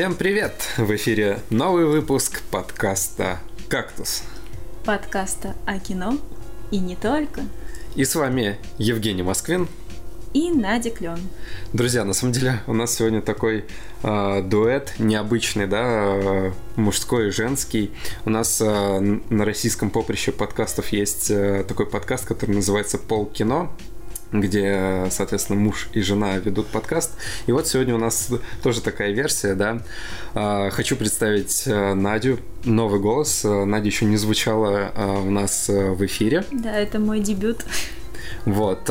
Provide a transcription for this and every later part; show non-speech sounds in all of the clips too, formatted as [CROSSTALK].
Всем привет! В эфире новый выпуск подкаста «Кактус». Подкаста о кино и не только. И с вами Евгений Москвин и Надя Клен. Друзья, на самом деле у нас сегодня такой э, дуэт необычный, да, э, мужской и женский. У нас э, на российском поприще подкастов есть э, такой подкаст, который называется «Пол кино» где, соответственно, муж и жена ведут подкаст. И вот сегодня у нас тоже такая версия, да. А, хочу представить э, Надю, новый голос. Э, Надя еще не звучала э, у нас в эфире. Да, это мой дебют. Вот.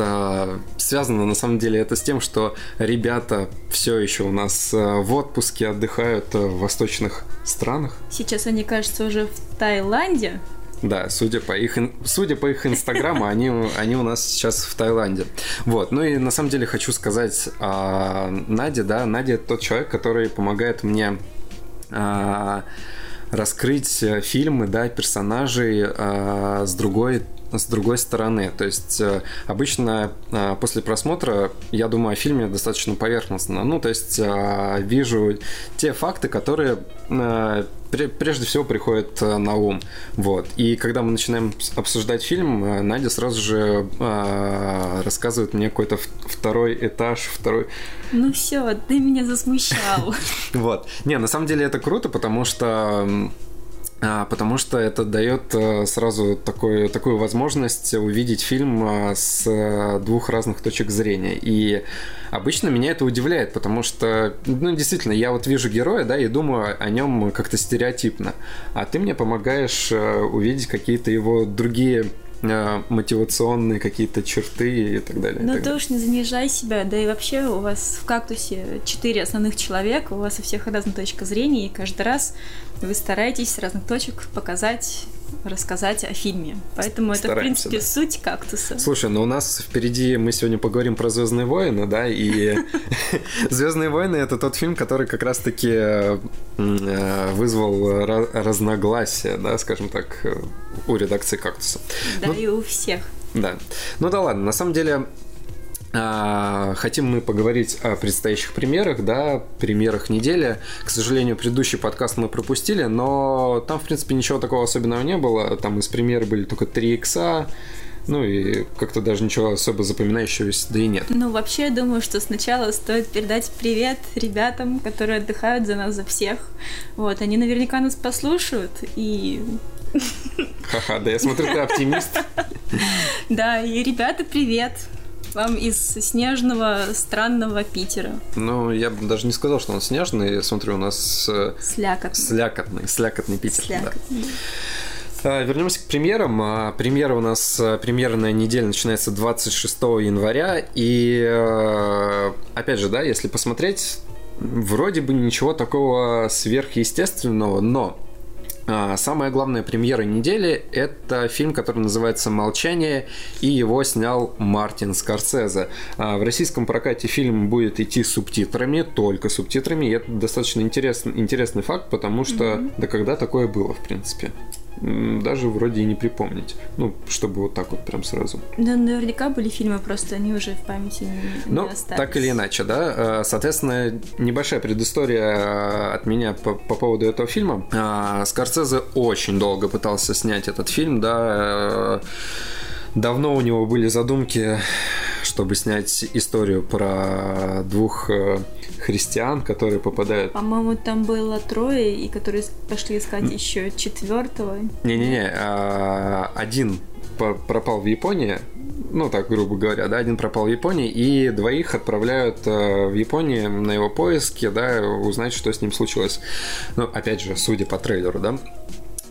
Связано на самом деле это с тем, что ребята все еще у нас в отпуске отдыхают в восточных странах. Сейчас они, кажется, уже в Таиланде. Да, судя по их, судя по их инстаграму, они, они у нас сейчас в Таиланде. Вот, ну и на самом деле хочу сказать а, Наде, да, Надя тот человек, который помогает мне а, раскрыть фильмы, да, персонажей а, с другой с другой стороны. То есть э, обычно э, после просмотра я думаю о фильме достаточно поверхностно. Ну, то есть э, вижу те факты, которые прежде всего приходят на ум. Вот. И когда мы начинаем обсуждать фильм, Надя сразу же рассказывает мне какой-то второй этаж, второй... Ну все, ты меня засмущал. [LAUGHS] Вот. Не, на самом деле это круто, потому что потому что это дает э, сразу такой, такую возможность увидеть фильм э, с э, двух разных точек зрения. И обычно меня это удивляет, потому что, ну, действительно, я вот вижу героя, да, и думаю о нем как-то стереотипно. А ты мне помогаешь увидеть какие-то его другие мотивационные какие-то черты и так далее. Ну ты уж не занижай себя, да и вообще у вас в кактусе четыре основных человека, у вас у всех разная точка зрения, и каждый раз вы стараетесь с разных точек показать рассказать о фильме. Поэтому Стараемся, это, в принципе, да. суть кактуса. Слушай, ну у нас впереди мы сегодня поговорим про Звездные войны, да, и [LAUGHS] Звездные войны это тот фильм, который как раз-таки э, вызвал разногласия, да, скажем так, у редакции кактуса. Да, ну, и у всех. Да. Ну да ладно, на самом деле хотим мы поговорить о предстоящих премьерах, да, премьерах недели. К сожалению, предыдущий подкаст мы пропустили, но там, в принципе, ничего такого особенного не было. Там из премьер были только 3 икса, ну и как-то даже ничего особо запоминающегося, да и нет. Ну, вообще, я думаю, что сначала стоит передать привет ребятам, которые отдыхают за нас, за всех. Вот, они наверняка нас послушают и Ха-ха, да я смотрю, ты оптимист. [LAUGHS] Да, и ребята, привет. Вам из снежного, странного Питера. Ну, я бы даже не сказал, что он снежный. Я смотрю, у нас... Э, слякотный. Слякотный, слякотный Питер. Слякотный. Да. Вернемся к премьерам. А, премьера у нас, э, премьерная неделя начинается 26 января. И, э, опять же, да, если посмотреть, вроде бы ничего такого сверхъестественного, но а, самая главная премьера недели – это фильм, который называется «Молчание», и его снял Мартин Скорсезе. А, в российском прокате фильм будет идти субтитрами, только субтитрами, и это достаточно интересный, интересный факт, потому что, mm-hmm. да когда такое было, в принципе? Даже вроде и не припомнить. Ну, чтобы вот так вот прям сразу. Да, наверняка были фильмы, просто они уже в памяти не, ну, не остались. так или иначе, да. Э, соответственно, небольшая предыстория э, от меня по, по поводу этого фильма. Э, Скорсезе очень долго пытался снять этот фильм, да. Давно у него были задумки, чтобы снять историю про двух христиан, которые попадают. По-моему, там было трое, и которые пошли искать еще четвертого. Не-не-не, а, один пропал в Японии, ну так грубо говоря, да, один пропал в Японии, и двоих отправляют э, в Японии на его поиски, да, узнать, что с ним случилось. Ну, опять же, судя по трейлеру, да.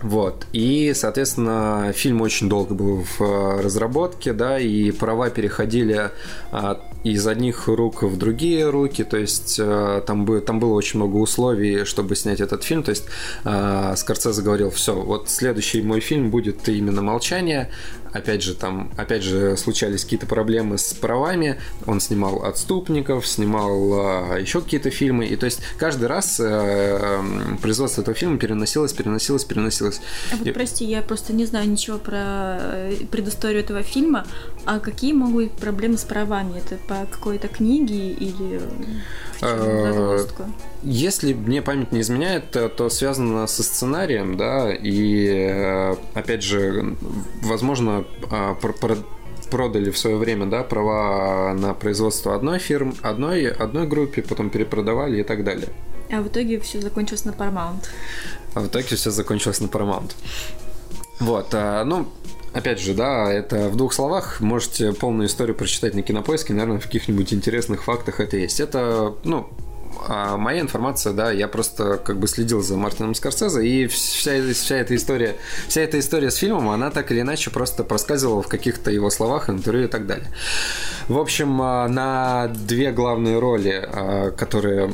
Вот. И, соответственно, фильм очень долго был в э, разработке, да, и права переходили от из одних рук в другие руки, то есть э, там, бы, там было очень много условий, чтобы снять этот фильм, то есть э, Скорцезе говорил, все, вот следующий мой фильм будет именно «Молчание», опять же, там, опять же, случались какие-то проблемы с правами. Он снимал «Отступников», снимал э, еще какие-то фильмы. И то есть каждый раз э, производство этого фильма переносилось, переносилось, переносилось. А вот, и... прости, я просто не знаю ничего про э, предысторию этого фильма. А какие могут быть проблемы с правами? Это по какой-то книге или если мне память не изменяет, то связано со сценарием, да, и э, опять же, возможно, а, продали в свое время, да, права на производство одной фирмы, одной, одной группе, потом перепродавали и так далее. А в итоге все закончилось на Paramount. А в итоге все закончилось на Paramount. Вот, а, ну, опять же, да, это в двух словах. Можете полную историю прочитать на кинопоиске, наверное, в каких-нибудь интересных фактах это есть. Это, ну, а моя информация, да, я просто как бы следил за Мартином Скорсезе, и вся, вся эта история, вся эта история с фильмом, она так или иначе просто проскальзывала в каких-то его словах, интервью и так далее. В общем, а, на две главные роли, а, которые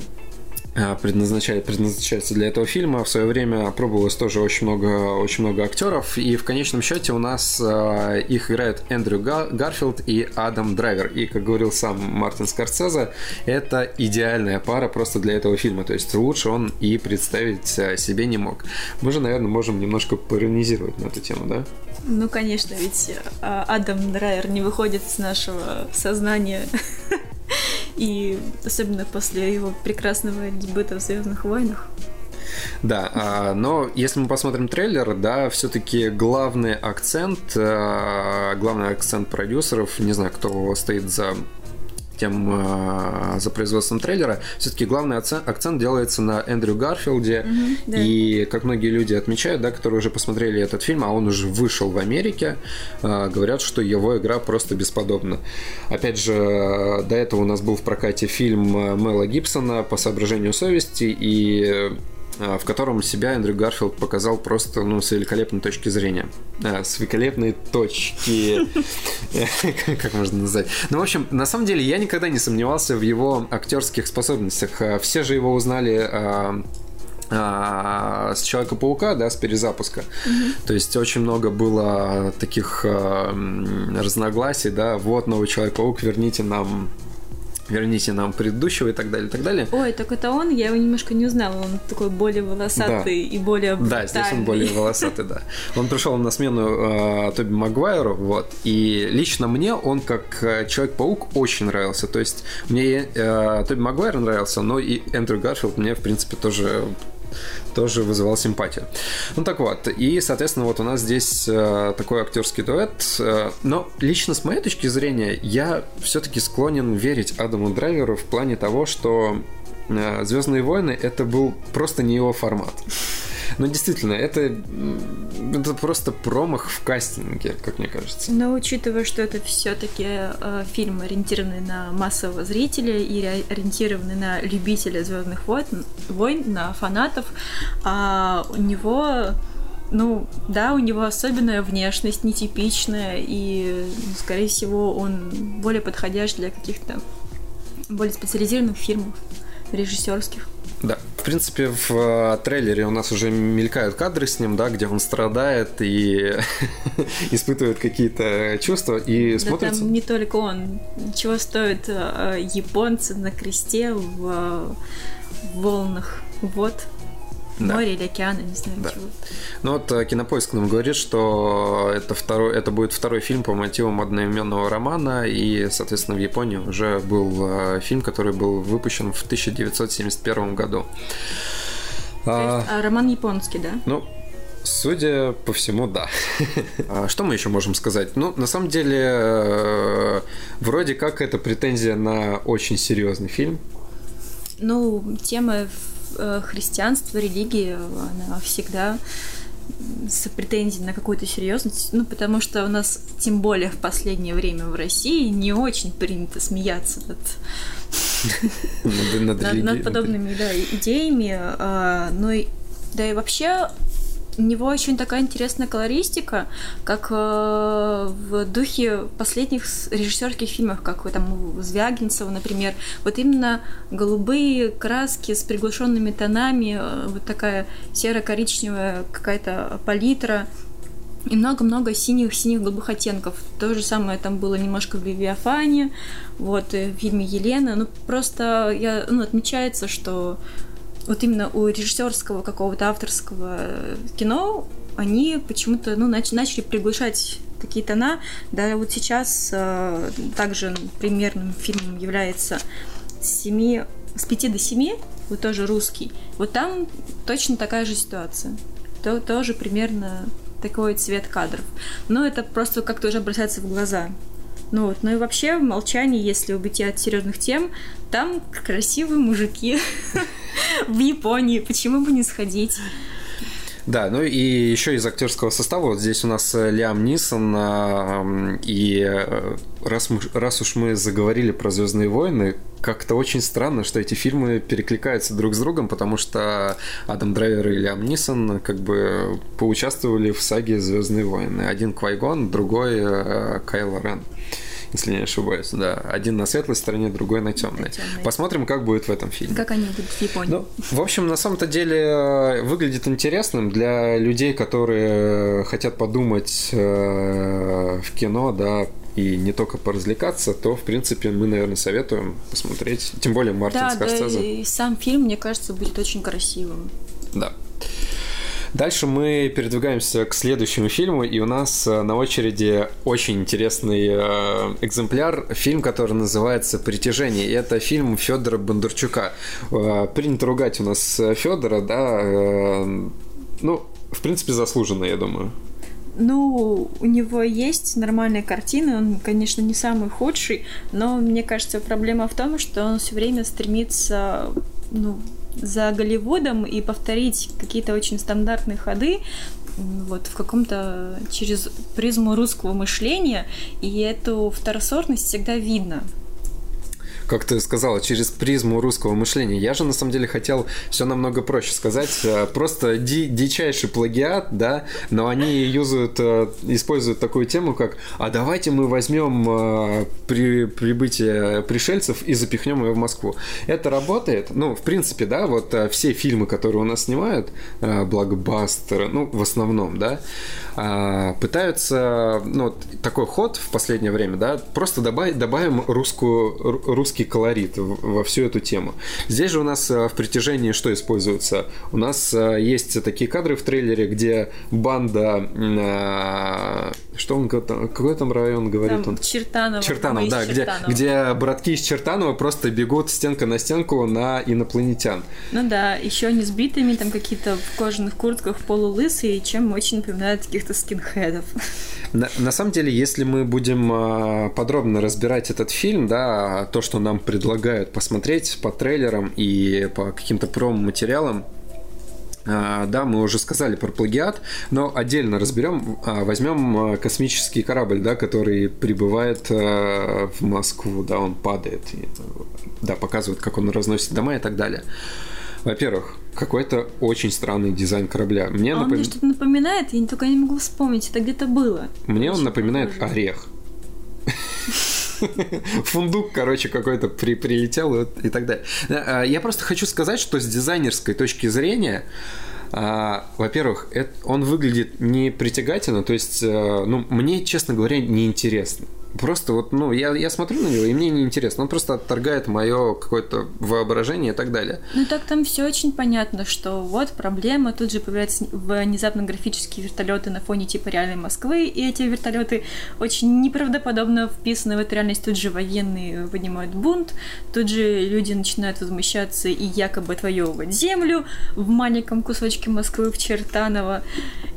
а, предназначается для этого фильма. В свое время пробовалось тоже очень много, очень много актеров, и в конечном счете у нас э, их играют Эндрю Гарфилд и Адам Драйвер. И, как говорил сам Мартин Скорсезе, это идеальная пара просто для этого фильма. То есть лучше он и представить себе не мог. Мы же, наверное, можем немножко поиронизировать на эту тему, да? Ну, конечно, ведь Адам Драйвер не выходит из нашего сознания [LAUGHS] [LAUGHS] И особенно после его прекрасного дебюта в Звездных войнах. Да, а, но если мы посмотрим трейлер, да, все-таки главный акцент, а, главный акцент продюсеров, не знаю, кто стоит за тем э, за производством трейлера, все-таки главный акцент делается на Эндрю Гарфилде. Mm-hmm, да. И как многие люди отмечают, да, которые уже посмотрели этот фильм, а он уже вышел в Америке, э, говорят, что его игра просто бесподобна. Опять же, до этого у нас был в прокате фильм э, Мэла Гибсона по соображению совести, и а, в котором себя Эндрю Гарфилд показал просто ну, с великолепной точки зрения. А, с великолепной точки... [LAUGHS] Как можно назвать? Ну, в общем, на самом деле я никогда не сомневался в его актерских способностях. Все же его узнали с Человека-паука, да, с перезапуска. Mm-hmm. То есть очень много было таких э, разногласий, да, вот новый Человек-паук, верните нам верните нам предыдущего и так далее, и так далее. Ой, так это он? Я его немножко не узнала. Он такой более волосатый да. и более брутальный. Да, здесь он более [LAUGHS] волосатый, да. Он пришел на смену э, Тоби Магуайру, вот. И лично мне он как э, Человек-паук очень нравился. То есть мне э, Тоби Магуайр нравился, но и Эндрю Гарфилд мне, в принципе, тоже тоже вызывал симпатию. Ну так вот, и, соответственно, вот у нас здесь э, такой актерский дуэт. Э, но лично с моей точки зрения, я все-таки склонен верить Адаму Драйверу в плане того, что э, Звездные войны это был просто не его формат. Но действительно, это, это просто промах в кастинге, как мне кажется. Но учитывая, что это все-таки э, фильм, ориентированный на массового зрителя и ориентированный на любителя Звездных войн, войн, на фанатов, а у него ну, да, у него особенная внешность, нетипичная, и, скорее всего, он более подходящ для каких-то более специализированных фильмов режиссерских. Да. В принципе, в э, трейлере у нас уже мелькают кадры с ним, да, где он страдает и [LAUGHS] испытывает какие-то чувства и да смотрится. Там не только он. Чего стоят э, японцы на кресте в, э, в волнах. Вот да. море или океана, не знаю да. чего. Ну вот э, Кинопоиск нам говорит, что это, второй, это будет второй фильм по мотивам одноименного романа, и, соответственно, в Японии уже был э, фильм, который был выпущен в 1971 году. То есть, а, роман японский, да? Ну, Судя по всему, да. [LAUGHS] А что мы еще можем сказать? Ну, на самом деле, э, вроде как это претензия на очень серьезный фильм. Ну, тема христианство, религия, она всегда с претензией на какую-то серьезность, ну, потому что у нас, тем более в последнее время в России, не очень принято смеяться над, над, над, [LAUGHS] над подобными да, идеями, а, но и, да и вообще у него очень такая интересная колористика, как э, в духе последних режиссерских фильмов, как там Звягинцева, например. Вот именно голубые краски с приглушенными тонами, э, вот такая серо-коричневая какая-то палитра. и много-много синих-синих голубых оттенков. То же самое там было немножко в Левиафане, вот, э, в фильме Елена. Ну, просто я, ну, отмечается, что вот именно у режиссерского какого-то авторского э, кино они почему-то, ну, нач- начали приглашать такие тона. Да, вот сейчас э, также примерным фильмом является с 7, с 5 до 7, вот тоже русский. Вот там точно такая же ситуация. То, тоже примерно такой цвет кадров. Но это просто как-то уже бросается в глаза. Ну вот, ну и вообще в молчании, если убить от серьезных тем, там красивые мужики [LAUGHS] в Японии, почему бы не сходить? Да, ну и еще из актерского состава вот здесь у нас э, Лиам Нисон, а, и э, раз, мы, раз уж мы заговорили про Звездные войны, как-то очень странно, что эти фильмы перекликаются друг с другом, потому что Адам Драйвер и Лиам Нисон как бы поучаствовали в саге Звездные войны. Один Квайгон, другой э, Кайло Рен если не ошибаюсь, да. Один на светлой стороне, другой на темной. Посмотрим, как будет в этом фильме. Как они будут в Японии. Ну, в общем, на самом-то деле э, выглядит интересным для людей, которые хотят подумать э, в кино, да, и не только поразвлекаться, то, в принципе, мы, наверное, советуем посмотреть. Тем более Мартин да, Скорсезе. Да, и сам фильм, мне кажется, будет очень красивым. Да. Дальше мы передвигаемся к следующему фильму, и у нас э, на очереди очень интересный э, экземпляр, фильм, который называется «Притяжение». И это фильм Федора Бондарчука. Э, принято ругать у нас Федора, да, ну, в принципе, заслуженно, я думаю. Ну, у него есть нормальные картины, он, конечно, не самый худший, но мне кажется, проблема в том, что он все время стремится ну, за Голливудом и повторить какие-то очень стандартные ходы вот в каком-то через призму русского мышления, и эту второсортность всегда видно как ты сказала, через призму русского мышления. Я же на самом деле хотел все намного проще сказать. Э, просто ди дичайший плагиат, да, но они юзают, э, используют такую тему, как «А давайте мы возьмем э, при прибытие пришельцев и запихнем ее в Москву». Это работает? Ну, в принципе, да, вот все фильмы, которые у нас снимают, блокбастеры, ну, в основном, да, пытаются, ну, такой ход в последнее время, да, просто добавить, добавим русскую, русский колорит во всю эту тему. Здесь же у нас э, в притяжении что используется? У нас э, есть такие кадры в трейлере, где банда э, что он, какой там район говорит там, он? Чертаново. Чертанов, да, где, где братки из Чертанова просто бегут стенка на стенку на инопланетян. Ну да, еще не сбитыми, там какие-то в кожаных куртках полулысые, чем очень напоминают каких-то скинхедов. На, на самом деле, если мы будем а, подробно разбирать этот фильм, да, то, что нам предлагают посмотреть по трейлерам и по каким-то промо-материалам, а, да, мы уже сказали про плагиат, но отдельно разберем, а, возьмем космический корабль, да, который прибывает в Москву, да, он падает, да, показывает, как он разносит дома и так далее. Во-первых, какой-то очень странный дизайн корабля. Мне а напом... он мне что-то напоминает, я только не могу вспомнить, это где-то было. Мне очень он напоминает похоже. орех. фундук, короче, какой-то при, прилетел и, и так далее. А, я просто хочу сказать, что с дизайнерской точки зрения а, во-первых, он выглядит не притягательно, то есть, э, ну, мне, честно говоря, неинтересно. Просто вот, ну, я, я смотрю на него, и мне неинтересно. Он просто отторгает мое какое-то воображение и так далее. Ну так там все очень понятно, что вот проблема, тут же появляются внезапно графические вертолеты на фоне типа реальной Москвы, и эти вертолеты очень неправдоподобно вписаны в эту реальность. Тут же военные поднимают бунт, тут же люди начинают возмущаться и якобы отвоевывать землю в маленьком кусочке Москвы в Чертаново.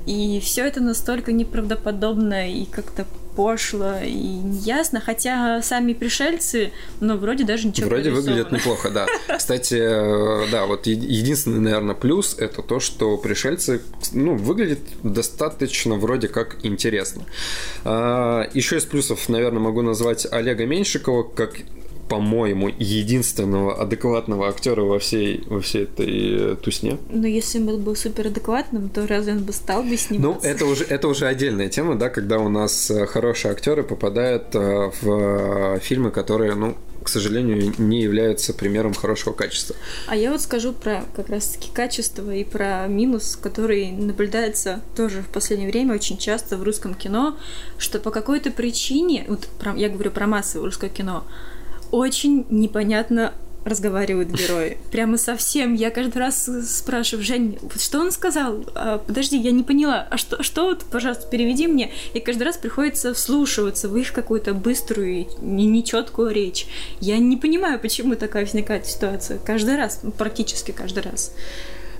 И все это настолько неправдоподобно и как-то пошло и неясно, хотя сами пришельцы, ну, вроде даже ничего Вроде выглядят неплохо, да. [LAUGHS] Кстати, э, да, вот единственный, наверное, плюс – это то, что пришельцы, ну, выглядят достаточно вроде как интересно. А, Еще из плюсов, наверное, могу назвать Олега Меньшикова как по-моему, единственного адекватного актера во всей, во всей этой э, тусне. Но если он был супер адекватным, то разве он бы стал бы сниматься? Ну, это уже, это уже отдельная тема, да, когда у нас э, хорошие актеры попадают э, в фильмы, которые, ну, к сожалению, не являются примером хорошего качества. А я вот скажу про как раз-таки качество и про минус, который наблюдается тоже в последнее время очень часто в русском кино, что по какой-то причине, вот я говорю про массовое русское кино, очень непонятно разговаривают герои. [LAUGHS] Прямо совсем. Я каждый раз спрашиваю, Жень, что он сказал? А, подожди, я не поняла. А что, что вот, пожалуйста, переведи мне. И каждый раз приходится вслушиваться в их какую-то быструю, нечеткую речь. Я не понимаю, почему такая возникает ситуация. Каждый раз, практически каждый раз.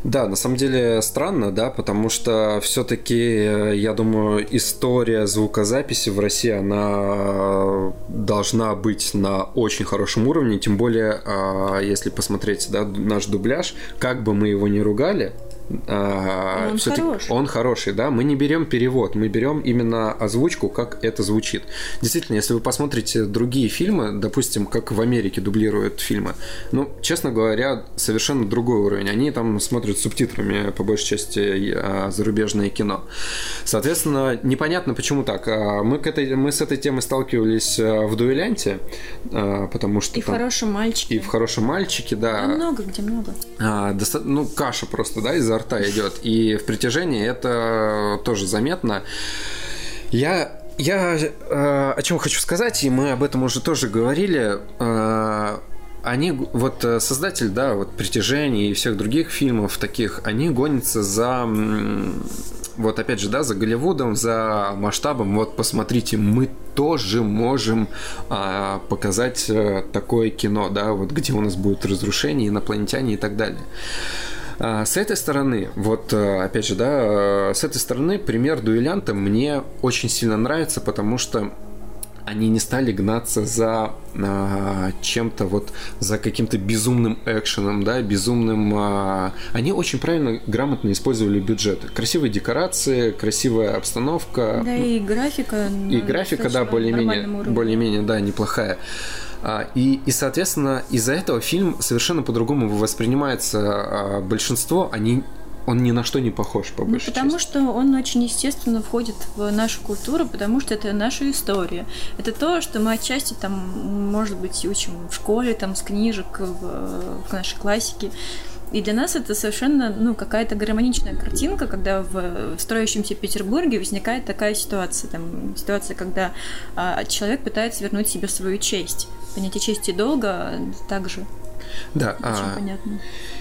Да, на самом деле странно, да, потому что все-таки, э, я думаю, история звукозаписи в России, она должна быть на очень хорошем уровне, тем более, а, если посмотреть, да, наш дубляж, как бы мы его ни ругали, а, он хороший. Он хороший, да. Мы не берем перевод, мы берем именно озвучку, как это звучит. Действительно, если вы посмотрите другие фильмы, допустим, как в Америке дублируют фильмы, ну, честно говоря, совершенно другой уровень. Они там смотрят субтитрами, по большей части, а, зарубежное кино. Соответственно, непонятно, почему так. А, мы, к этой, мы с этой темой сталкивались в «Дуэлянте», потому что... И там... в «Хорошем мальчике». И в «Хорошем мальчике», да. Да много, где много. А, доста... Ну, каша просто, да, из-за рта идет. И в притяжении это тоже заметно. Я я э, о чем хочу сказать, и мы об этом уже тоже говорили. Э, они, вот э, создатель, да, вот притяжение и всех других фильмов таких, они гонятся за вот опять же, да, за Голливудом, за масштабом, вот посмотрите, мы тоже можем а, показать а, такое кино, да, вот где у нас будут разрушения, инопланетяне и так далее. А, с этой стороны, вот э, опять же, да, э, с этой стороны пример дуэлянта мне очень сильно нравится, потому что они не стали гнаться за а, чем-то вот за каким-то безумным экшеном, да, безумным. А, они очень правильно, грамотно использовали бюджет. Красивые декорации, красивая обстановка. Да и графика. И графика, да, более-менее, более-менее, да, неплохая. А, и, и, соответственно, из-за этого фильм совершенно по-другому воспринимается а, большинство. Они он ни на что не похож, по ну, большей Потому части. что он очень естественно входит в нашу культуру, потому что это наша история. Это то, что мы отчасти там, может быть, учим в школе, там, с книжек, в, в нашей классике. И для нас это совершенно ну, какая-то гармоничная картинка, когда в строящемся Петербурге возникает такая ситуация. Там, ситуация, когда а, человек пытается вернуть себе свою честь. Понятие чести долга также да, очень а, понятно.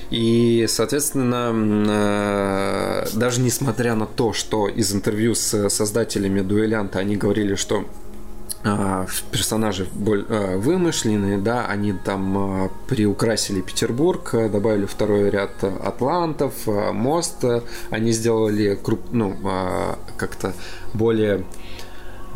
И, соответственно, э, даже несмотря на то, что из интервью с создателями дуэлянта они говорили, что а, персонажи а, вымышленные, да, они там а, приукрасили Петербург, добавили второй ряд атлантов, мост, они сделали круп, ну, как-то более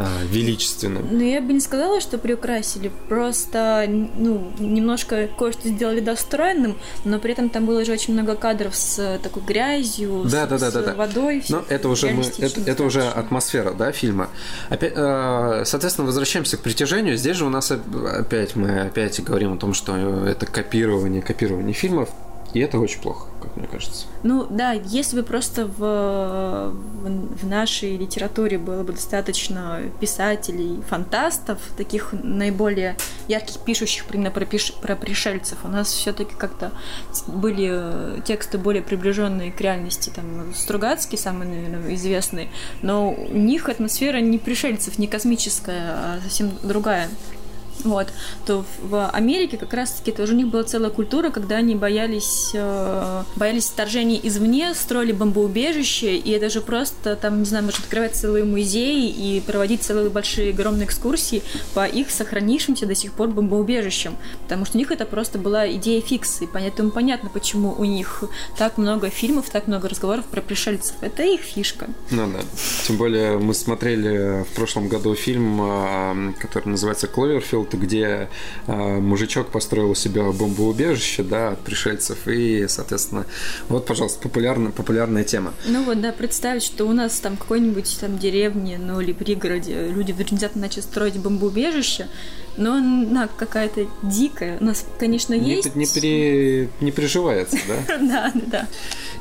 а, величественным. Ну, я бы не сказала, что приукрасили, просто, ну, немножко кое-что сделали достроенным, но при этом там было же очень много кадров с такой грязью, да, с, да, да, с да, да. водой. Но это уже, мы, это, это уже атмосфера, да, фильма. Опять, э, соответственно, возвращаемся к притяжению. Здесь же у нас опять мы опять говорим о том, что это копирование, копирование фильмов. И это очень плохо, как мне кажется. Ну да, если бы просто в, в, нашей литературе было бы достаточно писателей, фантастов, таких наиболее ярких пишущих именно про, пиш, про пришельцев, у нас все-таки как-то были тексты более приближенные к реальности, там Стругацкий самый, наверное, известный, но у них атмосфера не пришельцев, не космическая, а совсем другая вот, то в Америке как раз-таки тоже у них была целая культура, когда они боялись, э, боялись вторжений извне, строили бомбоубежище, и это же просто там, не знаю, может открывать целые музеи и проводить целые большие огромные экскурсии по их сохранившимся до сих пор бомбоубежищам, потому что у них это просто была идея фикс, и поэтому понятно, почему у них так много фильмов, так много разговоров про пришельцев. Это их фишка. Ну да. Тем более мы смотрели в прошлом году фильм, э, который называется «Кловерфилд», где э, мужичок построил у себя бомбоубежище, да, от пришельцев, и, соответственно, вот, пожалуйста, популярная, популярная тема. Ну вот, да, представить, что у нас там какой-нибудь там деревне, ну или пригороде люди внезапно начали строить бомбоубежище, но она какая-то дикая. У нас, конечно, есть... Не, не, при... не приживается, да? [LAUGHS] Да, да.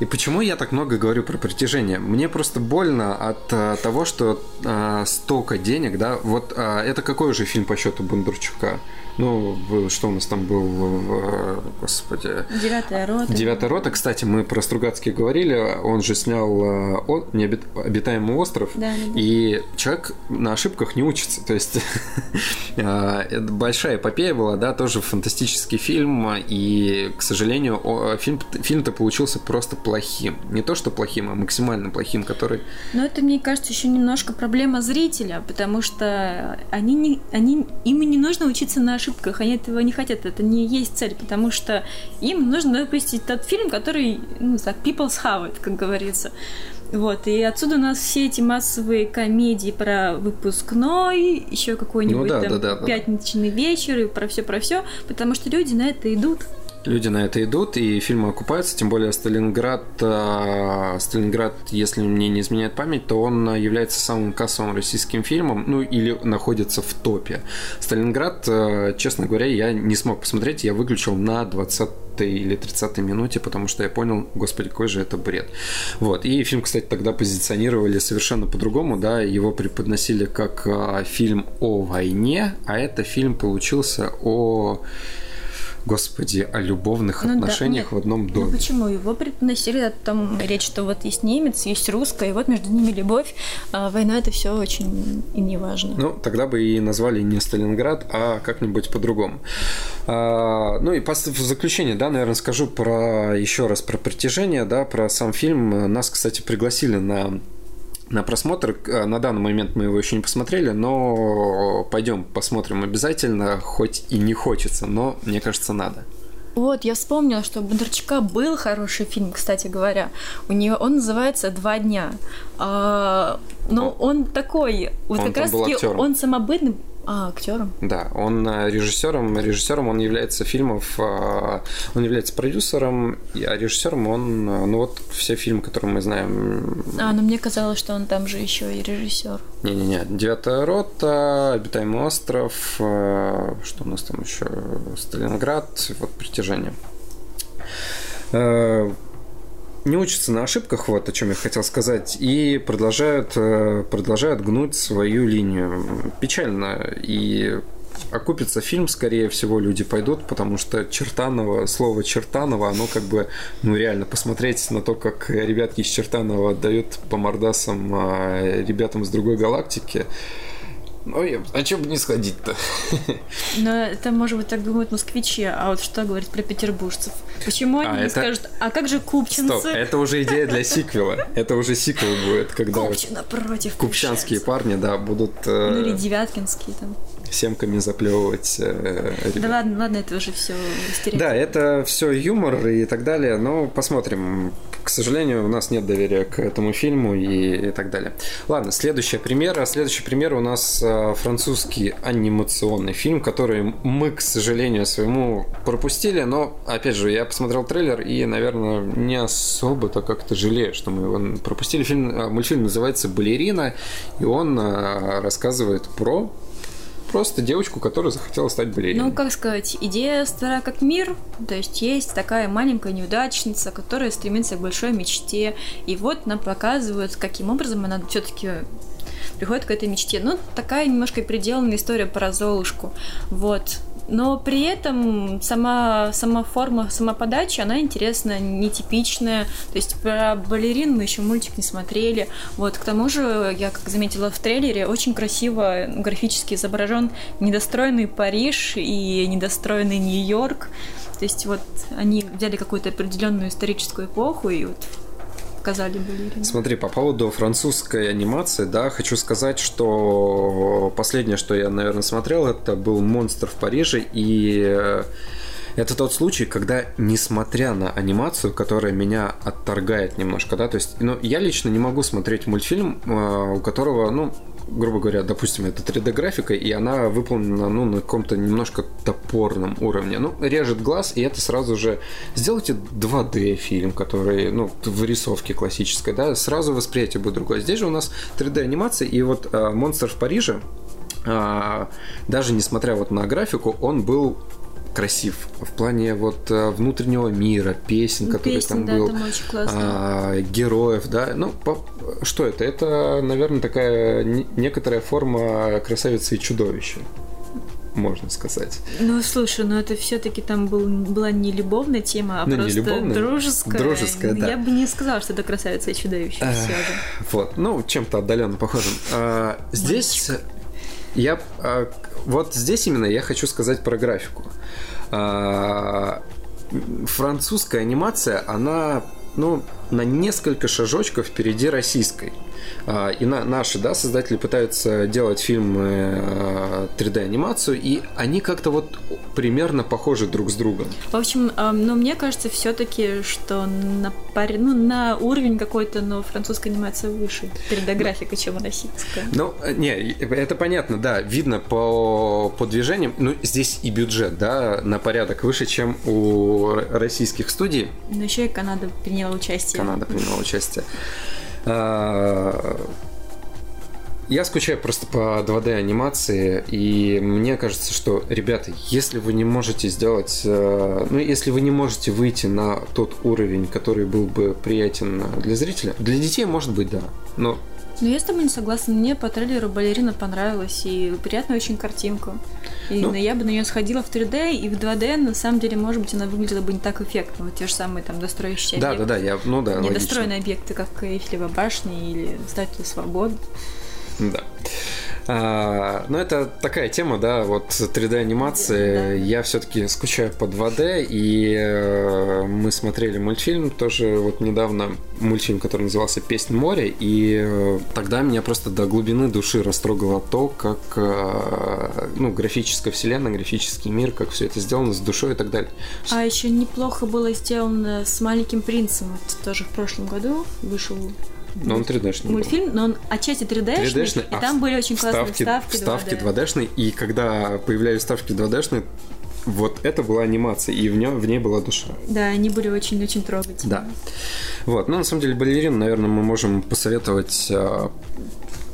И почему я так много говорю про притяжение? Мне просто больно от а, того, что а, столько денег, да, вот а, это какой уже фильм по счету Бондарчука? Ну, что у нас там был, господи... Девятая рота. Девятая рота. Кстати, мы про Стругацкий говорили. Он же снял он, необитаемый остров. Да, да. И человек на ошибках не учится. То есть [LAUGHS] это большая эпопея была, да, тоже фантастический фильм. И, к сожалению, фильм, фильм-то получился просто плохим. Не то, что плохим, а максимально плохим, который... Но это, мне кажется, еще немножко проблема зрителя, потому что они не, они, им не нужно учиться на ошибках, они этого не хотят, это не есть цель, потому что им нужно выпустить тот фильм, который, ну, так, people's have it, как говорится. Вот, и отсюда у нас все эти массовые комедии про выпускной, еще какой-нибудь ну, да, там да, да, пятничный вечер и про все про все, потому что люди на это идут люди на это идут, и фильмы окупаются, тем более Сталинград, э, Сталинград, если мне не изменяет память, то он является самым кассовым российским фильмом, ну или находится в топе. Сталинград, э, честно говоря, я не смог посмотреть, я выключил на 20 или 30 минуте, потому что я понял, господи, какой же это бред. Вот. И фильм, кстати, тогда позиционировали совершенно по-другому, да, его преподносили как э, фильм о войне, а это фильм получился о господи, о любовных ну, отношениях да, нет, в одном доме. Ну почему? Его преподносили, там речь, что вот есть немец, есть русская, и вот между ними любовь, а война это все очень и не важно. Ну, тогда бы и назвали не Сталинград, а как-нибудь по-другому. А, ну и в заключение, да, наверное, скажу про еще раз про притяжение, да, про сам фильм. Нас, кстати, пригласили на на просмотр. Э, на данный момент мы его еще не посмотрели, но пойдем посмотрим обязательно, хоть и не хочется, но мне кажется, надо. Вот, я вспомнила, что у Бондарчука был хороший фильм, кстати говоря. У нее он называется Два дня. А, ну, он такой, вот он как раз таки он самобытный, а, актером? Да, он э, режиссером. Режиссером он является фильмов, э, он является продюсером, а режиссером он, э, ну вот все фильмы, которые мы знаем. А, ну мне казалось, что он там же еще и режиссер. Не-не-не, Девятая рота, Обитаемый остров, что у нас там еще, Сталинград, вот притяжение не учатся на ошибках, вот о чем я хотел сказать, и продолжают, э, продолжают гнуть свою линию. Печально. И окупится фильм, скорее всего, люди пойдут, потому что Чертанова, слово Чертанова, оно как бы, ну, реально посмотреть на то, как ребятки из Чертанова отдают по мордасам а, ребятам из другой галактики, ну, я... а чем бы не сходить-то? [LAUGHS] Но это, может быть, так думают москвичи, а вот что говорить про петербуржцев? Почему они а не это... скажут, а как же купчинцы? Стоп, это уже идея для сиквела. [LAUGHS] Это уже сиквел будет, когда... Купчина против Купчанские парни, да, будут... Э, ну или девяткинские там семками заплевывать. Э, да ладно, ладно, это уже все стереотип. Да, это все юмор и так далее, но посмотрим. К сожалению, у нас нет доверия к этому фильму и, и так далее. Ладно, следующий пример. Следующий пример у нас э, французский анимационный фильм, который мы, к сожалению, своему пропустили, но, опять же, я посмотрел трейлер и, наверное, не особо-то как-то жалею, что мы его пропустили. Фильм, э, мультфильм называется «Балерина», и он э, рассказывает про просто девочку, которая захотела стать балериной. Ну, как сказать, идея стара как мир, то есть есть такая маленькая неудачница, которая стремится к большой мечте, и вот нам показывают, каким образом она все-таки приходит к этой мечте. Ну, такая немножко переделанная история про Золушку. Вот но при этом сама, сама форма, сама подача, она интересная, нетипичная. То есть про балерин мы еще мультик не смотрели. Вот, к тому же, я как заметила в трейлере, очень красиво графически изображен недостроенный Париж и недостроенный Нью-Йорк. То есть вот они взяли какую-то определенную историческую эпоху и вот показали балерину. Смотри, по поводу французской анимации, да, хочу сказать, что последнее, что я, наверное, смотрел, это был «Монстр в Париже», и э, это тот случай, когда, несмотря на анимацию, которая меня отторгает немножко, да, то есть, ну, я лично не могу смотреть мультфильм, э, у которого, ну, грубо говоря, допустим, это 3D-графика, и она выполнена ну, на каком-то немножко топорном уровне. Ну, режет глаз, и это сразу же... Сделайте 2D-фильм, который, ну, в рисовке классической, да, сразу восприятие будет другое. Здесь же у нас 3D-анимация, и вот э, «Монстр в Париже», э, даже несмотря вот на графику, он был красив. В плане вот э, внутреннего мира, песен, Ну, которые песни, там да, был, там а, героев, да. Ну, по- что это? Это, наверное, такая не- некоторая форма красавицы и чудовища, можно сказать. Ну, слушай, ну это все-таки там был, была не любовная тема, а Ну, не просто любовная, дружеская. дружеская, да. Я бы не сказала, что это красавица и чудовище все же. Вот, ну, чем-то отдаленно похожим. А, здесь я а, вот здесь именно я хочу сказать про графику. А, французская анимация, она ну, на несколько шажочков впереди российской. А, И на, наши да, создатели пытаются делать фильмы э, 3D-анимацию, и они как-то вот примерно похожи друг с другом. В общем, эм, ну, мне кажется все-таки, что на, паре, ну, на уровень какой-то, но французская анимация выше передографика, чем российская. Ну, не, это понятно, да, видно по, по движениям. Ну, здесь и бюджет, да, на порядок выше, чем у российских студий. Но еще и Канада приняла участие. Канада приняла участие. А, Я скучаю просто по 2D анимации, и мне кажется, что, ребята, если вы не можете сделать, э, ну, если вы не можете выйти на тот уровень, который был бы приятен для зрителя, для детей, может быть, да, но Но я с тобой не согласна. Мне по трейлеру балерина понравилась, и приятная очень картинка. И Ну. я бы на нее сходила в 3D, и в 2D, на самом деле, может быть, она выглядела бы не так эффектно. Вот те же самые там достроящиеся да, объекты. да, да, я, ну да, логично. Недостроенные объекты, как Эйфелева башня или Статуя Свободы. Да. А, ну, это такая тема, да, вот 3D-анимации. Да. Я все-таки скучаю по 2D, и э, мы смотрели мультфильм тоже вот недавно, мультфильм, который назывался «Песнь моря», и э, тогда меня просто до глубины души растрогало то, как, э, ну, графическая вселенная, графический мир, как все это сделано с душой и так далее. А еще неплохо было сделано с маленьким принцем. Вот тоже в прошлом году вышел Но он 3D-шный был. мультфильм, но он отчасти 3D-шный, 3D-шный, и а там были очень классные вставки, вставки, вставки 2D. 2D-шные, и когда появлялись вставки 2D-шные, вот это была анимация, и в, нем, в ней была душа. Да, они были очень-очень трогательные. Да. Вот, ну, на самом деле, балерин, наверное, мы можем посоветовать э,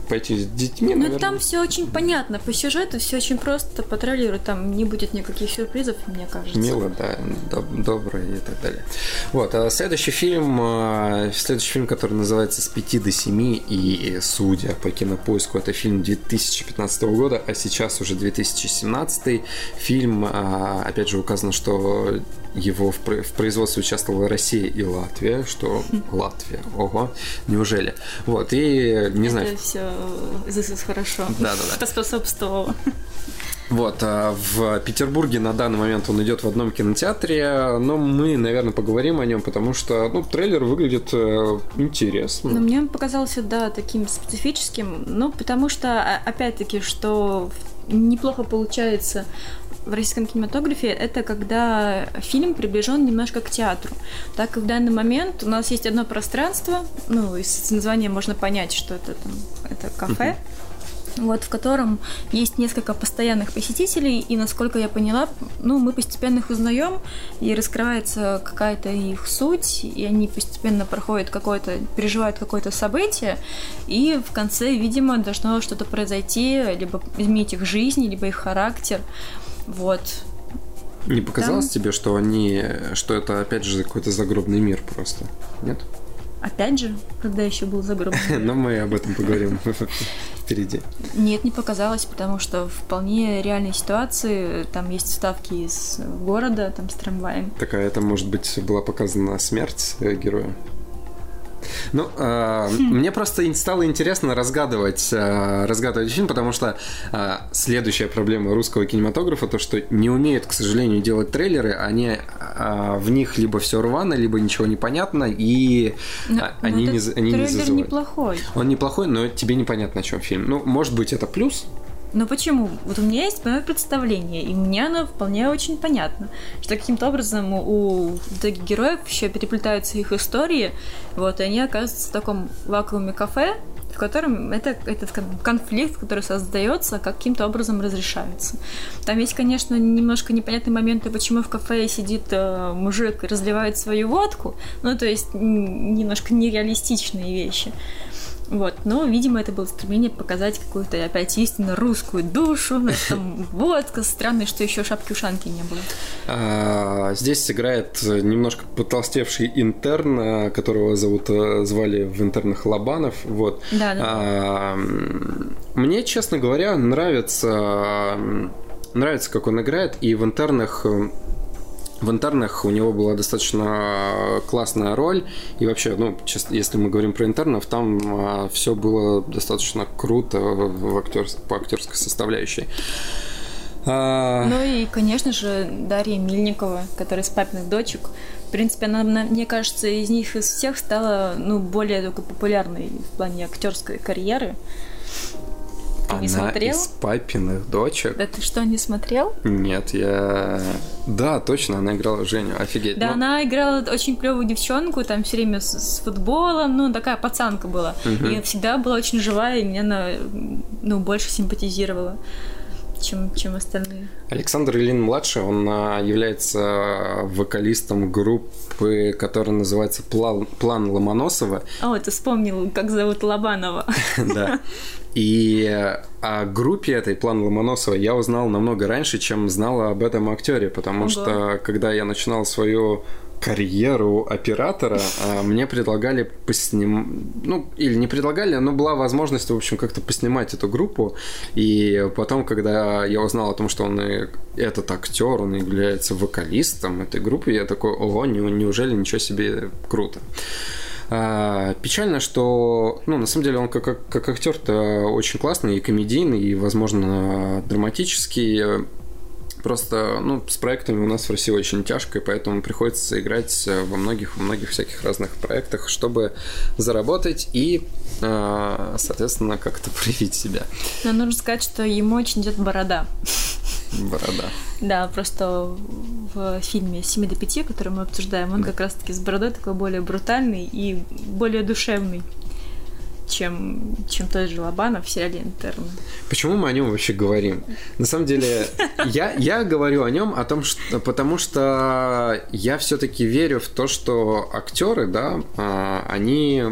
пойти с детьми, Ну, наверное. там все очень понятно. По сюжету все очень просто. По трейлеру там не будет никаких сюрпризов, мне кажется. Мило, да, доб- добро и так далее. Вот, а следующий фильм, э, следующий фильм, который называется «С 5 до 7», и, судя по кинопоиску, это фильм 2015 года, а сейчас уже 2017 фильм, э, опять же, указано, что его в, в производстве участвовала Россия и Латвия, что [LAUGHS] Латвия, ого, неужели? Вот, и, не знаю, Это все здесь хорошо. Да-да-да. Поспособствовало. Вот, а в Петербурге на данный момент он идет в одном кинотеатре, но мы, наверное, поговорим о нем, потому что, ну, трейлер выглядит э, интересно. Но мне он показался, да, таким специфическим, ну, потому что, а- опять-таки, что неплохо получается в российском кинематографе, это когда фильм приближен немножко к театру. Так как в данный момент у нас есть одно пространство, ну, из названия можно понять, что это там, это кафе, вот, в котором есть несколько постоянных посетителей, и, насколько я поняла, ну, мы постепенно их узнаем, и раскрывается какая-то их суть, и они постепенно проходят какое-то, переживают какое-то событие, и в конце, видимо, должно что-то произойти, либо изменить их жизнь, либо их характер, вот. Не показалось тебе, что они, что это, опять же, какой-то загробный мир просто? Нет? Опять же, когда еще был загробный мир? [LAUGHS] Но мы об этом поговорим [LAUGHS] впереди. Нет, не показалось, потому что вполне реальные ситуации, там есть вставки из города, там с трамваем. Такая это, может быть, была показана смерть героя. Ну, э, мне просто стало интересно разгадывать, э, разгадывать фильм, потому что э, следующая проблема русского кинематографа то, что не умеют, к сожалению, делать трейлеры, они э, в них либо все рвано, либо ничего не понятно, и Ну, а, ну, они, этот не, они не трейлер зазывают. неплохой. Он неплохой, но тебе непонятно, о чем фильм. Ну, может быть, это плюс. Но почему? Вот у меня есть мое представление, и мне оно вполне очень понятно, что каким-то образом у, итоге героев еще переплетаются их истории, вот, и они оказываются в таком вакууме кафе, в котором это, этот кон- конфликт, который создается, каким-то образом разрешается. Там есть, конечно, немножко непонятные моменты, почему в кафе сидит э, мужик и разливает свою водку, ну, то есть немножко нереалистичные вещи. Вот. Но, видимо, это было стремление показать какую-то опять истинно русскую душу. Там водка, странно, что еще шапки-ушанки не было. А, здесь играет немножко потолстевший интерн, которого зовут, звали в интернах Лобанов. Вот. Да, да. А, мне, честно говоря, нравится, нравится, как он играет, и в интернах в интернах у него была достаточно классная роль. И вообще, ну, если мы говорим про интернов, там а, все было достаточно круто в актер, по актерской составляющей. А... Ну и, конечно же, Дарья Мильникова, которая из папиных дочек. В принципе, она, мне кажется, из них из всех стала ну, более только популярной в плане актерской карьеры. Ты Она не смотрел? из папиных дочек. Да ты что, не смотрел? Нет, я... Да, точно, она играла Женю, офигеть. Да, ну... она играла очень клевую девчонку, там все время с, с футболом, ну, такая пацанка была. Угу. И всегда была очень живая, и мне она, ну, больше симпатизировала чем, чем остальные. Александр Ильин младший, он а, является вокалистом группы, которая называется План, План Ломоносова. О, ты вспомнил, как зовут Лобанова. [LAUGHS] Да. [LAUGHS] И о группе этой План Ломоносова я узнал намного раньше, чем знала об этом актере, потому Ого. что когда я начинал свою карьеру оператора, а, мне предлагали поснимать, ну, или не предлагали, но была возможность, в общем, как-то поснимать эту группу, и потом, когда я узнал о том, что он и этот актер, он является вокалистом этой группы, я такой, ого, неужели ничего себе круто. А, печально, что, ну, на самом деле, он как, как, как актер-то очень классный и комедийный, и, возможно, драматический. Просто, ну, с проектами у нас в России очень тяжко, и поэтому приходится играть во многих, во многих всяких разных проектах, чтобы заработать и, а, соответственно, как-то проявить себя. Но нужно сказать, что ему очень идет борода. Борода. Да, просто в фильме «Семи до пяти», который мы обсуждаем, он как раз-таки с бородой такой более брутальный и более душевный чем, чем тот же Лобанов в сериале «Интерны». Почему мы о нем вообще говорим? На самом деле, я, я говорю о нем, о том, что, потому что я все-таки верю в то, что актеры, да, а, они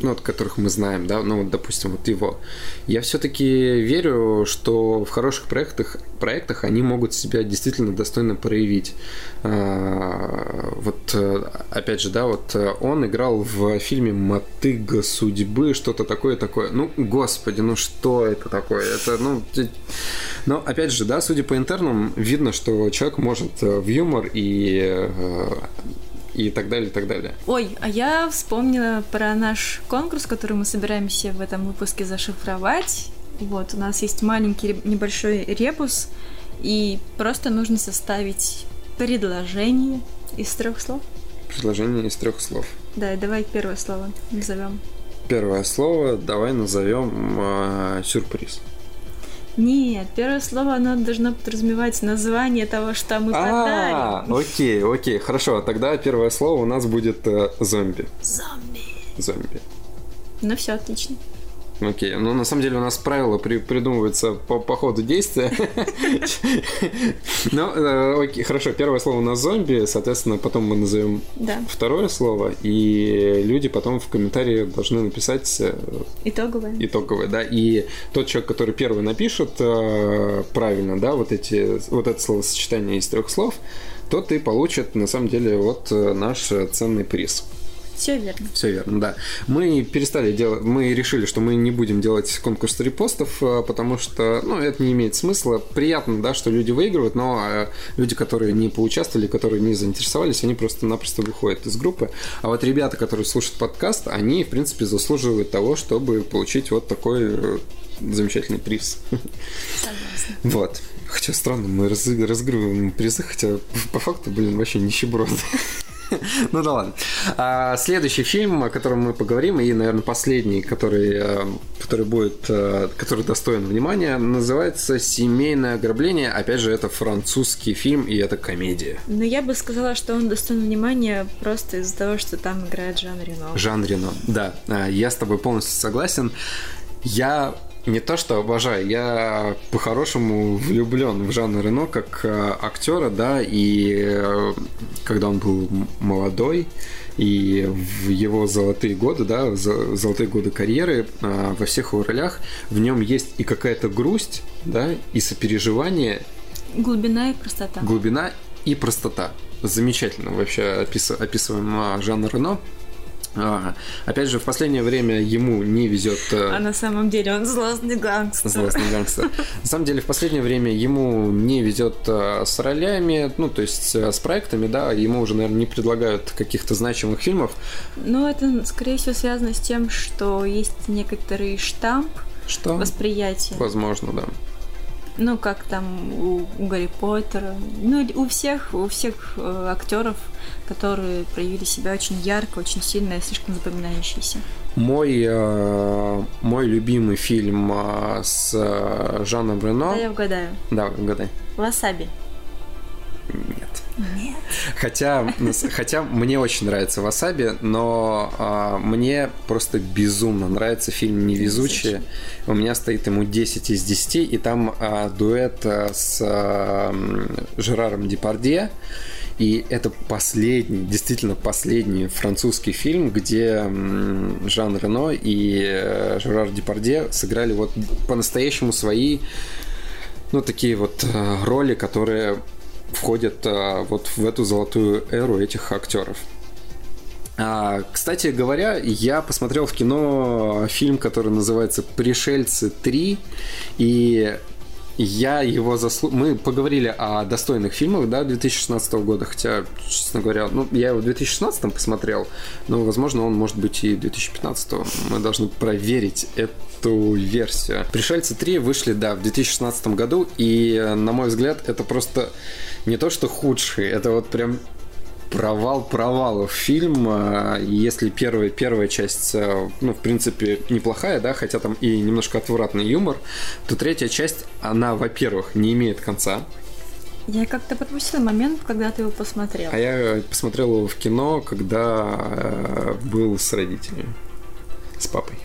ну, от которых мы знаем, да, ну, допустим, вот его, я все-таки верю, что в хороших проектах, проектах они могут себя действительно достойно проявить. А, вот, опять же, да, вот он играл в фильме «Мотыга судьбы», что-то такое, такое. Ну, господи, ну что это такое? Это, ну... Но, опять же, да, судя по интернам, видно, что человек может в юмор и э, и так далее, и так далее. Ой, а я вспомнила про наш конкурс, который мы собираемся в этом выпуске зашифровать. Вот, у нас есть маленький небольшой ребус, и просто нужно составить предложение из трех слов. Предложение из трех слов. Да, давай первое слово назовем. Первое слово давай назовем э, сюрприз. Нет, первое слово, оно должно подразумевать название того, что мы а, подарим. окей, окей, хорошо. Тогда первое слово у нас будет э, зомби. Зомби. Зомби. Ну все, отлично. Окей, ну на самом деле у нас правила при, придумываются по, по ходу действия. Ну, э, окей, хорошо, первое слово у нас зомби, соответственно, потом мы назовем второе слово, и люди потом в комментарии должны написать... Э, итоговое. Итоговое, да, и тот человек, который первый напишет э, правильно, да, вот эти, вот это словосочетание из трех слов, тот и получит, на самом деле, вот наш ценный приз. Все верно. Все верно, да. Мы перестали делать, мы решили, что мы не будем делать конкурс репостов, э, потому что, ну, это не имеет смысла. Приятно, да, что люди выигрывают, но э, люди, которые не поучаствовали, которые не заинтересовались, они просто-напросто выходят из группы. А вот ребята, которые слушают подкаст, они, в принципе, заслуживают того, чтобы получить вот такой э, замечательный приз. Согласна. Вот. Хотя странно, мы разыгрываем призы, хотя по факту, блин, вообще нищеброд. [LAUGHS] Ну да ладно. А, следующий фильм, о котором мы поговорим, и, наверное, последний, который, э, который будет, э, который достоин внимания, называется «Семейное ограбление». Опять же, это французский фильм, и это комедия. Но я бы сказала, что он достоин внимания просто из-за того, что там играет Жан Рено. Жан Рено, да. А, я с тобой полностью согласен. Я не то что обожаю, я по-хорошему влюблен в Жанна Рено как э, актера, да, и э, когда он был молодой, и в его золотые годы, да, золотые годы карьеры а, во всех его ролях в нем есть и какая-то грусть, да, и сопереживание. Глубина и простота. Глубина и простота. Замечательно вообще опис, описываем Жанна Рено. А, опять же, в последнее время ему не везет... Э, а на самом деле он злостный гангстер. Злостный гангстер. На самом деле, в последнее время ему не везет э, с ролями, ну, то есть э, с проектами, да, ему уже, наверное, не предлагают каких-то значимых фильмов. Ну, это, скорее всего, связано с тем, что есть некоторый штамп что? восприятия. Возможно, да. Ну, как там у, у Гарри Поттера. Ну, у всех, у всех э, актеров, которые проявили себя очень ярко, очень сильно и слишком запоминающиеся. Мой, э, мой любимый фильм э, с э, Жаном Рено. Да, я угадаю. Да, угадай. Васаби. Нет. Нет. Хотя, хотя мне очень нравится Васаби, но а, мне просто безумно нравится фильм «Невезучие». У меня стоит ему 10 из 10, и там а, дуэт а, с а, Жераром Депардье. И это последний, действительно последний французский фильм, где Жан Рено и э, Жерар Депардье сыграли вот по-настоящему свои ну, такие вот э, роли, которые входят а, вот в эту золотую эру этих актеров. А, кстати говоря, я посмотрел в кино фильм, который называется «Пришельцы 3», и я его заслу... Мы поговорили о достойных фильмах, да, 2016 года, хотя, честно говоря, ну, я его в 2016 посмотрел, но, возможно, он может быть и 2015 Мы должны проверить эту версию. «Пришельцы 3» вышли, да, в 2016 году, и, на мой взгляд, это просто не то что худший, это вот прям провал провалов фильм. Если первая, первая часть, э, ну, в принципе, неплохая, да, хотя там и немножко отвратный юмор, то третья часть, она, во-первых, не имеет конца. Я как-то пропустила момент, когда ты его посмотрел. А я посмотрел его в кино, когда э, был с родителями, с папой.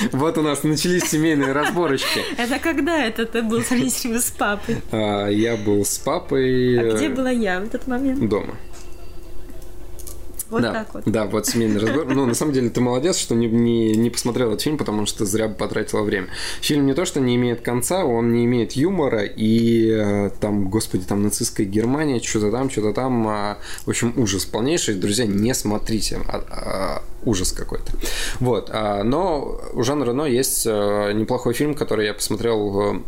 [LAUGHS] Вот у нас начались семейные разборочки. Это когда это ты был [LAUGHS] с родителями с папой? А, я был с папой. А где была я в этот момент? Дома. Вот да, так вот. Да, вот семейный разбор. Ну, на самом деле, ты молодец, что не, не, не посмотрел этот фильм, потому что зря бы потратила время. Фильм не то, что не имеет конца, он не имеет юмора, и э, там, господи, там нацистская Германия, что-то там, что-то там. А, в общем, ужас полнейший. Друзья, не смотрите. А, а, ужас какой-то. Вот. Но у Жана Рено есть а, неплохой фильм, который я посмотрел а,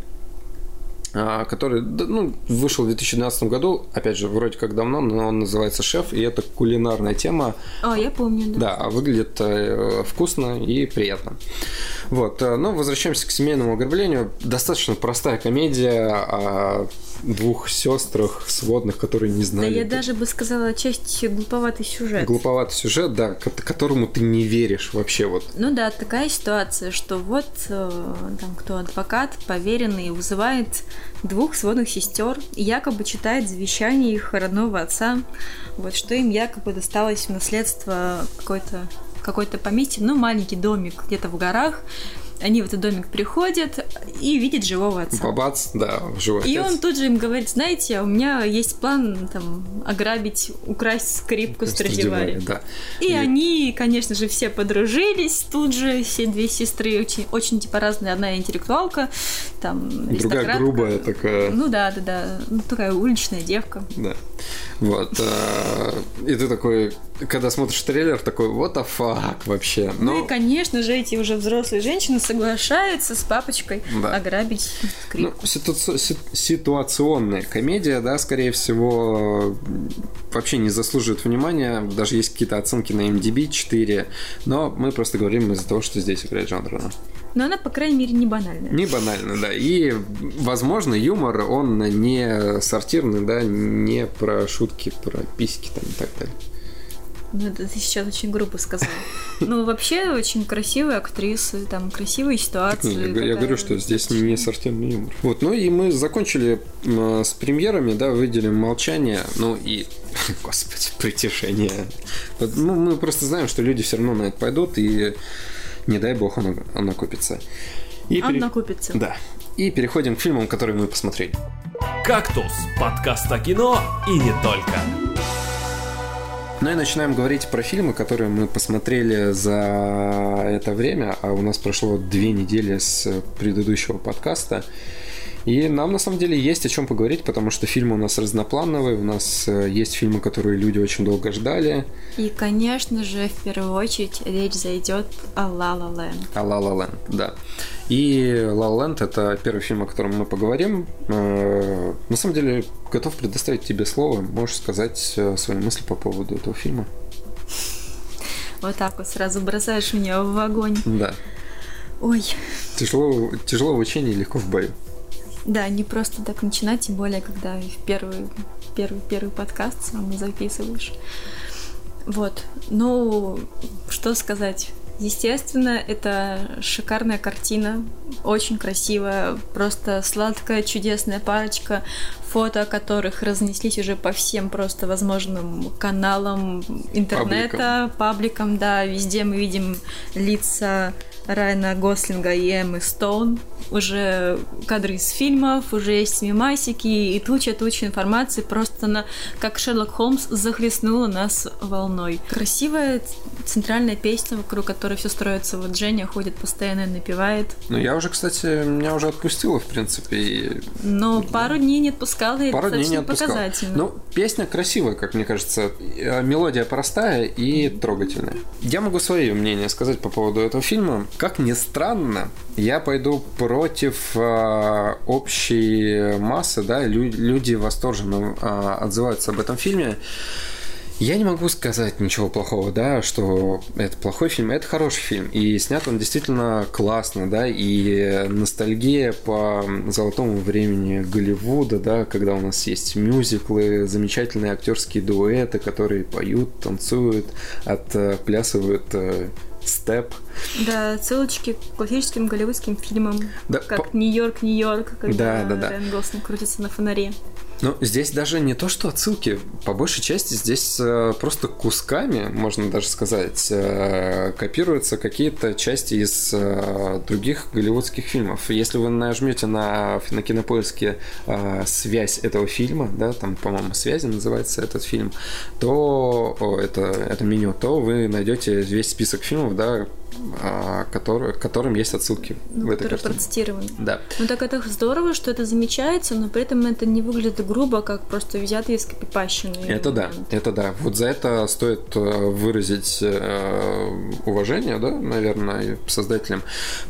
который ну, вышел в 2012 году, опять же, вроде как давно, но он называется «Шеф», и это кулинарная тема. А, я помню, да. Да, а выглядит э, вкусно и приятно. Вот, э, но возвращаемся к семейному ограблению. Достаточно простая комедия о двух сестрах сводных, которые не знали. Да, я даже бы сказала, часть глуповатый сюжет. Глуповатый сюжет, да, которому ты не веришь вообще вот. Ну да, такая ситуация, что вот э, там кто адвокат, поверенный, вызывает двух сводных сестер якобы читает завещание их родного отца, вот что им якобы досталось в наследство какой-то какой-то поместье, ну, маленький домик где-то в горах, они в этот домик приходят и видят живого отца. Бабац, да, живой И отец. он тут же им говорит, знаете, у меня есть план там ограбить, украсть скрипку Страдивари. Да. И, и они, конечно же, все подружились тут же, все две сестры очень, очень типа разные, одна интеллектуалка, там Другая грубая такая. Ну да, да, да, ну, такая уличная девка. Да. Вот. Э, и ты такой, когда смотришь трейлер, такой, what the fuck вообще. Но... Ну и, конечно же, эти уже взрослые женщины соглашаются с папочкой да. ограбить скрипку. Ну, ситуаци... ситуационная комедия, да, скорее всего, вообще не заслуживает внимания. Даже есть какие-то оценки на MDB 4, но мы просто говорим из-за того, что здесь играет Жан Рено. Но она, по крайней мере, не банальная. Не банальная, да. И, возможно, юмор, он не сортирный, да, не про шутки, про письки там и так далее. Ну, это ты сейчас очень грубо сказал. [LAUGHS] Ну, вообще, очень красивые актрисы, там, красивые ситуации. Я, я говорю, что здесь не сортирный юмор. Вот, ну и мы закончили с премьерами, да, выделим «Молчание», ну и, [LAUGHS] господи, «Притяжение». Ну, мы просто знаем, что люди все равно на это пойдут, и не дай бог она, она купится. И она пере... купится. Да. И переходим к фильмам, которые мы посмотрели. «Кактус» – подкаст о кино и не только. Ну и начинаем говорить про фильмы, которые мы посмотрели за это время, а у нас прошло две недели с предыдущего подкаста. И нам на самом деле есть о чем поговорить, потому что фильмы у нас разноплановые, у нас э, есть фильмы, которые люди очень долго ждали. И, конечно же, в первую очередь речь зайдет о La La Land. О La La Land, да. И La La Land это первый фильм, о котором мы поговорим. Э, на самом деле, готов предоставить тебе слово. Можешь сказать э, свои мысли по поводу этого фильма. Вот так вот сразу бросаешь меня в огонь. Да. Ой. Тяжело, тяжело в учении, легко в бою. Да, не просто так начинать, тем более, когда в первый, первый, первый подкаст сам записываешь. Вот. Ну, что сказать? Естественно, это шикарная картина, очень красивая, просто сладкая, чудесная парочка, фото которых разнеслись уже по всем просто возможным каналам интернета, пабликам, пабликам да, везде мы видим лица Райана Гослинга и Эммы Стоун. Уже кадры из фильмов, уже есть мемасики и туча-туча информации. Просто она, как Шерлок Холмс, захлестнула нас волной. Красивая центральная песня, вокруг которой все строится. Вот Женя ходит постоянно и напевает. Ну, я уже, кстати, меня уже отпустила, в принципе. И... Но пару дней не отпускала, и пару это дней не отпускала. показательно. Ну, песня красивая, как мне кажется. Э, мелодия простая и трогательная. Я могу свое мнение сказать по поводу этого фильма. Как ни странно, я пойду против э, общей массы, да, лю- люди восторженно э, отзываются об этом фильме. Я не могу сказать ничего плохого, да, что это плохой фильм, это хороший фильм. И снят он действительно классно, да, и ностальгия по золотому времени Голливуда, да, когда у нас есть мюзиклы, замечательные актерские дуэты, которые поют, танцуют, отплясывают э, степ. Да, ссылочки к классическим голливудским фильмам, Да, как по- Нью-Йорк, Нью-Йорк, когда Да, да, да. Райан Гослинг крутится на фонаре. Ну, здесь даже не то, что отсылки. По большей части здесь э, просто кусками, можно даже сказать, э, копируются какие-то части из э, других голливудских фильмов. Если вы нажмете на, на кинопоиске э, связь этого фильма, да, там, по-моему, связи называется этот фильм, то о, это, это меню, то вы найдете весь список фильмов, да, а, который, к которым есть отсылки Ну, в этой которые картине. процитированы. Да. Ну так это здорово, что это замечается, но при этом это не выглядит грубо, как просто взято из копипащины. Это да, это да. Вот за это стоит э, выразить э, уважение, да, наверное, создателям.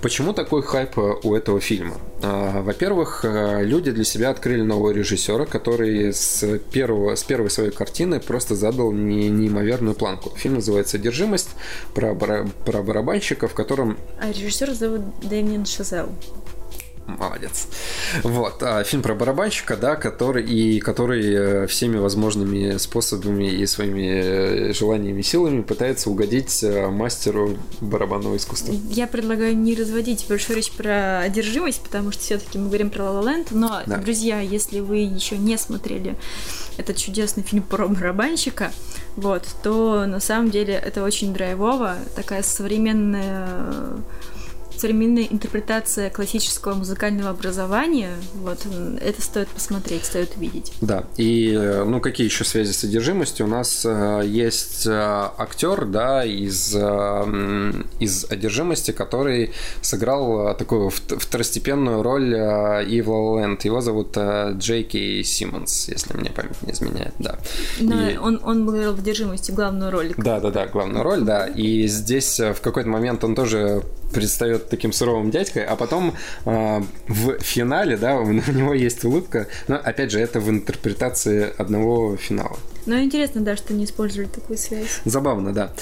Почему такой хайп э, у этого фильма? А, Во-первых, люди для себя открыли нового режиссера, который с, первого, с первой своей картины просто задал не- неимоверную планку. Фильм называется «Одержимость» про, про барабанщика, в котором А режиссер зовут Дэмиан Шазел. Молодец. Вот, а, фильм про барабанщика, да, который и который э, всеми возможными способами и своими э, желаниями и силами пытается угодить э, мастеру барабанного искусства. Я предлагаю не разводить большую речь про одержимость, потому что все-таки мы говорим про La La Land, но, Да. друзья, если вы еще не смотрели этот чудесный фильм про барабанщика, вот, то на самом деле это очень драйвово, такая современная современная интерпретация классического музыкального образования, вот, это стоит посмотреть, стоит увидеть. Да, и э, ну какие еще связи с содержимостью? У нас э, есть э, актер, да, из, из одержимости, который сыграл такую вт- второстепенную роль и в La La Land. Его зовут Джейки Симмонс, если мне память не изменяет, да. Но И- он, он был в одержимости главную роль. Да, да, да, главную роль, да. И здесь в какой-то момент он тоже предстает таким суровым дядькой, а потом э, в финале, да, у [LAUGHS] него есть улыбка. Но опять же, это в интерпретации одного финала. Но интересно, да, что не использовали такую связь. Забавно, да.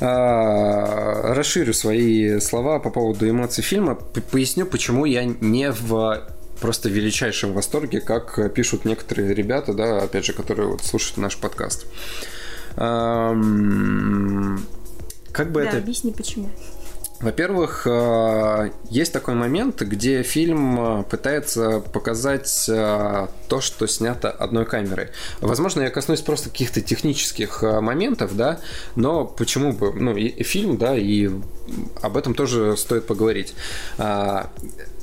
А, расширю свои слова по поводу эмоций фильма. Поясню, почему я не в просто величайшем восторге, как пишут некоторые ребята, да, опять же, которые вот слушают наш подкаст. Как бы да, это объясни почему. Во-первых, э, есть такой момент, где фильм э, пытается показать э, то, что снято одной камерой. Возможно, я коснусь просто каких-то технических моментов, да, но почему бы, ну, и фильм, да, и об этом тоже стоит поговорить.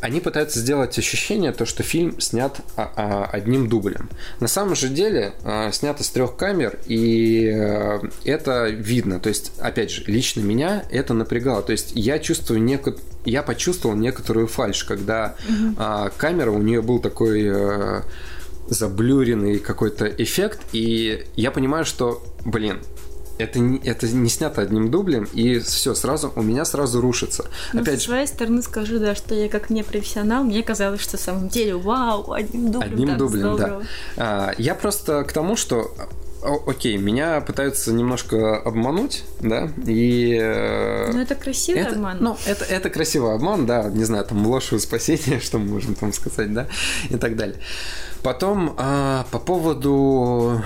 Они пытаются сделать ощущение, то, что фильм снят а, а, одним дублем. На самом же деле а, снято с трех камер, и а, это видно. То есть, опять же, лично меня это напрягало. То есть я чувствую некую я почувствовал некоторую фальш, когда угу. а, камера у нее был такой а, заблюренный какой-то эффект, и я понимаю, что, блин, это не, это не снято одним дублем, и все, сразу, у меня сразу рушится. Ну, Опять с же, своей стороны скажу, да, что я как непрофессионал, мне казалось, что в самом деле, вау, одним дублем, Одним так, дублем, здорово. да. А, я просто к тому, что окей, меня пытаются немножко обмануть, да, и... Э, ну, это красивый это, обман. Ну, это, это красивый обман, да, не знаю, там, ложь и спасение, [LAUGHS] что мы можем там сказать, да, и так далее. Потом, а, по поводу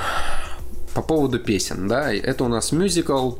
по поводу песен, да, это у нас мюзикл.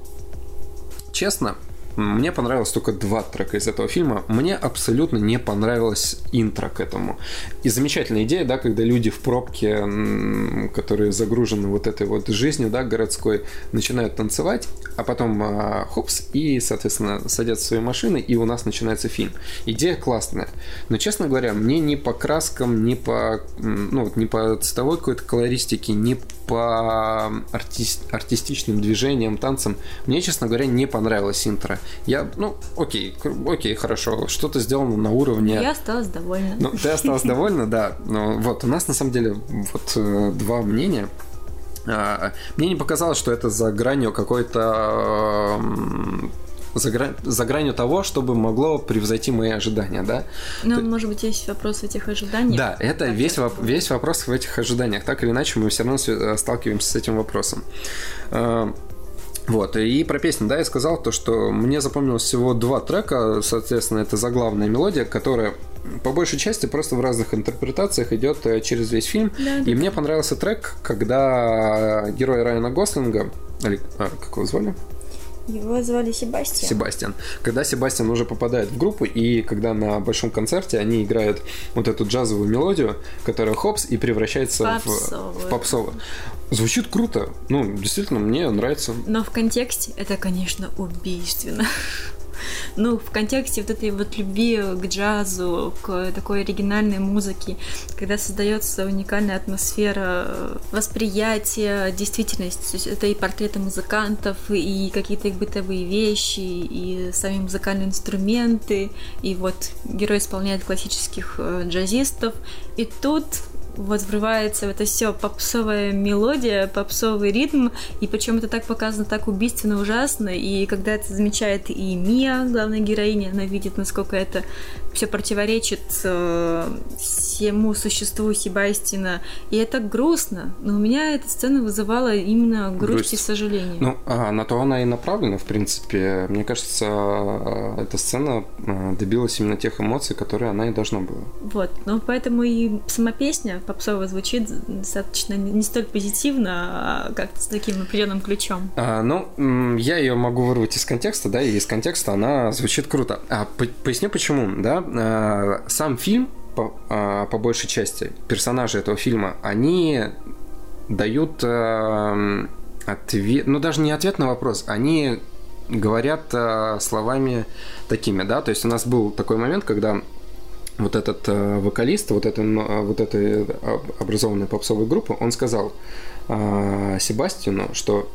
Честно, мне понравилось только два трека из этого фильма. Мне абсолютно не понравилось интро к этому. И замечательная идея, да, когда люди в пробке, которые загружены вот этой вот жизнью, да, городской, начинают танцевать, а потом а, хопс, и, соответственно, садятся в свои машины, и у нас начинается фильм. Идея классная. Но, честно говоря, мне ни по краскам, ни по, ну, вот, ни по цветовой какой-то колористике, ни по арти- артистичным движениям, танцам, мне, честно говоря, не понравилось интро. Я, ну, окей, окей, хорошо, что-то сделано на уровне... Я осталась довольна. Ну, ты осталась довольна, да. Но вот, у нас, на самом деле, вот э, два мнения. А, мне не показалось, что это за гранью какой-то за, грань, за гранью того, чтобы могло превзойти мои ожидания, да? Ну, То... может быть, есть вопрос в этих ожиданиях. Да, это весь, воп- весь вопрос в этих ожиданиях. Так или иначе, мы все равно э, сталкиваемся с этим вопросом. А, вот, и про песню, да, я сказал то, что мне запомнилось всего два трека, соответственно, это заглавная мелодия, которая по большей части просто в разных интерпретациях идет э, через весь фильм. Да, и да. мне понравился трек, когда герой Райана Гослинга, или а, как его звали? Его звали Себастьян. Себастьян. Когда Себастьян уже попадает в группу, и когда на большом концерте они играют вот эту джазовую мелодию, которая хопс и превращается попсовую. в, в попсовую. Звучит круто. Ну, действительно, мне нравится. Но в контексте это, конечно, убийственно ну, в контексте вот этой вот любви к джазу, к такой оригинальной музыке, когда создается уникальная атмосфера восприятия действительности, то есть это и портреты музыкантов, и какие-то их бытовые вещи, и сами музыкальные инструменты, и вот герой исполняет классических э, джазистов, и тут вот врывается в это все попсовая мелодия, попсовый ритм, и причем это так показано так убийственно ужасно, и когда это замечает и Мия, главная героиня, она видит, насколько это все противоречит э, всему существу Себастина, и это грустно, но у меня эта сцена вызывала именно грусть, грусть. и сожаление. Ну, а, на то она и направлена, в принципе. Мне кажется, э, эта сцена э, добилась именно тех эмоций, которые она и должна была. Вот, ну поэтому и сама песня попсово звучит достаточно не столь позитивно, а как-то с таким определенным ключом. А, ну, я ее могу вырвать из контекста, да, и из контекста она звучит круто. А поясню почему, да, а, сам фильм по, а, по большей части персонажи этого фильма, они дают а, ответ, ну даже не ответ на вопрос, они говорят а, словами такими, да, то есть у нас был такой момент, когда вот этот э, вокалист, вот, это, э, вот этой образованной попсовой группы, он сказал э, Себастину, что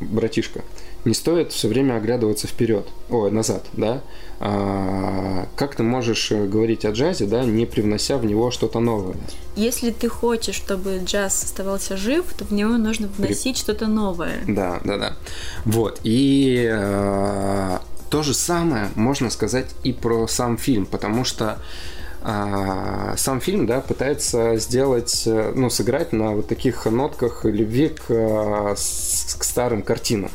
братишка, не стоит все время оглядываться вперед, ой, назад, да. А, как ты можешь э, говорить о джазе, да, не привнося в него что-то новое? Если ты хочешь, чтобы джаз оставался жив, то в него нужно вносить При... что-то новое. Да, да, да. Вот. И э, то же самое можно сказать и про сам фильм, потому что а, сам фильм, да, пытается сделать, э, ну, сыграть на вот таких нотках любви к, к старым картинам.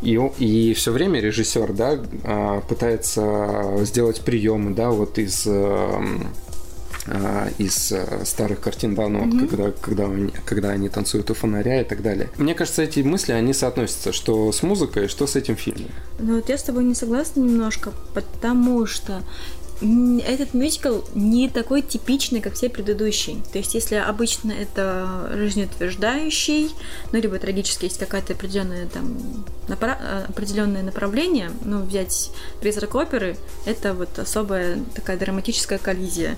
И, и все время режиссер, да, а, пытается сделать приемы, да, вот из эм, а, из э, старых картин, да, ну, mm-hmm. когда, когда, они, когда они танцуют у фонаря и так далее. Мне кажется, эти мысли, они соотносятся, что с музыкой, что с этим фильмом. Ну, вот я с тобой не согласна немножко, потому что этот мюзикл не такой типичный, как все предыдущие. То есть, если обычно это жизнеутверждающий, ну, либо трагически есть какая-то определенная там напра- э, определенное направление, ну, взять призрак оперы, это вот особая такая драматическая коллизия.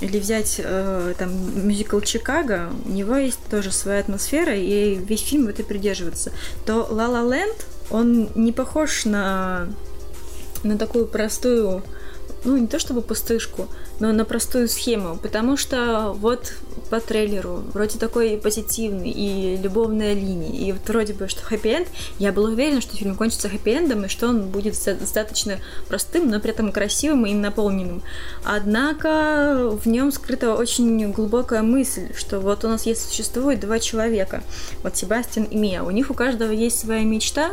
Или взять э, там мюзикл Чикаго, у него есть тоже своя атмосфера, и весь фильм в этой придерживается. То La Land, он не похож на, на такую простую ну, не то чтобы пустышку, но на простую схему, потому что вот по трейлеру вроде такой позитивный и любовная линия, и вот вроде бы, что хэппи-энд, я была уверена, что фильм кончится хэппи-эндом, и что он будет достаточно простым, но при этом красивым и наполненным. Однако в нем скрыта очень глубокая мысль, что вот у нас есть существует два человека, вот Себастьян и Мия, у них у каждого есть своя мечта,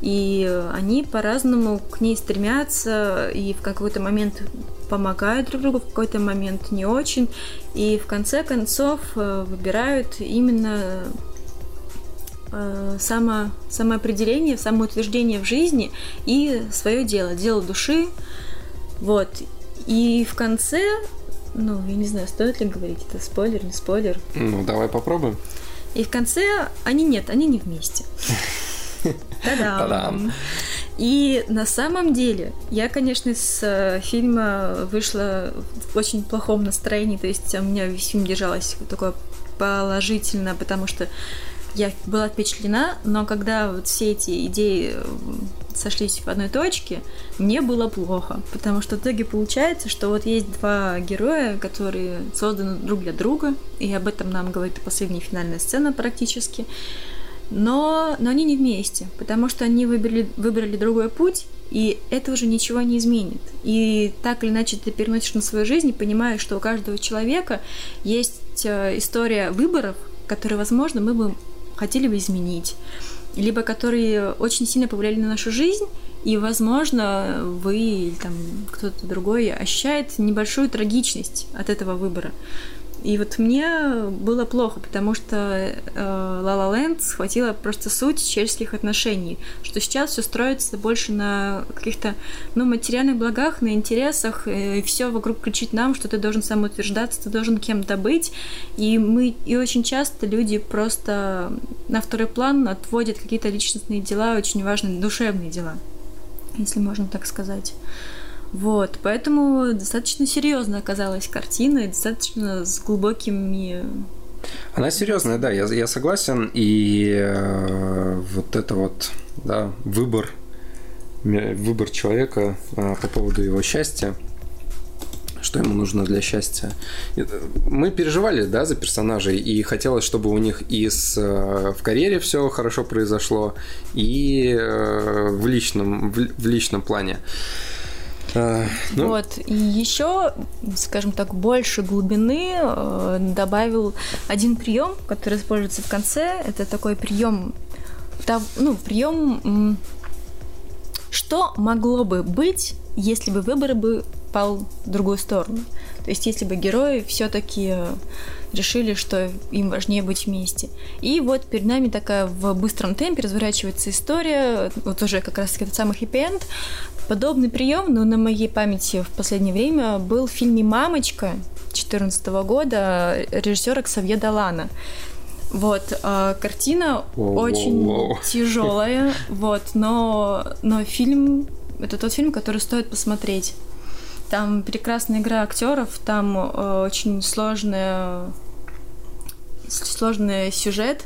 и они по-разному к ней стремятся, и в какой-то момент помогают друг другу, в какой-то момент не очень, и в конце концов э, выбирают именно э, само, самоопределение, самоутверждение в жизни и свое дело, дело души. Вот. И в конце, ну, я не знаю, стоит ли говорить, это спойлер, не спойлер. Ну, давай попробуем. И в конце они нет, они не вместе. [LAUGHS] Та-дам! И на самом деле, я, конечно, с э, фильма вышла в очень плохом настроении, то есть у меня весь фильм держалось такое положительно, потому что я была впечатлена, но когда вот все эти идеи э, сошлись в одной точке, мне было плохо, потому что в итоге получается, что вот есть два героя, которые созданы друг для друга, и об этом нам говорит последняя финальная сцена практически но, но они не вместе, потому что они выбрали, выбрали другой путь, и это уже ничего не изменит. И так или иначе ты переносишь на свою жизнь и понимаешь, что у каждого человека есть э, история выборов, которые, возможно, мы бы хотели бы изменить, либо которые очень сильно повлияли на нашу жизнь, и, возможно, вы или там кто-то другой ощущает небольшую трагичность от этого выбора. И вот мне было плохо, потому что э, La La Land схватила просто суть человеческих отношений, что сейчас все строится больше на каких-то ну, материальных благах, на интересах, э, и все вокруг кричит нам, что ты должен самоутверждаться, ты должен кем-то быть. И мы и очень часто люди просто на второй план отводят какие-то личностные дела, очень важные душевные дела, если можно так сказать. Вот, поэтому достаточно серьезно оказалась картина и достаточно с глубокими она серьезная, да, я, я согласен. И э, вот это вот, да, выбор, выбор человека э, по поводу его счастья, что ему нужно для счастья. Э, мы переживали, да, за персонажей, и хотелось, чтобы у них и с, э, в карьере все хорошо произошло, и э, в личном, в, в личном плане. А, ну... Вот. И еще, скажем так, больше глубины э, добавил один прием, который используется в конце. Это такой прием, ну, прием, что могло бы быть, если бы выбор бы пал в другую сторону. То есть, если бы герои все-таки решили, что им важнее быть вместе. И вот перед нами такая в быстром темпе разворачивается история, вот уже как раз этот самый хэппи-энд, Подобный прием, но на моей памяти в последнее время был в фильме «Мамочка» 2014 года режиссера Ксавье Далана. Вот, э, картина wow, очень wow. тяжелая, вот, но, но фильм это тот фильм, который стоит посмотреть. Там прекрасная игра актеров, там э, очень сложная сложный сюжет,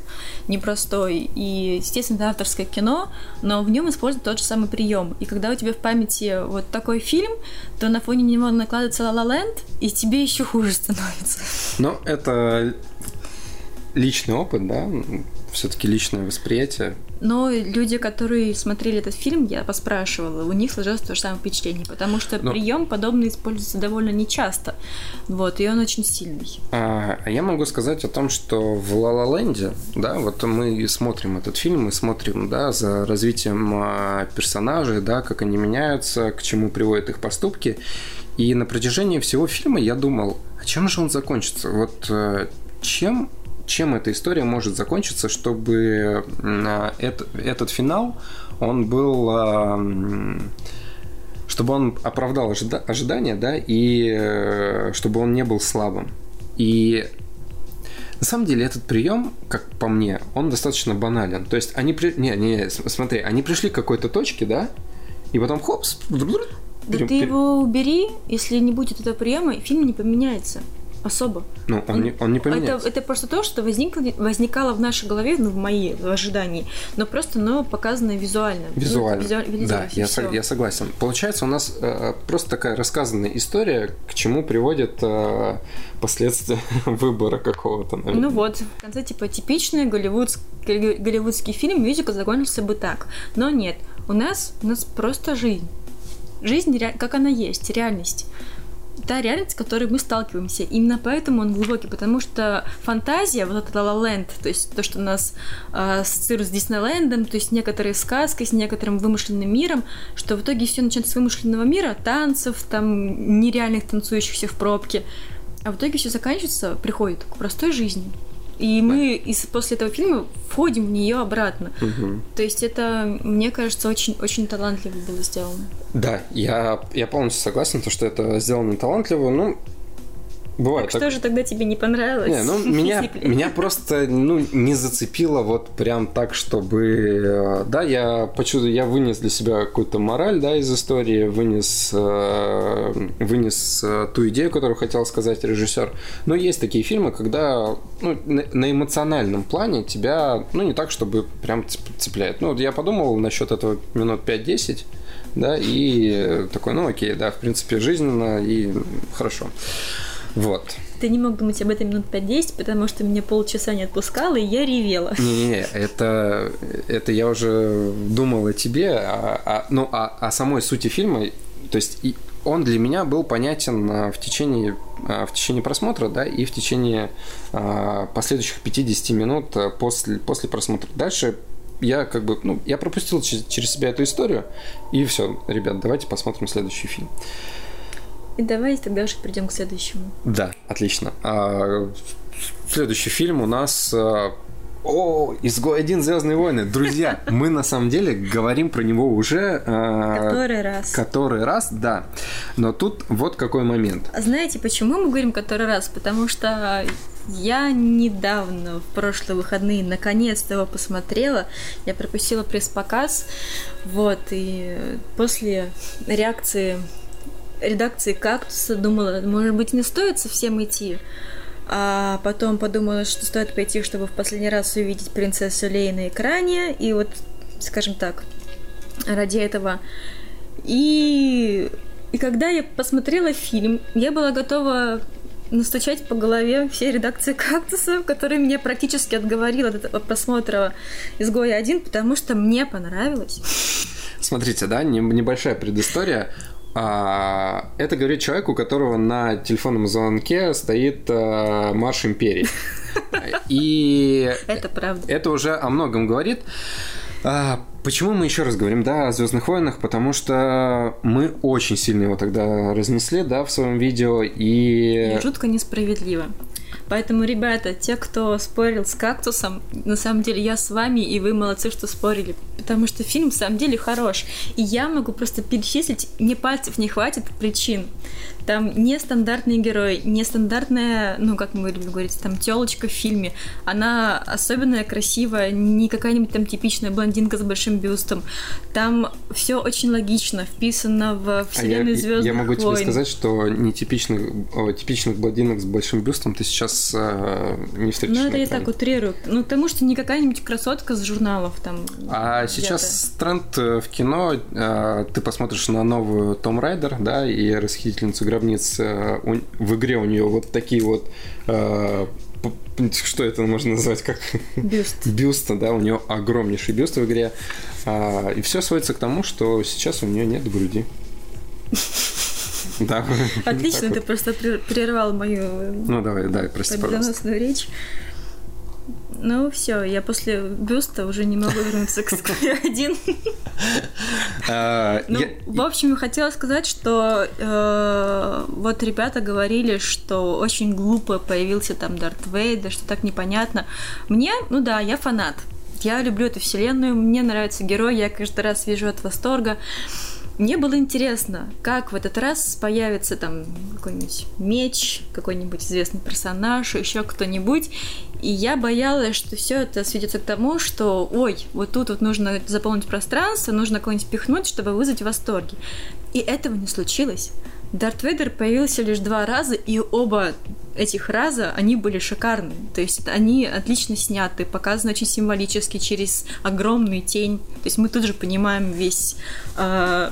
непростой, и, естественно, это авторское кино, но в нем используют тот же самый прием. И когда у тебя в памяти вот такой фильм, то на фоне него накладывается La La Land, и тебе еще хуже становится. Ну, это личный опыт, да, все-таки личное восприятие. Но люди, которые смотрели этот фильм, я поспрашивала, у них сложилось то же самое впечатление, потому что Но... прием подобный используется довольно нечасто. Вот, и он очень сильный. А, а я могу сказать о том, что в Ла Ла да, вот мы смотрим этот фильм, мы смотрим, да, за развитием а, персонажей, да, как они меняются, к чему приводят их поступки. И на протяжении всего фильма я думал, а чем же он закончится? Вот э, чем чем эта история может закончиться, чтобы это, этот финал, он был чтобы он оправдал ожида- ожидания, да, и э, чтобы он не был слабым. И на самом деле этот прием, как по мне, он достаточно банален. То есть они при... не, не, смотри, они пришли к какой-то точке, да, и потом хопс, да ты его убери, если не будет этого приема, фильм не поменяется особо. Ну, он, он, не, он не поменяется. Это, это просто то, что возникло, возникало в нашей голове, ну, в моей в ожидании, но просто, но показано визуально. Визуально. Ну, визуально да, я, со, я согласен. Получается, у нас э, просто такая рассказанная история, к чему приводит э, последствия [LAUGHS] выбора какого-то, наверное. Ну вот, в конце, типа, типичный голливудский, голливудский фильм, мюзикл закончился бы так. Но нет, у нас, у нас просто жизнь. Жизнь, как она есть, реальность та реальность, с которой мы сталкиваемся. Именно поэтому он глубокий, потому что фантазия, вот это La то есть то, что нас э, ассоциирует с Диснейлендом, то есть некоторые сказки с некоторым вымышленным миром, что в итоге все начинается с вымышленного мира, танцев, там нереальных танцующихся в пробке, а в итоге все заканчивается, приходит к простой жизни. И мы из, после этого фильма входим в нее обратно. Угу. То есть это, мне кажется, очень, очень талантливо было сделано. Да, я, я полностью согласен, то, что это сделано талантливо. Ну, Бывает. Так, так что же тогда тебе не понравилось? Не, ну меня, [LAUGHS] меня просто ну, не зацепило вот прям так, чтобы... Э, да, я почувствовал, я вынес для себя какую-то мораль, да, из истории, вынес, э, вынес э, ту идею, которую хотел сказать режиссер. Но есть такие фильмы, когда ну, на эмоциональном плане тебя, ну, не так, чтобы прям цепляет. Ну, вот я подумал насчет этого минут 5-10, да, и такой, ну, окей, да, в принципе, жизненно и хорошо. Вот. Ты не мог думать об этом минут 5-10, потому что меня полчаса не отпускало, и я ревела. Не-не-не, это, это я уже думал о тебе, а, а, ну, а, о самой сути фильма, то есть он для меня был понятен а, в течение, а, в течение просмотра, да, и в течение а, последующих 50 минут после, после просмотра. Дальше я как бы, ну, я пропустил через себя эту историю, и все, ребят, давайте посмотрим следующий фильм. И давай тогда уже перейдем к следующему. Да, отлично. А, следующий фильм у нас а, о, изгой один Звездные войны. Друзья, [LAUGHS] мы на самом деле говорим про него уже... Э, который раз. Который раз, да. Но тут вот какой момент. Знаете, почему мы говорим который раз? Потому что я недавно, в прошлые выходные, наконец-то его посмотрела. Я пропустила пресс-показ. Вот, и после реакции редакции «Кактуса», думала, может быть, не стоит совсем идти. А потом подумала, что стоит пойти, чтобы в последний раз увидеть принцессу Лей на экране. И вот, скажем так, ради этого. И, и когда я посмотрела фильм, я была готова настучать по голове всей редакции «Кактуса», которая меня практически отговорила от просмотра «Изгоя 1», потому что мне понравилось. Смотрите, да, небольшая предыстория. А, это говорит человек, у которого на телефонном звонке стоит а, марш империи. И это правда. Это уже о многом говорит. А, почему мы еще раз говорим, да, о Звездных войнах? Потому что мы очень сильно его тогда разнесли, да, в своем видео и. и жутко несправедливо. Поэтому, ребята, те, кто спорил с кактусом, на самом деле я с вами, и вы молодцы, что спорили. Потому что фильм, в самом деле, хорош. И я могу просто перечислить, мне пальцев не хватит причин. Там нестандартный герой, нестандартная, ну, как мы любим говорить, там телочка в фильме. Она особенная, красивая, не какая-нибудь там типичная блондинка с большим бюстом. Там все очень логично, вписано в вселенную а звездных Я могу тебе сказать, что нетипичных, типичных блондинок с большим бюстом ты сейчас э, не встретишь. Ну, это я так утрирую. Ну, потому что не какая-нибудь красотка с журналов там. А сейчас тренд э, в кино, э, ты посмотришь на новую Том Райдер, да, и расхитительницу гробниц э, в игре у нее вот такие вот э, что это можно назвать как бюст [LAUGHS] бюста, да, у нее огромнейший бюст в игре, а, и все сводится к тому, что сейчас у нее нет груди. [LAUGHS] Да. Отлично, ты просто прервал мою ну давай, да, прости, пожалуйста. речь. Ну все, я после бюста уже не могу вернуться к [LAUGHS] Сквер 1. А, ну, в общем, я хотела сказать, что э, вот ребята говорили, что очень глупо появился там Дарт Вейдер, что так непонятно. Мне, ну да, я фанат. Я люблю эту вселенную, мне нравится герой, я каждый раз вижу от восторга. Мне было интересно, как в этот раз появится там какой-нибудь меч, какой-нибудь известный персонаж, еще кто-нибудь. И я боялась, что все это сведется к тому, что, ой, вот тут вот нужно заполнить пространство, нужно кого-нибудь пихнуть, чтобы вызвать восторги. И этого не случилось. Дарт Вейдер появился лишь два раза, и оба этих раза они были шикарны. То есть они отлично сняты, показаны очень символически через огромную тень. То есть мы тут же понимаем весь э,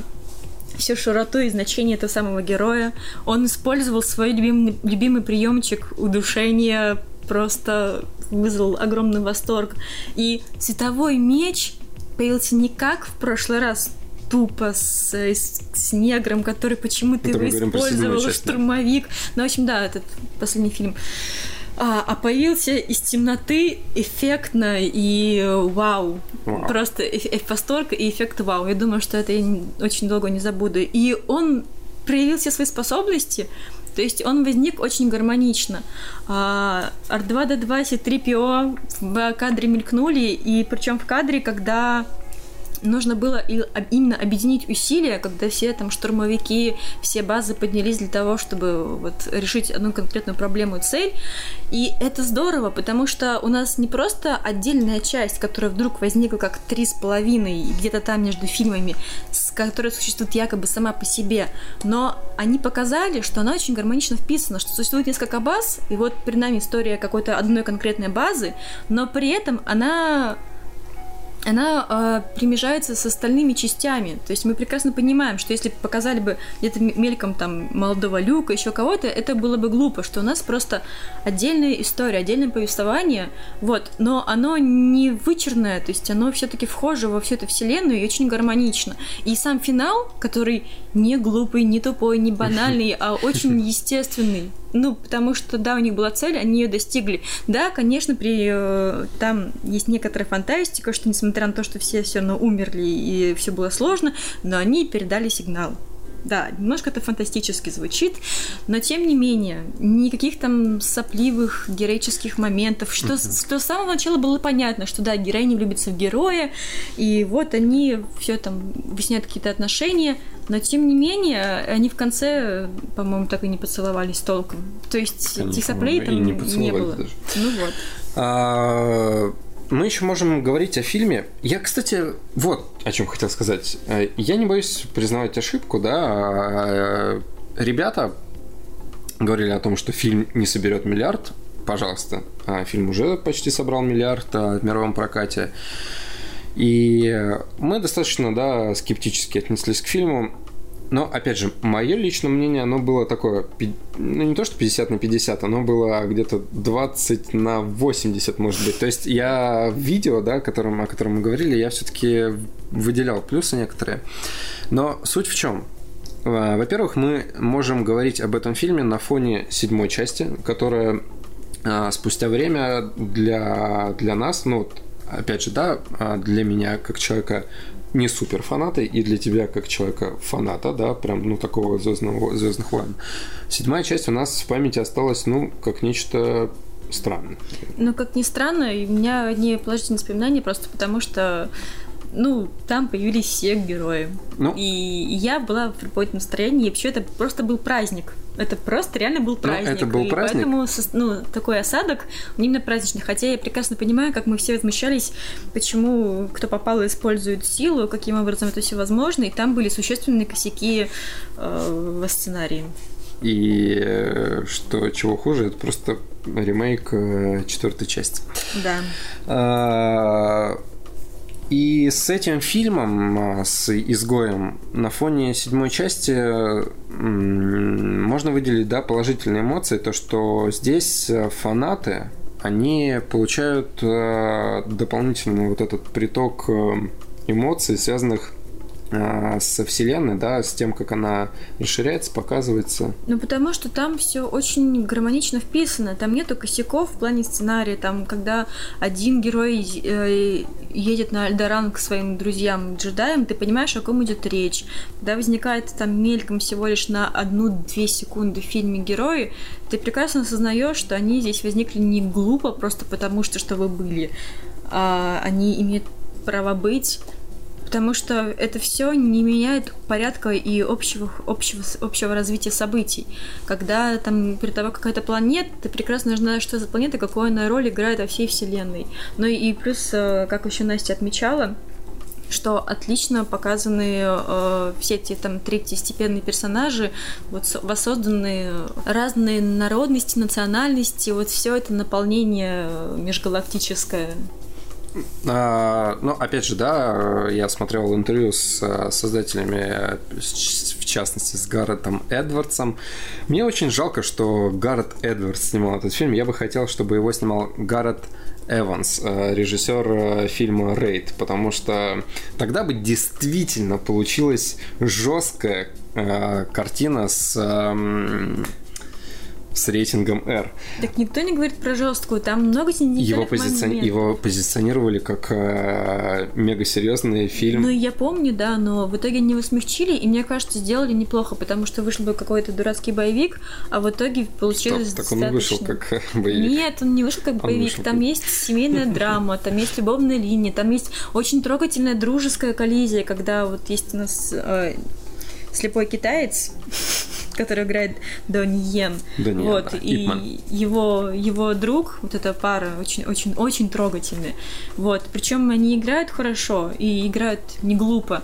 всю широту и значение этого самого героя. Он использовал свой любимый, любимый приемчик удушения, просто вызвал огромный восторг. И световой меч появился не как в прошлый раз, тупо с, с, с негром, который почему-то его использовал, штурмовик. Ну, в общем, да, этот последний фильм. А, появился из темноты эффектно и вау. вау. Просто э, э, восторг и эффект вау. Я думаю, что это я очень долго не забуду. И он проявил все свои способности, то есть он возник очень гармонично. А, R2-D2 и 3PO в кадре мелькнули, и причем в кадре, когда нужно было именно объединить усилия, когда все там штурмовики, все базы поднялись для того, чтобы вот решить одну конкретную проблему цель. И это здорово, потому что у нас не просто отдельная часть, которая вдруг возникла как три с половиной где-то там между фильмами, которая существует якобы сама по себе, но они показали, что она очень гармонично вписана, что существует несколько баз, и вот перед нами история какой-то одной конкретной базы, но при этом она она э, примежается с остальными частями. То есть мы прекрасно понимаем, что если показали бы где-то мельком там молодого Люка, еще кого-то, это было бы глупо, что у нас просто отдельная история, отдельное повествование, вот, но оно не вычерное, то есть оно все-таки вхоже во всю эту вселенную и очень гармонично. И сам финал, который не глупый, не тупой, не банальный, а очень [LAUGHS] естественный. Ну, потому что, да, у них была цель, они ее достигли. Да, конечно, при э, там есть некоторая фантастика, что несмотря на то, что все все равно умерли и все было сложно, но они передали сигнал. Да, немножко это фантастически звучит, но тем не менее, никаких там сопливых героических моментов, что, что с самого начала было понятно, что да, героиня влюбится в героя, и вот они все там выясняют какие-то отношения, но тем не менее, они в конце, по-моему, так и не поцеловались толком. То есть этих соплей там не, не было. Даже. Ну вот. А, мы еще можем говорить о фильме. Я, кстати, вот о чем хотел сказать. Э, я не боюсь признавать ошибку, да. А, ребята говорили о том, что фильм не соберет миллиард. Пожалуйста. А фильм уже почти собрал миллиард а, в мировом прокате. И мы достаточно, да, скептически отнеслись к фильму. Но, опять же, мое личное мнение, оно было такое, ну, не то, что 50 на 50, оно было где-то 20 на 80, может быть. То есть я в видео, да, которым, о котором мы говорили, я все-таки выделял плюсы некоторые. Но суть в чем? А, во-первых, мы можем говорить об этом фильме на фоне седьмой части, которая а, спустя время для, для нас, ну, опять же, да, а, для меня как человека не супер фанаты, и для тебя, как человека фаната, да, прям, ну, такого звездного, звездных войн. Седьмая часть у нас в памяти осталась, ну, как нечто странное. Ну, как ни странно, у меня одни положительные воспоминания, просто потому что ну, там появились все герои. Ну? И я была в работном настроении, и вообще это просто был праздник. Это просто реально был праздник. Ну, это был и праздник. Поэтому ну, такой осадок именно праздничный. Хотя я прекрасно понимаю, как мы все возмущались, почему кто попал использует силу, каким образом это все возможно. И там были существенные косяки э, в сценарии. И э, что чего хуже, это просто ремейк э, четвертой части. Да. А, и с этим фильмом, а, с «Изгоем», на фоне седьмой части можно выделить да, положительные эмоции, то, что здесь э, фанаты, они получают э, дополнительный вот этот приток э, эмоций, связанных со вселенной, да, с тем, как она расширяется, показывается. Ну, потому что там все очень гармонично вписано. Там нету косяков в плане сценария. Там, когда один герой э, едет на Альдоран к своим друзьям джедаям, ты понимаешь, о ком идет речь. Когда возникает там мельком всего лишь на одну-две секунды в фильме герои, ты прекрасно осознаешь, что они здесь возникли не глупо, просто потому что, что вы были. А они имеют право быть Потому что это все не меняет порядка и общего, общего, общего развития событий. Когда там перед тобой какая-то планета, ты прекрасно знаешь, что за планета, какую она роль играет во всей Вселенной. Ну и плюс, э, как еще Настя отмечала, что отлично показаны э, все эти там третьестепенные персонажи, вот воссозданы разные народности, национальности, вот все это наполнение межгалактическое. А, ну, опять же, да, я смотрел интервью с э, создателями, в частности, с Гарретом Эдвардсом. Мне очень жалко, что Гаррет Эдвардс снимал этот фильм. Я бы хотел, чтобы его снимал Гаррет Эванс, э, режиссер э, фильма Рейд, потому что тогда бы действительно получилась жесткая э, картина с эм, с рейтингом R. Так никто не говорит про жесткую, там много его, позицион... его позиционировали как э, мега серьезный фильм. Ну, я помню, да, но в итоге не его смягчили, и мне кажется, сделали неплохо, потому что вышел бы какой-то дурацкий боевик, а в итоге получилось Стоп, так он достаточно... вышел как боевик. Нет, он не вышел как он боевик, вышел там как... есть семейная [LAUGHS] драма, там есть любовная линия, там есть очень трогательная дружеская коллизия, когда вот есть у нас э, слепой китаец, который играет Донни Йен. Донни вот, да, и его, его друг, вот эта пара, очень, очень, очень трогательная. Вот, причем они играют хорошо и играют не глупо.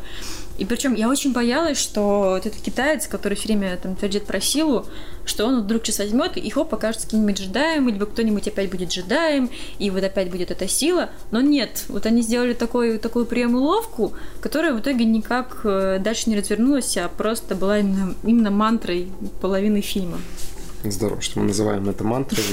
И причем я очень боялась, что вот этот китаец, который все время там твердит про силу, что он вдруг сейчас возьмет и его покажет каким-нибудь джедаем, либо кто-нибудь опять будет джедаем, и вот опять будет эта сила. Но нет, вот они сделали такой, такую прием-уловку, которая в итоге никак э, дальше не развернулась, а просто была именно, именно мантрой половины фильма. Здорово, что мы называем это мантрой.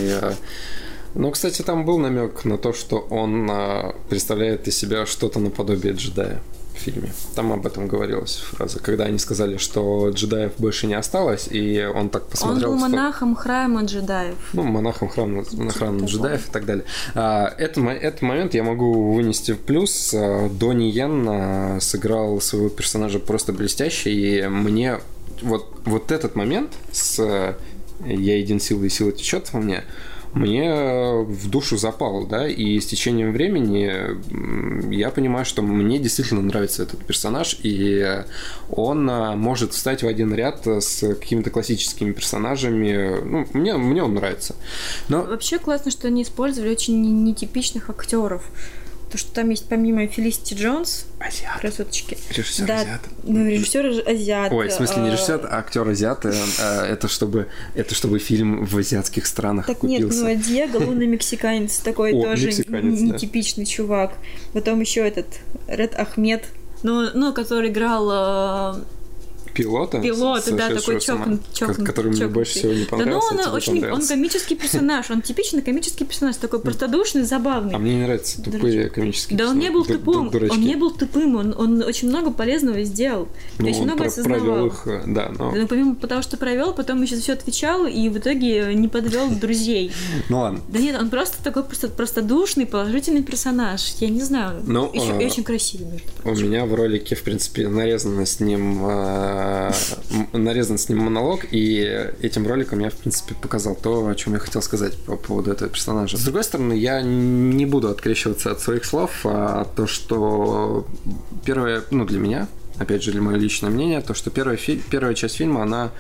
Ну, кстати, там был намек на то, что он а, представляет из себя что-то наподобие джедая фильме. Там об этом говорилась фраза, когда они сказали, что джедаев больше не осталось, и он так посмотрел... Он был монахом храма джедаев. Ну, монахом храма, храма джедаев и так далее. А, это, этот момент я могу вынести в плюс. А, Донни Йен а, сыграл своего персонажа просто блестяще, и мне вот, вот этот момент с «я един силой, и сила течет во мне», мне в душу запал, да, и с течением времени я понимаю, что мне действительно нравится этот персонаж, и он а, может встать в один ряд с какими-то классическими персонажами. Ну, мне, мне он нравится. Но... Вообще классно, что они использовали очень нетипичных актеров то, что там есть помимо Фелисити Джонс, азиат. красоточки. Режиссер да, азиат. Ну, режиссер азиат. Ой, в смысле не а, режиссер, а актер азиат. Э, э, это чтобы, это чтобы фильм в азиатских странах Так купился. нет, ну Диего лунный мексиканец такой О, тоже нетипичный да. чувак. Потом еще этот Ред Ахмед, ну, ну, который играл э, пилота. Пилота, да, такой чокнут, чокнут, Который мне больше всего не понравился. Да, ну, он очень, он комический персонаж, он типичный комический персонаж, такой простодушный, забавный. А мне не нравятся тупые комические Да, он не был тупым, он не был тупым, он, очень много полезного сделал, ну, очень много осознавал. э, да, но... Ну, помимо того, что провел, потом еще все отвечал и в итоге не подвел друзей. [LAUGHS] Ну ладно. Да нет, он просто такой просто простодушный, положительный персонаж. Я не знаю. Ну, еще, а... очень красивый, между прочим. У меня в ролике, в принципе, нарезано с ним Э, нарезан с ним монолог, и этим роликом я, в принципе, показал то, о чем я хотел сказать по поводу этого персонажа. С другой стороны, я не буду открещиваться от своих слов, а то, что первое, ну, для меня, опять же, для мое личное мнение, то, что первая, фи- первая часть фильма, она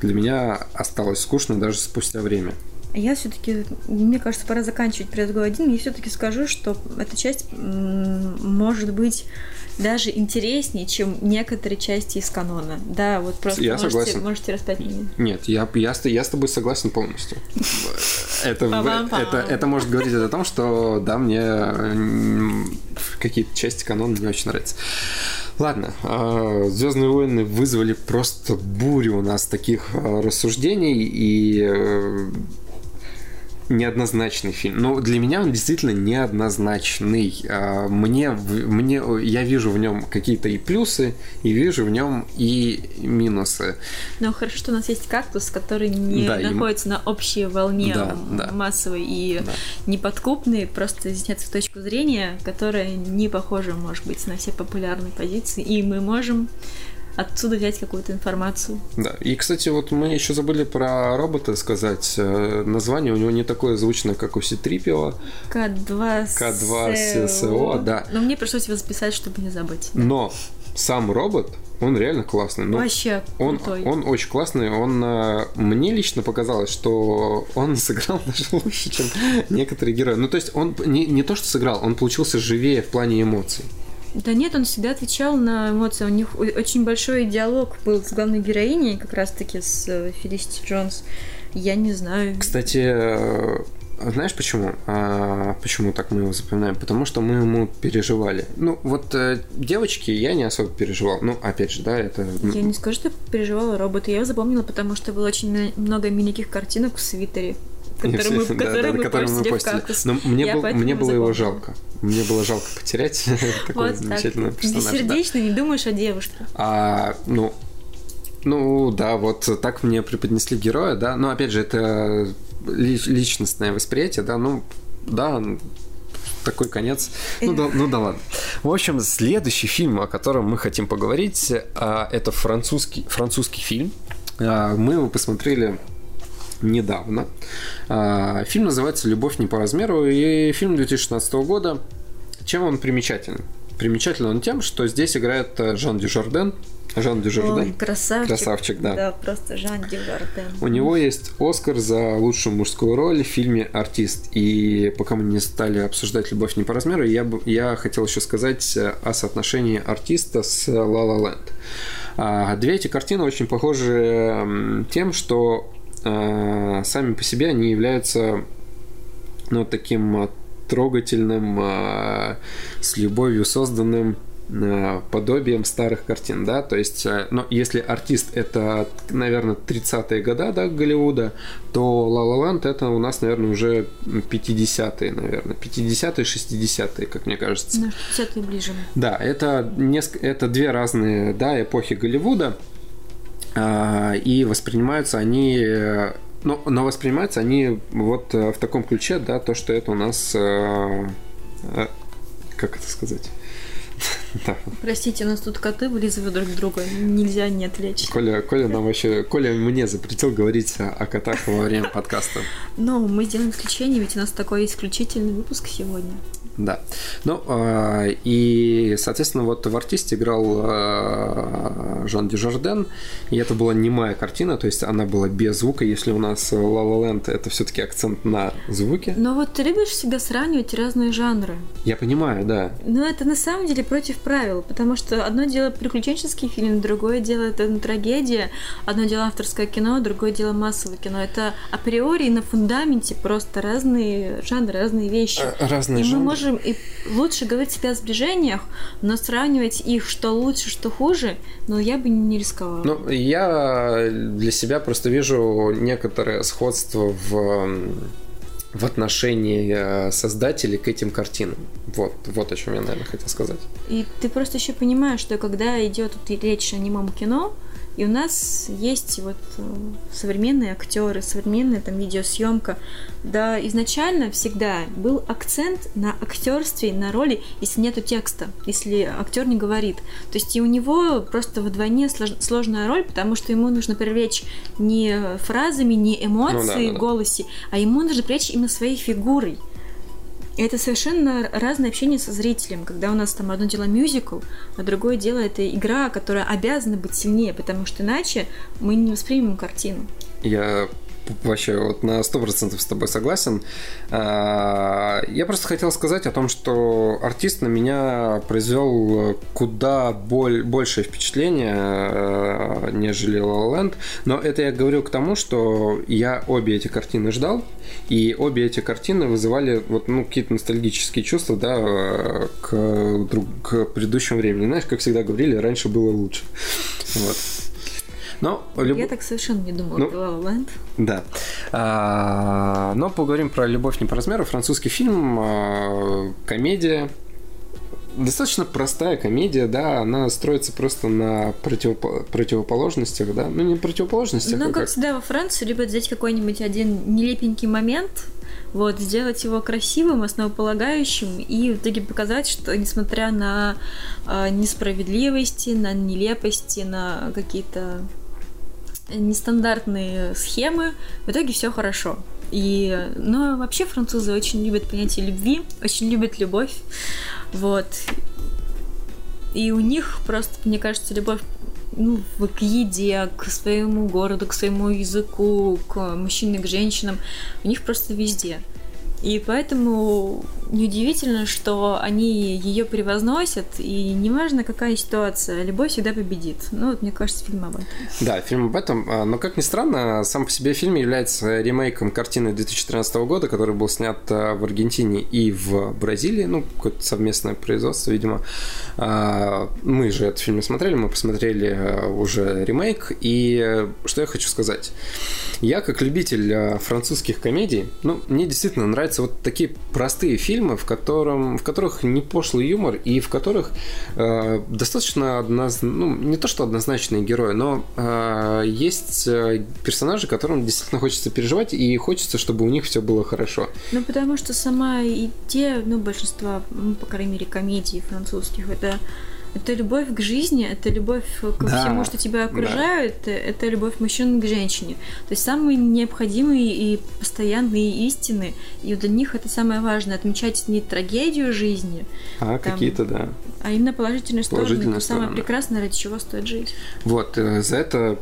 для меня осталась скучной даже спустя время. Я все-таки, мне кажется, пора заканчивать предгод один. Я все-таки скажу, что эта часть может быть даже интереснее, чем некоторые части из канона. Да, вот просто я можете, согласен. можете распять меня. Нет, я, я, я с тобой согласен полностью. [LAUGHS] Это, это, это может говорить о том, что да, мне какие-то части канона не очень нравятся. Ладно, а, Звездные войны вызвали просто бурю у нас таких а, рассуждений, и э, неоднозначный фильм. Но для меня он действительно неоднозначный. А, мне, мне, я вижу в нем какие-то и плюсы, и вижу в нем и минусы. Но хорошо, что у нас есть кактус, который не да, находится и... на общей волне да, да. массовой и да. неподкупный, просто с точку зрения, которая не похожа, может быть, на все популярные позиции, и мы можем отсюда взять какую-то информацию. Да. И, кстати, вот мы еще забыли про робота сказать. Э, название у него не такое звучное, как у Ситрипио. К2 К2 ССО, да. Но мне пришлось его записать, чтобы не забыть. Но сам робот, он реально классный. Ну, Вообще он, крутой. он очень классный. Он э, мне лично показалось, что он [LAUGHS] сыграл даже лучше, чем некоторые герои. Ну, то есть он не, не то, что сыграл, он получился живее в плане эмоций. Да нет, он всегда отвечал на эмоции. У них очень большой диалог был с главной героиней, как раз-таки с э, Фелисити Джонс. Я не знаю. Кстати, э, знаешь почему? А, почему так мы его запоминаем? Потому что мы ему переживали. Ну, вот э, девочки я не особо переживал. Ну, опять же, да, это... Я не скажу, что переживала робота. Я его запомнила, потому что было очень много миленьких картинок в свитере, которые мы, [LAUGHS] Да, да, мы постили. Но мне, был- мне было его жалко. Мне было жалко потерять [LAUGHS] такого Вот так. замечательного персонажа. да. Бессердечно, не думаешь о девушке. А, ну, ну, да, вот так мне преподнесли героя, да. Но опять же, это ли- личностное восприятие, да, ну, да, такой конец. Ну да, ну да ладно. В общем, следующий фильм, о котором мы хотим поговорить, а, это французский, французский фильм. А, Мы его посмотрели недавно. А, Фильм называется «Любовь не по размеру», и фильм 2016 года. Чем он примечателен? Примечателен он тем, что здесь играет э, Жан Дюжарден. Жан Дюжарден. красавчик. Красавчик, да. Да, просто Жан Дюварден. У него есть Оскар за лучшую мужскую роль в фильме «Артист». И пока мы не стали обсуждать «Любовь не по размеру», я, бы, я хотел еще сказать э, о соотношении артиста с «Ла Ла Ленд». А, Две эти картины очень похожи тем, что сами по себе они являются ну, таким э, трогательным, э, с любовью созданным подобием старых картин, да, то есть, э, ну, если артист это, наверное, 30-е года, да, Голливуда, то La La Land это у нас, наверное, уже 50-е, наверное, 50-е, 60-е, как мне кажется. На 60 ближе. Да, это, неск- это две разные да, эпохи Голливуда, а, и воспринимаются они, э, ну, но воспринимаются они вот э, в таком ключе, да, то, что это у нас, э, э, как это сказать? [LAUGHS] Да. Простите, у нас тут коты вылизывают друг друга. Нельзя не отвлечь. Коля, Коля нам вообще, Коля мне запретил говорить о, о котах во время подкаста. Но мы сделаем исключение, ведь у нас такой исключительный выпуск сегодня. Да. Ну, а, и, соответственно, вот в артисте играл а, Жан Дюжарден, и это была немая картина, то есть она была без звука, если у нас La La Land это все-таки акцент на звуке. Но вот ты любишь всегда сравнивать разные жанры. Я понимаю, да. Но это на самом деле против правил, потому что одно дело приключенческий фильм, другое дело это трагедия, одно дело авторское кино, другое дело массовое кино. Это априори на фундаменте просто разные жанры, разные вещи. Э, Разные и мы жанры. Можем и лучше говорить всегда о сближениях, но сравнивать их, что лучше, что хуже, но я бы не рисковала. Ну, я для себя просто вижу некоторое сходство в, в отношении э, создателей к этим картинам. Вот, вот о чем я, наверное, хотел сказать. И ты просто еще понимаешь, что когда идет вот речь о немом кино, и у нас есть вот э, современные актеры, современная там видеосъемка. Да, изначально всегда был акцент на актерстве, на роли, если нету текста, если актер не говорит. То есть и у него просто вдвойне слож- сложная роль, потому что ему нужно привлечь не фразами, не эмоции Ну да. в голосе, а ему нужно привлечь именно своей фигурой. И это совершенно разное общение со зрителем, когда у нас там одно дело мюзикл, а другое дело это игра, которая обязана быть сильнее, потому что иначе мы не воспримем картину. Я вообще вот на 100% с тобой согласен. А, Я просто хотел сказать о том, что артист на меня произвел куда боль, большее впечатление, э, нежели La La Land. Но это я говорю к тому, что я обе эти картины ждал, и обе эти картины вызывали вот, ну, какие-то ностальгические чувства да, э, к, друг, к предыдущему времени. Знаешь, как всегда говорили, раньше было лучше. Вот. Но люб- Я так совершенно не думала Ну, про La La Land. да. А, но поговорим про «Любовь не по размеру». Французский фильм, а, комедия. достаточно простая комедия, да, она строится просто на противопо- противоположностях, да, ну не противоположностях, Ну, а как всегда во Франции любят взять какой-нибудь один нелепенький момент, вот, сделать его красивым, основополагающим, и в итоге показать, что несмотря на э, несправедливости, на нелепости, на какие-то нестандартные схемы, в итоге все хорошо. И, но вообще французы очень любят понятие любви, очень любят любовь, вот. И у них просто, мне кажется, любовь ну, к еде, к своему городу, к своему языку, к мужчинам, к женщинам, у них просто везде. И поэтому неудивительно, что они ее превозносят, и неважно, какая ситуация, любовь всегда победит. Ну, вот мне кажется, фильм об этом. Да, фильм об этом. А, но, как ни странно, сам по себе фильм является ремейком картины 2013 года, который был снят а, в Аргентине и в Бразилии. Ну, какое-то совместное производство, видимо. А, мы же этот фильм смотрели, мы посмотрели уже ремейк. И что я хочу сказать. Я, как любитель французских комедий, ну, мне действительно нравятся вот такие простые фильмы, в, котором, в которых не пошлый юмор и в которых э, достаточно одноз... ну, не то что однозначные герои, но э, есть персонажи, которым действительно хочется переживать и хочется, чтобы у них все было хорошо. Ну, потому что сама идея, ну, большинства, ну, по крайней мере, комедий французских, это это любовь к жизни, это любовь к да, всему, что тебя окружает, да. это любовь мужчин к женщине. То есть самые необходимые и постоянные истины, и для них это самое важное, отмечать не трагедию жизни, а какие-то, да. А именно положительные, положительные стороны, это самое прекрасное, ради чего стоит жить. Вот, э, за это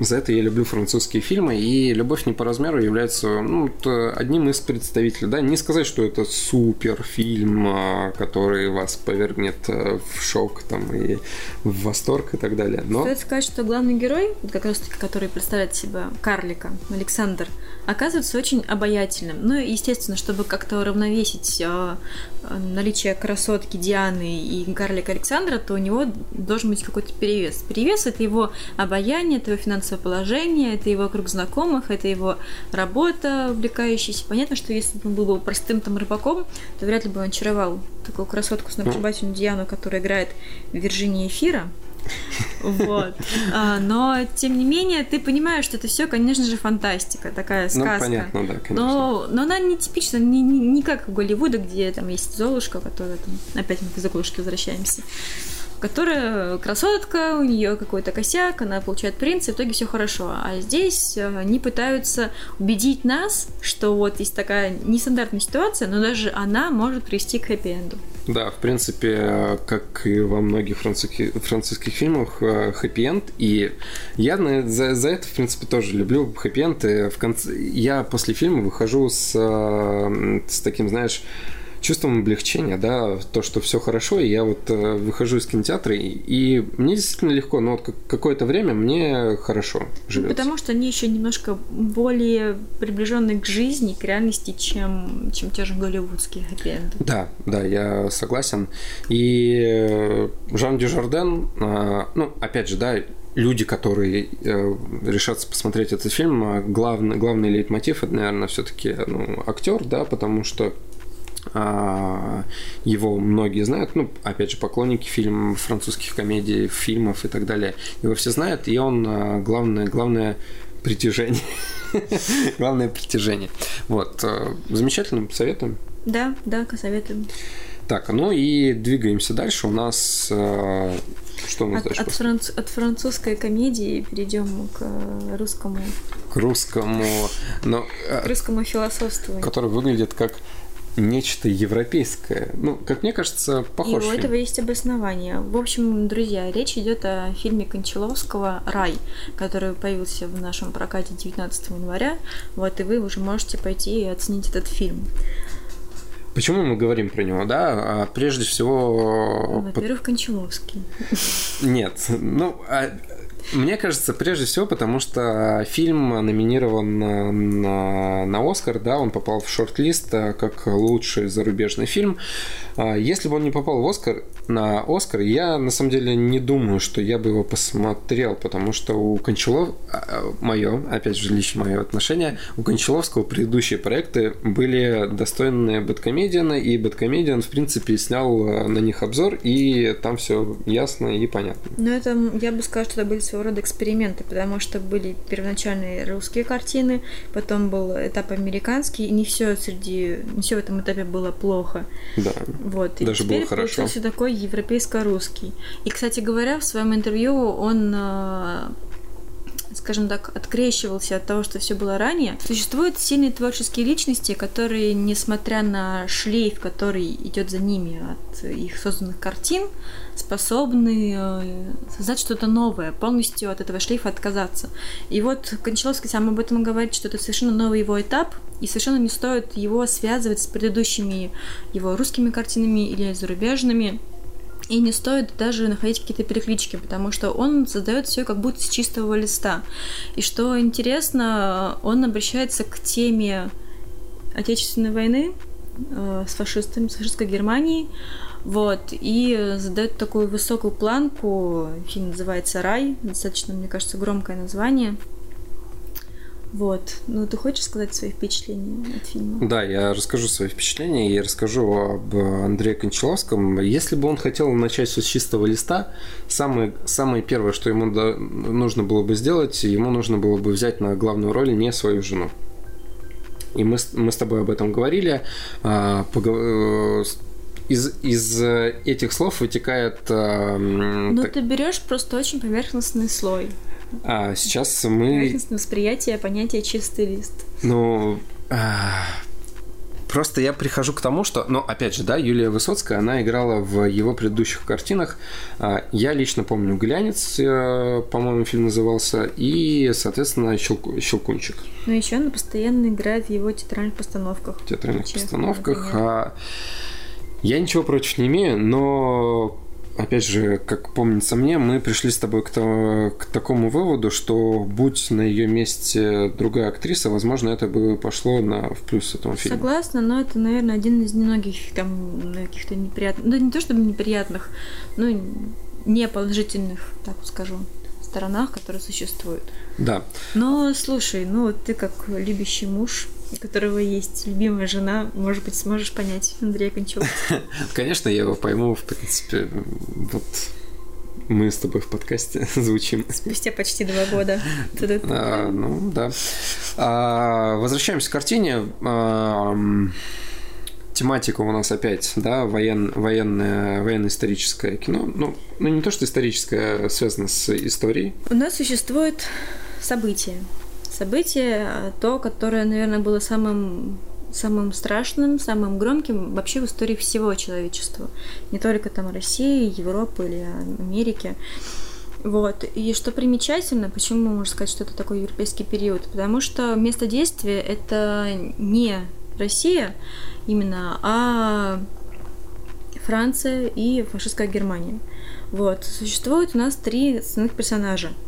за это я люблю французские фильмы, и «Любовь не по размеру» является ну, одним из представителей. Да? Не сказать, что это супер фильм, а, который вас повергнет э, в шок там, и в восторг и так далее. Но... Стоит сказать, что главный герой, как раз таки, который представляет себя карлика, Александр, оказывается очень обаятельным. Ну, естественно, чтобы как-то уравновесить э, наличие красотки Дианы и карлика Александра, то у него должен быть какой-то перевес. Перевес – это его обаяние, это его финансовое положение, это его круг знакомых, это его работа увлекающаяся. Понятно, что если бы он был бы простым там рыбаком, то вряд ли бы он очаровал такую красотку сногсшибательную Диану, которая играет в Вирджинии Эфира. Вот. А, но, тем не менее, ты понимаешь, что это все, конечно же, фантастика, такая ну, сказка. Ну, понятно, да, конечно. Но, но она не типична, не, не, не как в Голливуде, где там есть Золушка, которая там... Опять мы к Золушке возвращаемся которая красотка, у нее какой-то косяк, она получает принц, и в итоге все хорошо. А здесь э, они пытаются убедить нас, что вот есть такая нестандартная ситуация, но даже она может привести к хэппи-энду. Да, в принципе, как и во многих французских, французских фильмах, э, хэппи-энд. И я за, за это, в принципе, тоже люблю хэппи-энд. В конце... Я после фильма выхожу с, э, с таким, знаешь, чувством облегчения, да, то, что все хорошо, и я вот э, выхожу из кинотеатра, и, и мне действительно легко, но вот какое-то время мне хорошо живет. Ну, потому что они еще немножко более приближены к жизни, к реальности, чем, чем те же голливудские хэппи Да, да, я согласен. И э, Жан Дюжарден, э, ну, опять же, да, люди, которые э, решатся посмотреть этот фильм, главный, главный лейтмотив это, наверное, все-таки ну, актер, да, потому что его многие знают, ну, опять же, поклонники фильмов, французских комедий, фильмов и так далее. Его все знают, и он а, главное, главное притяжение. [LAUGHS] главное притяжение. Вот. А, замечательно, советуем. Да, да, советуем. Так, ну и двигаемся дальше. У нас что у нас от, дальше? От, франц, от французской комедии перейдем к русскому. К русскому, но к русскому философству. Который выглядит как нечто европейское. Ну, как мне кажется, похож. И у этого есть обоснование. В общем, друзья, речь идет о фильме Кончаловского «Рай», который появился в нашем прокате 19 января. Вот, и вы уже можете пойти и оценить этот фильм. Почему мы говорим про него, да? А прежде всего... Во-первых, Кончаловский. Нет, ну, а Мне кажется, прежде всего, потому что фильм номинирован на, на Оскар, да, он попал в шорт-лист э, как лучший зарубежный фильм. А, если бы он не попал в Оскар, на Оскар, я на самом деле не думаю, что я бы его посмотрел, потому что у Кончалов, а, мое, опять же, лично мое отношение, у Кончаловского предыдущие проекты были достойны Бэткомедиана, и Бэткомедиан, в принципе, снял э, на них обзор, и там все ясно и понятно. Ну, это, я бы сказала, что это были своего рода эксперименты, потому что были первоначальные русские картины, потом был этап американский, и не все среди, не все в этом этапе было плохо. Да. Вот. И Даже теперь было хорошо. получился такой европейско-русский. И, кстати говоря, в своем интервью он э, скажем так, открещивался от того, что все было ранее. Существуют сильные творческие личности, которые, несмотря на шлейф, который идет за ними от их созданных картин, способны э, создать что-то новое, полностью от этого шлейфа отказаться. И вот Кончаловский сам об этом говорит, что это совершенно новый его этап, и совершенно не стоит его связывать с предыдущими его русскими картинами или зарубежными. И не стоит даже находить какие-то переклички, потому что он создает все как будто с чистого листа. И что интересно, он обращается к теме Отечественной войны э, с фашистами, с фашистской Германией, вот, и задает такую высокую планку. Фильм называется «Рай», достаточно, мне кажется, громкое название. Вот. Ну, ты хочешь сказать свои впечатления от фильма? Да, я расскажу свои впечатления и расскажу об Андрее Кончаловском. Если бы он хотел начать все с чистого листа, самое, самое первое, что ему до, нужно было бы сделать, ему нужно было бы взять на главную роль не свою жену. И мы, мы с тобой об этом говорили. А, погов... из, из этих слов вытекает... А, ну, так... ты берешь просто очень поверхностный слой. А сейчас мы... Поверхностное восприятие понятия чистый лист. Ну, а... Просто я прихожу к тому, что, ну, опять же, да, Юлия Высоцкая, она играла в его предыдущих картинах. А, я лично помню «Глянец», э, по-моему, фильм назывался, и, соответственно, Щелку... «Щелкунчик». Ну, еще она постоянно играет в его театральных постановках. В театральных постановках. А... Я ничего против не имею, но опять же, как помнится мне, мы пришли с тобой к, то, к такому выводу, что будь на ее месте другая актриса, возможно, это бы пошло на в плюс этому фильму. Согласна, но это, наверное, один из немногих там каких-то неприятных, да не то чтобы неприятных, но не положительных, так скажу, сторонах, которые существуют. Да. Но слушай, ну ты как любящий муж, у которого есть любимая жена, может быть, сможешь понять Андрея Кончева. [LAUGHS] Конечно, я его пойму, в принципе, вот мы с тобой в подкасте [LAUGHS] звучим. Спустя почти два года. А, ну, да. А, возвращаемся к картине. А, тематика у нас опять, да, воен, военное, военно-историческое кино. Ну, ну, не то, что историческое, а связано с историей. У нас существует событие событие, то, которое, наверное, было самым самым страшным, самым громким вообще в истории всего человечества. Не только там России, Европы или Америки. Вот. И что примечательно, почему можно сказать, что это такой европейский период? Потому что место действия это не Россия именно, а Франция и фашистская Германия. Вот. Существует у нас три основных персонажа –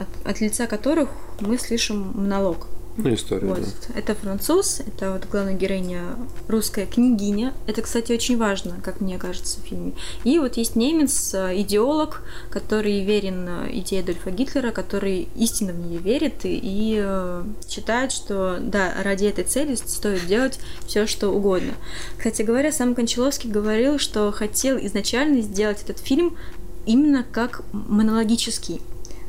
от, от лица которых мы слышим монолог. Ну, история, вот. да. Это француз, это вот главная героиня русская княгиня. Это, кстати, очень важно, как мне кажется, в фильме. И вот есть немец, э, идеолог, который верен э, идее Адольфа Гитлера, который истинно в нее верит и, и э, считает, что да, ради этой цели стоит делать все, что угодно. Кстати говоря, сам Кончаловский говорил, что хотел изначально сделать этот фильм именно как монологический.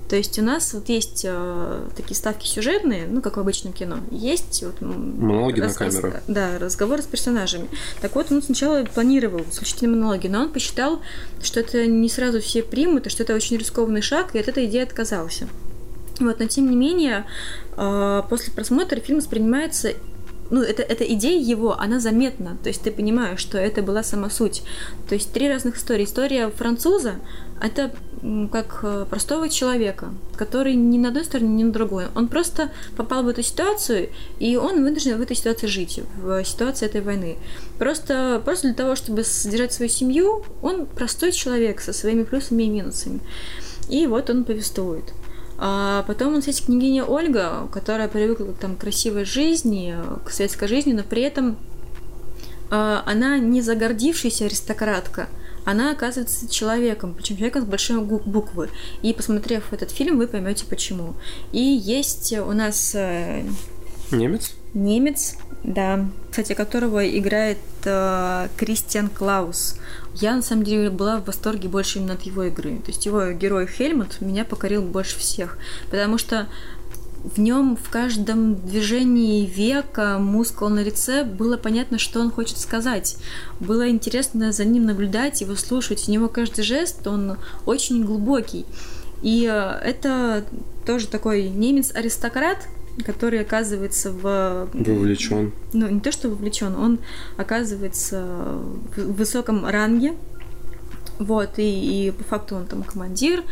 То есть у нас вот есть э, такие ставки сюжетные, ну, как в обычном кино. Есть вот... Монологи раз, на камеру. Да, разговоры с персонажами. Так вот, он сначала планировал исключительно монологи, но он посчитал, что это не сразу все примут, и что это очень рискованный шаг, и от этой идеи отказался. Вот, но тем не менее, э, после просмотра фильм воспринимается ну, это, эта идея его, она заметна. То есть ты понимаешь, что это была сама суть. То есть три разных истории. История француза — это как э, простого человека, который ни на одной стороне, ни на другой. Он просто попал в эту ситуацию, и он вынужден в этой ситуации жить, в ситуации этой войны. Просто, просто для того, чтобы содержать свою семью, он простой человек со своими плюсами и минусами. И вот он повествует. А потом у нас есть княгиня Ольга, которая привыкла к там, красивой жизни, к светской жизни, но при этом а, она не загордившаяся аристократка, она оказывается человеком, причем человеком с большой буквы. И посмотрев этот фильм, вы поймете почему. И есть у нас э, немец. Немец, да, кстати, которого играет э, Кристиан Клаус. Я, на самом деле, была в восторге больше именно от его игры. То есть его герой Хельмут меня покорил больше всех. Потому что в нем в каждом движении века, мускул на лице было понятно, что он хочет сказать. Было интересно за ним наблюдать, его слушать. У него каждый жест, он очень глубокий. И э, это тоже такой немец-аристократ, который оказывается в... Вовлечен. Ну, не то, что вовлечен, он оказывается в высоком ранге, вот, и, и по факту он там командир,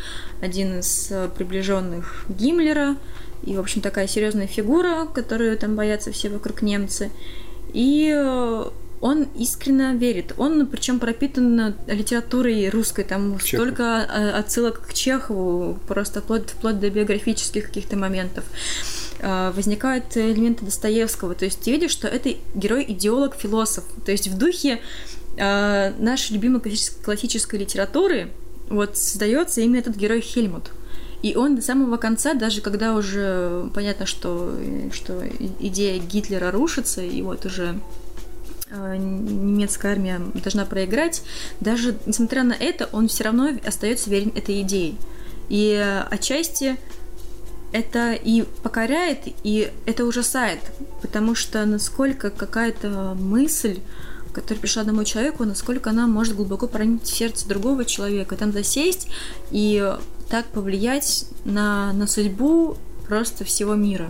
один из приближенных Гиммлера, и, в общем, такая серьезная фигура, которую там боятся все вокруг немцы. И он искренне верит. Он, причем пропитан литературой русской, там Чехов. столько отсылок к Чехову, просто вплоть, вплоть до биографических каких-то моментов. А, возникают элементы Достоевского. То есть ты видишь, что это герой-идеолог, философ. То есть в духе э, нашей любимой классической литературы вот создается именно этот герой Хельмут. И он до самого конца, даже когда уже понятно, что, что идея Гитлера рушится, и вот уже немецкая армия должна проиграть, даже несмотря на это, он все равно остается верен этой идее. И отчасти это и покоряет, и это ужасает, потому что насколько какая-то мысль, которая пришла одному человеку, насколько она может глубоко проникнуть в сердце другого человека, там засесть и так повлиять на, на судьбу просто всего мира.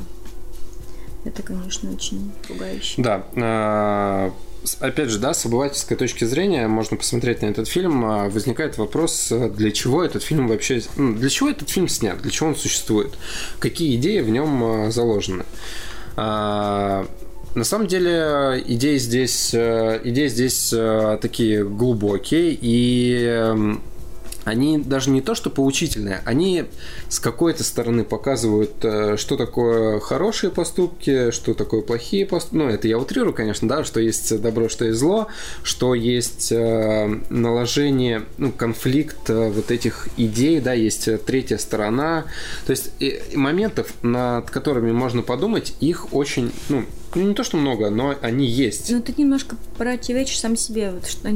Это, конечно, очень пугающе. Да. А, опять же, да, с обывательской точки зрения можно посмотреть на этот фильм. А, возникает вопрос, для чего этот фильм вообще... Ну, для чего этот фильм снят? Для чего он существует? Какие идеи в нем а, заложены? На самом деле идеи здесь, э, идеи здесь э, такие глубокие, и эм, они даже не то, что поучительные, они с какой-то стороны показывают, э, что такое хорошие поступки, что такое плохие поступки. Ну, это я утрирую, конечно, да, что есть добро, что есть зло, что есть э, наложение, ну, конфликт э, вот этих идей, да, есть третья сторона. То есть моментов, над которыми можно подумать, их очень, ну, ну, не то, что много, но они есть. Ну, ты немножко противоречишь сам себе. Вот, что,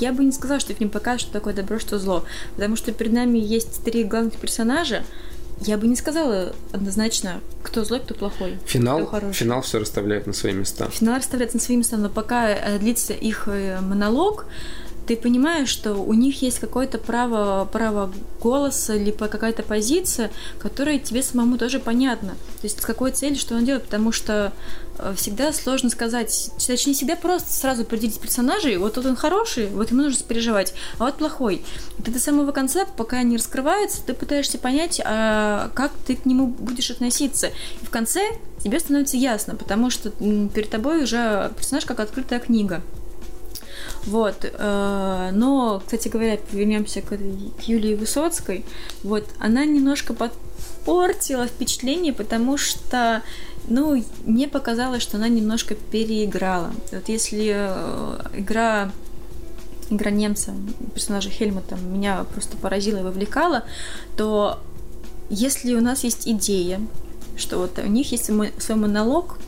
я бы не сказала, что фильм покажет, что такое добро, что зло. Потому что перед нами есть три главных персонажа. Я бы не сказала однозначно, кто злой, кто плохой. Финал, кто хороший. финал все расставляет на свои места. Финал расставляет на свои места, но пока э, длится их э, монолог, ты понимаешь, что у них есть какое-то право, право голоса, либо какая-то позиция, которая тебе самому тоже понятна. То есть с какой целью, что он делает, потому что э, всегда сложно сказать, точнее, всегда просто сразу определить персонажей, вот тут он хороший, вот ему нужно переживать, а вот плохой. И ты до самого конца, пока они раскрываются, ты пытаешься понять, а как ты к нему будешь относиться. И в конце тебе становится ясно, потому что перед тобой уже персонаж как открытая книга. Вот. Э, но, кстати говоря, вернемся к, к Юлии Высоцкой. Вот, она немножко подпортила впечатление, потому что ну, мне показалось, что она немножко переиграла. Вот если э, игра игра немца, персонажа Хельмута меня просто поразила и вовлекала, то если у нас есть идея, что вот у них есть свой монолог,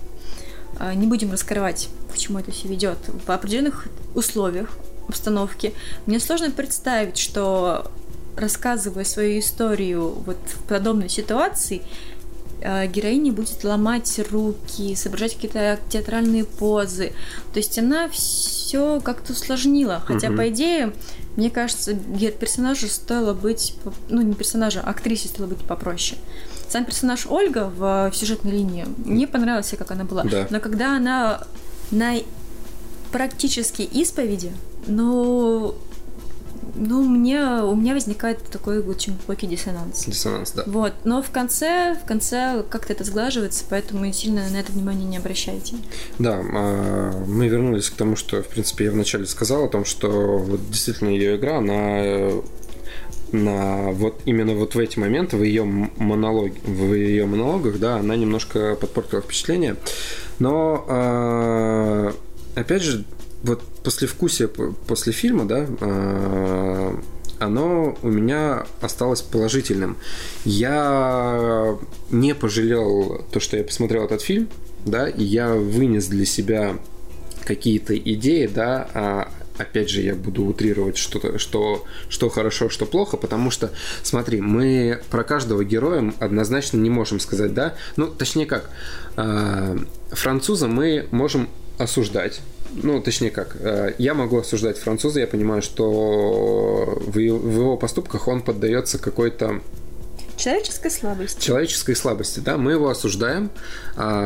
э, не будем раскрывать к чему это все ведет, в определенных условиях, обстановке, мне сложно представить, что рассказывая свою историю вот в подобной ситуации, э, героиня будет ломать руки, соображать какие-то театральные позы. То есть она все как-то усложнила. Хотя, mm-hmm. по идее, мне кажется, персонажу стоило быть, ну не персонажу, а актрисе стоило быть попроще. Сам персонаж Ольга в, в сюжетной линии мне понравилось, как она была. Да. Но когда она на практически исповеди, но ну, мне, у меня возникает такой очень глубокий диссонанс. Диссонанс, да. Вот, но в конце, в конце как-то это сглаживается, поэтому сильно на это внимание не обращайте. Да, а, мы вернулись к тому, что, в принципе, я вначале сказал о том, что вот действительно ее игра, она на вот именно вот в эти моменты в ее монологе, в ее монологах, да, она немножко подпортила впечатление. Но э, опять же, вот после вкусия после фильма, да, э, оно у меня осталось положительным. Я не пожалел то, что я посмотрел этот фильм, да, и я вынес для себя какие-то идеи, да, а опять же, я буду утрировать что-то, что, что хорошо, что плохо, потому что, смотри, мы про каждого героя однозначно не можем сказать, да, ну, точнее как, э, француза мы можем осуждать, ну, точнее как, э, я могу осуждать француза, я понимаю, что в его поступках он поддается какой-то Человеческой слабости. Человеческой слабости, да. Мы его осуждаем,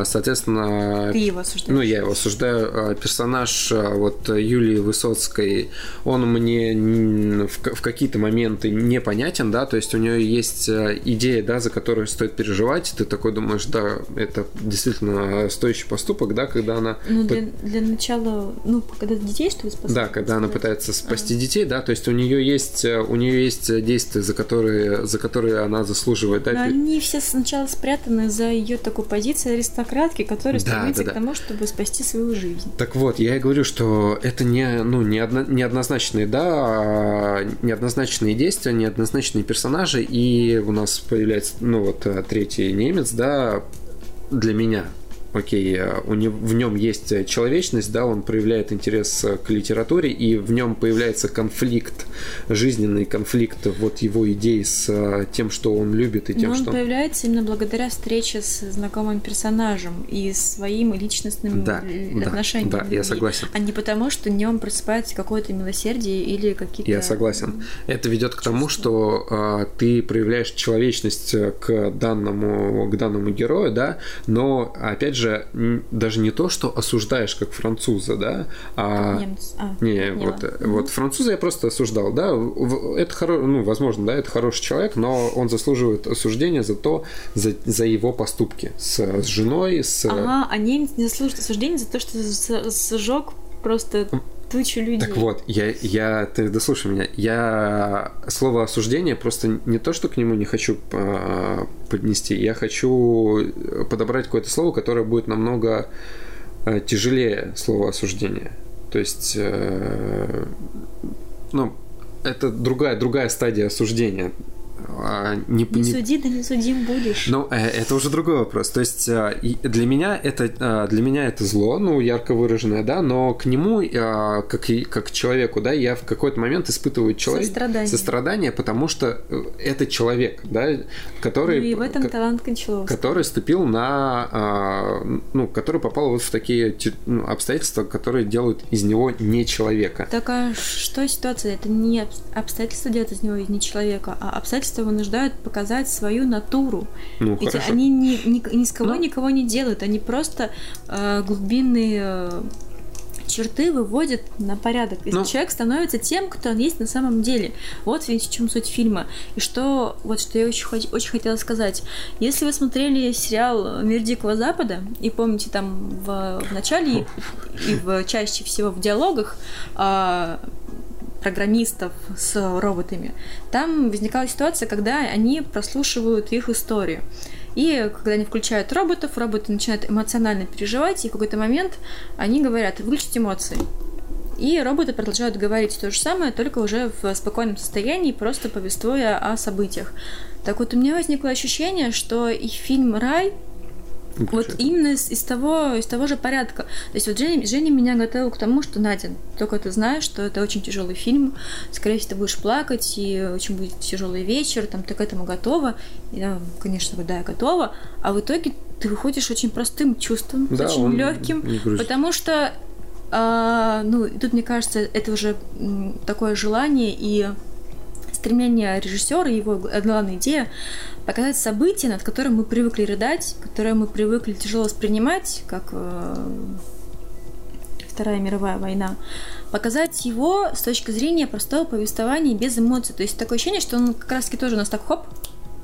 соответственно... Ты его осуждаешь. Ну, я его осуждаю. А, персонаж а, вот Юлии Высоцкой, он мне в какие-то моменты непонятен, да, то есть у нее есть идея, да, за которую стоит переживать, ты такой думаешь, да, это действительно стоящий поступок, да, когда она... Ну, для, для начала, ну, когда детей, что ли, спасать? Да, когда она пытается спасти а. детей, да, то есть у нее есть, у нее есть действия, за которые, за которые она заслуживает заслуживает. Да? Но они все сначала спрятаны за ее такую позицию аристократки, которая да, стремится да, да. к тому, чтобы спасти свою жизнь. Так вот, я и говорю, что это не, ну, не одно, неоднозначные, да, а неоднозначные действия, неоднозначные персонажи, и у нас появляется, ну, вот третий немец, да, для меня окей, э, у него, в нем есть человечность, да, он проявляет интерес к литературе, и в нем появляется конфликт, жизненный конфликт вот его идей с э, тем, что он любит и тем, Но он что... он появляется именно благодаря встрече с знакомым персонажем и своим личностным да, отношением. Да, да, я согласен. А не потому, что в нем просыпается какое-то милосердие или какие-то... Я согласен. Это ведет к тому, что э, ты проявляешь человечность к данному, к данному герою, да, но, опять же, же даже не то, что осуждаешь как француза, да, а... Немец. А, не, вот, угу. вот француза я просто осуждал, да, это хоро... ну, возможно, да, это хороший человек, но он заслуживает осуждения за то, за, за его поступки с, с женой, с... Ага, а немец не заслуживает осуждения за то, что сжег просто тучу людей. Так вот, я, я, ты дослушай меня, я слово осуждение просто не то, что к нему не хочу э, поднести, я хочу подобрать какое-то слово, которое будет намного э, тяжелее слова осуждение. То есть, э, ну, это другая, другая стадия осуждения. А, не, не, не суди, да не судим будешь. Ну, э, это уже другой вопрос. То есть э, для меня это э, для меня это зло, ну ярко выраженное, да, но к нему как и как к человеку, да, я в какой-то момент испытываю человек сострадание. сострадание, потому что это человек, да, который ну, и в этом талант Кончаловского. который ступил на, ну, который попал вот в такие ну, обстоятельства, которые делают из него не человека. Так а что ситуация? Это не обстоятельства делают из него не человека, а обстоятельства обстоятельства вынуждают показать свою натуру. Ну, Ведь хорошо. они ни, ни, ни с кого ну. никого не делают, они просто э, глубинные э, черты выводят на порядок. И ну. человек становится тем, кто он есть на самом деле. Вот ведь в чем суть фильма. И что, вот что я очень, очень хотела сказать. Если вы смотрели сериал «Мир Дикого Запада», и помните там в, в начале и, и в, чаще всего в диалогах, э, программистов с роботами, там возникала ситуация, когда они прослушивают их историю. И когда они включают роботов, роботы начинают эмоционально переживать, и в какой-то момент они говорят «выключить эмоции». И роботы продолжают говорить то же самое, только уже в спокойном состоянии, просто повествуя о событиях. Так вот, у меня возникло ощущение, что и фильм «Рай», вот именно из, из того из того же порядка. То есть вот Женя, Женя меня готовил к тому, что Надя, только ты знаешь, что это очень тяжелый фильм, скорее всего, ты будешь плакать, и очень будет тяжелый вечер, там ты к этому готова. Я, конечно, да, я готова. А в итоге ты выходишь очень простым чувством, да, очень легким, потому что а, ну, тут, мне кажется, это уже такое желание и стремление режиссера, его главная идея показать события, над которым мы привыкли рыдать, которые мы привыкли тяжело воспринимать, как э, Вторая мировая война, показать его с точки зрения простого повествования без эмоций. То есть такое ощущение, что он как раз-таки тоже у нас так хоп,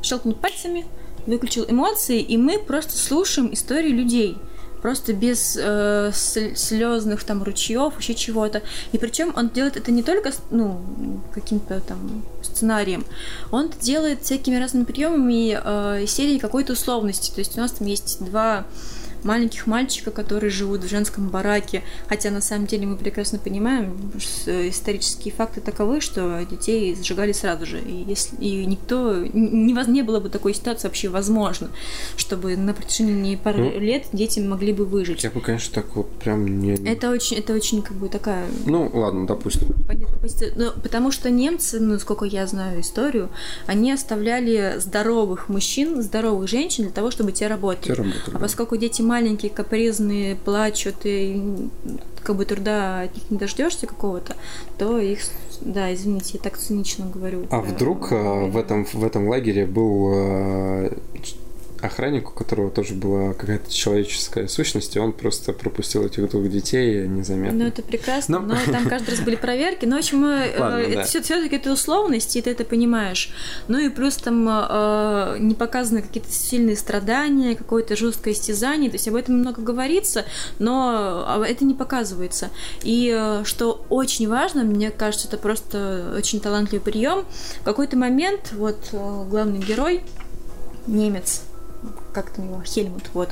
щелкнул пальцами, выключил эмоции, и мы просто слушаем истории людей – просто без э, слезных там ручьев, вообще чего-то. И причем он делает это не только ну, каким-то там сценарием, он это делает всякими разными приемами э, серии какой-то условности. То есть у нас там есть два маленьких мальчика, которые живут в женском бараке. Хотя на самом деле мы прекрасно понимаем, что исторические факты таковы, что детей сжигали сразу же. И, если, и никто не, не было бы такой ситуации вообще возможно, чтобы на протяжении пары ну, лет дети могли бы выжить. Я бы, конечно, так вот прям не. Это очень, это очень как бы такая. Ну, ладно, допустим. Понятно, ну, потому что немцы, ну, сколько я знаю историю, они оставляли здоровых мужчин, здоровых женщин для того, чтобы те работали. Те работали а поскольку дети маленькие, капризные, плачут, и как бы труда от них не дождешься какого-то, то их, да, извините, я так цинично говорю. А вдруг а, в этом, в этом лагере был а, охранник, у которого тоже была какая-то человеческая сущность, и он просто пропустил этих двух детей незаметно. Ну, это прекрасно, но, но там [LAUGHS] каждый раз были проверки. Но, в общем, э, Ладно, это да. все-таки это условности, и ты это понимаешь. Ну и плюс там э, не показаны какие-то сильные страдания, какое-то жесткое истязание. То есть об этом много говорится, но а, это не показывается. И э, что очень важно, мне кажется, это просто очень талантливый прием. В какой-то момент вот э, главный герой немец как там его, Хельмут, вот,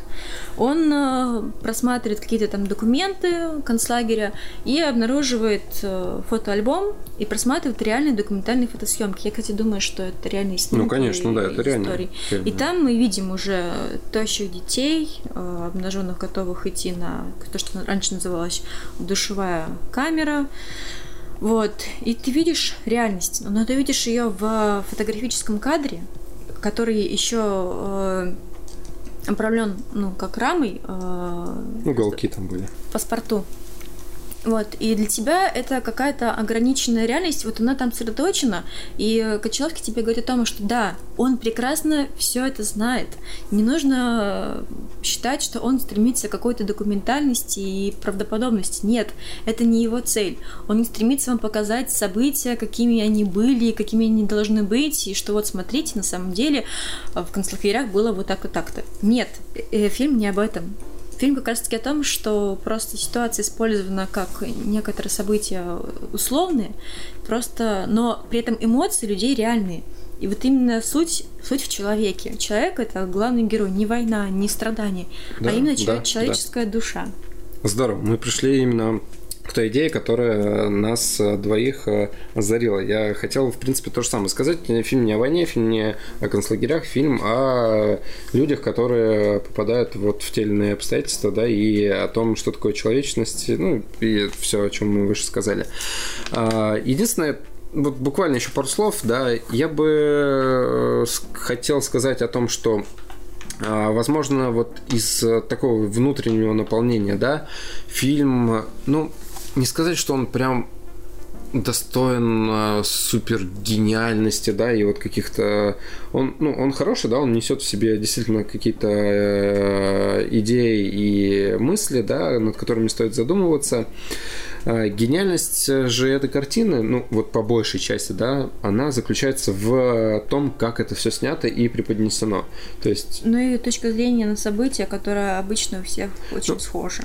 он э, просматривает какие-то там документы концлагеря и обнаруживает э, фотоальбом и просматривает реальные документальные фотосъемки. Я, кстати, думаю, что это реальные снимки. Ну, конечно, да, это реально. И там мы видим уже тощих детей, э, обнаженных, готовых идти на то, что раньше называлось душевая камера. Вот. И ты видишь реальность, но ты видишь ее в фотографическом кадре, который еще обрамлен, ну, как рамой. Э, Уголки там были. Паспорту. Вот, и для тебя это какая-то ограниченная реальность, вот она там сосредоточена, и Кочеловский тебе говорит о том, что да, он прекрасно все это знает. Не нужно считать, что он стремится к какой-то документальности и правдоподобности. Нет, это не его цель. Он не стремится вам показать события, какими они были, какими они должны быть, и что вот смотрите, на самом деле в концлагерях было вот так и так-то. Нет, э, фильм не об этом. Фильм как раз-таки о том, что просто ситуация использована как некоторые события условные, просто, но при этом эмоции людей реальные. И вот именно суть, суть в человеке. Человек это главный герой, не война, не страдания, а да, а именно да, человеческая да. душа. Здорово. Мы пришли именно к той идее, которая нас э, двоих э, озарила. Я хотел, в принципе, то же самое сказать. Фильм не о войне, фильм не о концлагерях, фильм о людях, которые попадают вот в те или иные обстоятельства, да, и о том, что такое человечность, ну, и все, о чем мы выше сказали. А, единственное, вот буквально еще пару слов, да, я бы э, хотел сказать о том, что а, Возможно, вот из такого внутреннего наполнения, да, фильм, ну, не сказать, что он прям достоин э, супер гениальности, да, и вот каких-то... Он, ну, он хороший, да, он несет в себе действительно какие-то э, идеи и мысли, да, над которыми стоит задумываться. Э, гениальность же этой картины, ну, вот по большей части, да, она заключается в том, как это все снято и преподнесено. То есть... Ну и точка зрения на события, которая обычно у всех очень ну, схожа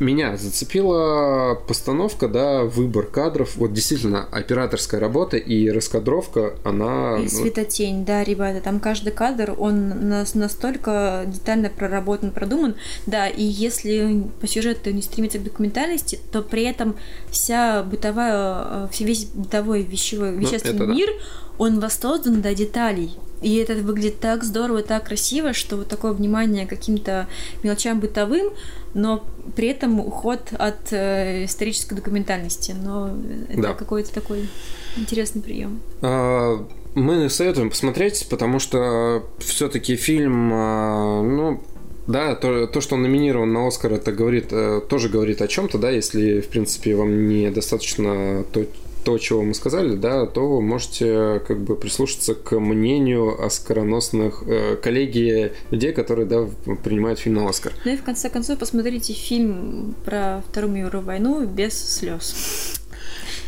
меня зацепила постановка, да, выбор кадров. Вот действительно, операторская работа и раскадровка, она... И ну, светотень, да, ребята, там каждый кадр, он настолько детально проработан, продуман. Да, и если по сюжету не стремится к документальности, то при этом вся бытовая, э, весь бытовой вещевой, ну, вещественный ну, мир, да. он воссоздан до деталей. И это выглядит так здорово, так красиво, что вот такое внимание к каким-то мелочам бытовым, но при этом уход от э, исторической документальности. Но это да. какой-то такой интересный прием. А, мы советуем посмотреть, потому что все-таки фильм, а, ну, да, то, то, что он номинирован на Оскар, это говорит, э, тоже говорит о чем-то, да, если, в принципе, вам недостаточно то, то, чего мы сказали, да, то вы можете как бы прислушаться к мнению оскароносных э, коллеги людей, которые, да, принимают фильм на Оскар. Ну и в конце концов посмотрите фильм про Вторую мировую войну без слез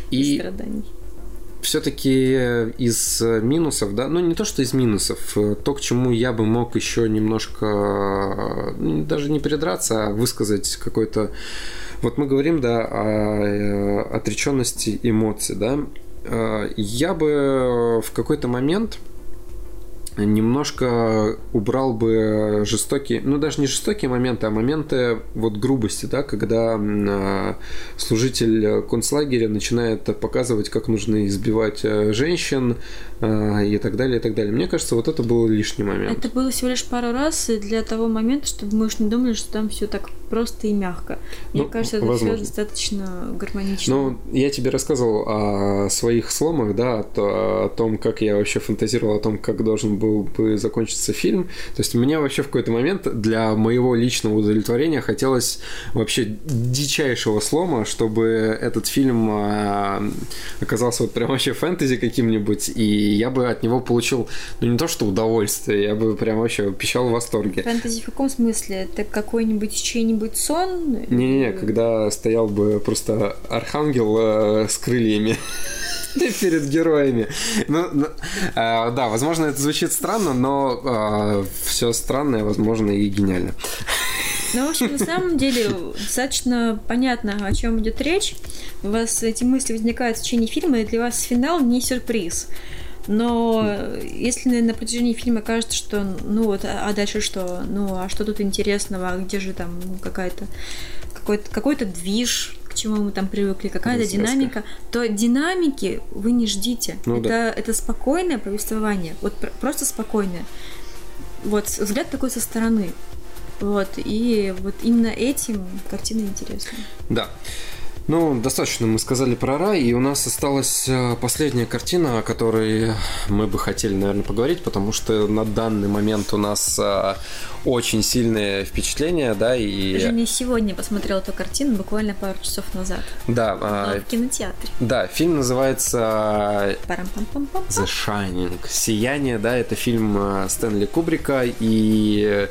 и страданий. все-таки из минусов, да, ну не то, что из минусов, то, к чему я бы мог еще немножко, ну, даже не придраться, а высказать какой-то... Вот мы говорим, да, о э, отреченности эмоций, да. Э, я бы в какой-то момент немножко убрал бы жестокие, ну даже не жестокие моменты, а моменты вот грубости, да, когда э, служитель концлагеря начинает показывать, как нужно избивать э, женщин э, и так далее, и так далее. Мне кажется, вот это был лишний момент. Это было всего лишь пару раз для того момента, чтобы мы уж не думали, что там все так просто и мягко. Мне ну, кажется, это все достаточно гармонично. Ну, я тебе рассказывал о своих сломах, да, о, о том, как я вообще фантазировал о том, как должен был бы закончиться фильм. То есть мне вообще в какой-то момент для моего личного удовлетворения хотелось вообще дичайшего слома, чтобы этот фильм а, оказался вот прям вообще фэнтези каким-нибудь, и я бы от него получил, ну не то что удовольствие, я бы прям вообще пищал в восторге. Фэнтези в каком смысле? Это какой-нибудь чей-нибудь сон? Не-не-не, когда стоял бы просто архангел э, с крыльями [LAUGHS] перед героями. Ну, ну э, да, возможно, это звучит странно, но э, все странное, возможно, и гениально. Ну, в общем, на самом деле достаточно понятно, о чем идет речь. У вас эти мысли возникают в течение фильма, и для вас финал не сюрприз. Но если на протяжении фильма кажется, что ну вот, а дальше что? Ну, а что тут интересного? А где же там какая-то какой-то какой-то движ, к чему мы там привыкли, какая-то динамика, то динамики вы не ждите. Ну, это, да. это спокойное повествование, вот просто спокойное. Вот взгляд такой со стороны. Вот, и вот именно этим картина интересна. Да. Ну, достаточно мы сказали про рай, и у нас осталась э, последняя картина, о которой мы бы хотели, наверное, поговорить, потому что на данный момент у нас э, очень сильные впечатления, да, и... Женя сегодня посмотрел эту картину буквально пару часов назад. Да. А, в кинотеатре. Да, фильм называется The Shining. Сияние, да, это фильм э, Стэнли Кубрика, и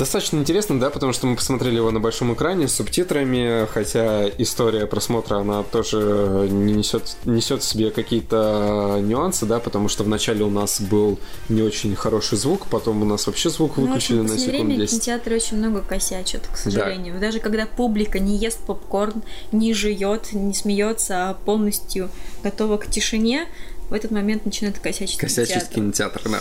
Достаточно интересно, да, потому что мы посмотрели его на большом экране с субтитрами, хотя история просмотра, она тоже не несет, несет в себе какие-то нюансы, да, потому что вначале у нас был не очень хороший звук, потом у нас вообще звук ну, выключили на секунду 10. кинотеатры очень много косячат, к сожалению. Да. Даже когда публика не ест попкорн, не жует, не смеется, а полностью готова к тишине, в этот момент начинает косячить Косячить кинотеатр, да.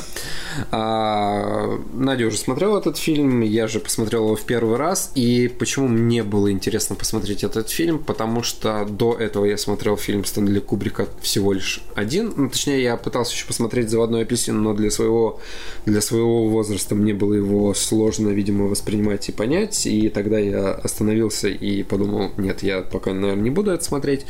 А, Надя уже смотрела этот фильм, я же посмотрел его в первый раз, и почему мне было интересно посмотреть этот фильм? Потому что до этого я смотрел фильм Стэнли Кубрика всего лишь один, ну, точнее, я пытался еще посмотреть «Заводной апельсин», но для своего, для своего возраста мне было его сложно, видимо, воспринимать и понять, и тогда я остановился и подумал, нет, я пока, наверное, не буду это смотреть.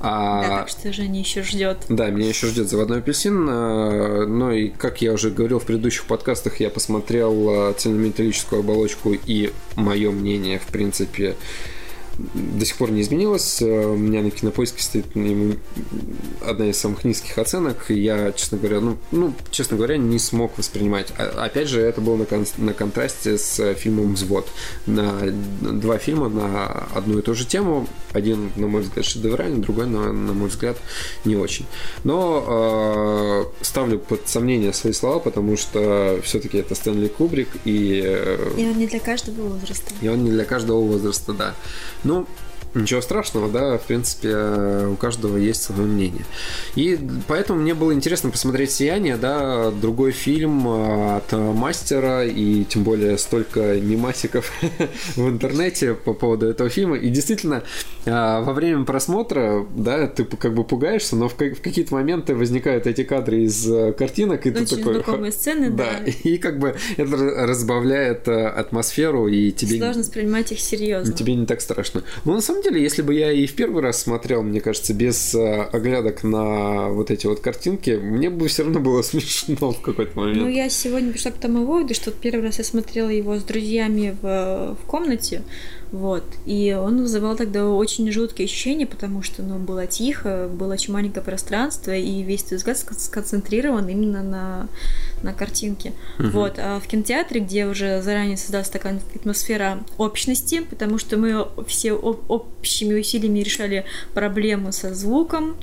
А... Да, так что Женя еще ждет. Да, меня еще ждет ждет заводной апельсин. Э, ну и, как я уже говорил в предыдущих подкастах, я посмотрел э, цельнометаллическую оболочку и мое мнение, в принципе, до сих пор не изменилось. Э, у меня на кинопоиске стоит одна из самых низких оценок. И я, честно говоря, ну, ну, честно говоря, не смог воспринимать. А, опять же, это было на, кон- на контрасте с фильмом «Взвод». На два фильма на одну и ту же тему. Один, на мой взгляд, шедевральный, другой, на, на мой взгляд, не очень. Но э, ставлю под сомнение свои слова, потому что все-таки это Стэнли Кубрик и... Э, и он не для каждого возраста. И он не для каждого возраста, да. Ну, Ничего страшного, да, в принципе, у каждого есть свое мнение. И поэтому мне было интересно посмотреть «Сияние», да, другой фильм а, от мастера, и тем более столько мемасиков [LAUGHS] в интернете по поводу этого фильма. И действительно, а, во время просмотра, да, ты как бы пугаешься, но в, какие-то моменты возникают эти кадры из э, картинок, и Очень ты такой... знакомые сцены, да. да. [LAUGHS] И как бы это разбавляет э, атмосферу, и тебе... Сложно воспринимать их серьезно. Тебе не так страшно. Но на самом самом деле, если бы я и в первый раз смотрел, мне кажется, без э, оглядок на вот эти вот картинки, мне бы все равно было [LAUGHS] смешно в какой-то момент. Ну, я сегодня пришла к тому выводу, что первый раз я смотрела его с друзьями в, в комнате, Вот. И он вызывал тогда очень жуткие ощущения, потому что ну, было тихо, было очень маленькое пространство, и весь твой взгляд сконцентрирован именно на, на картинке. Угу. Вот. А в кинотеатре, где уже заранее создалась такая атмосфера общности, потому что мы все общими усилиями решали проблему со звуком,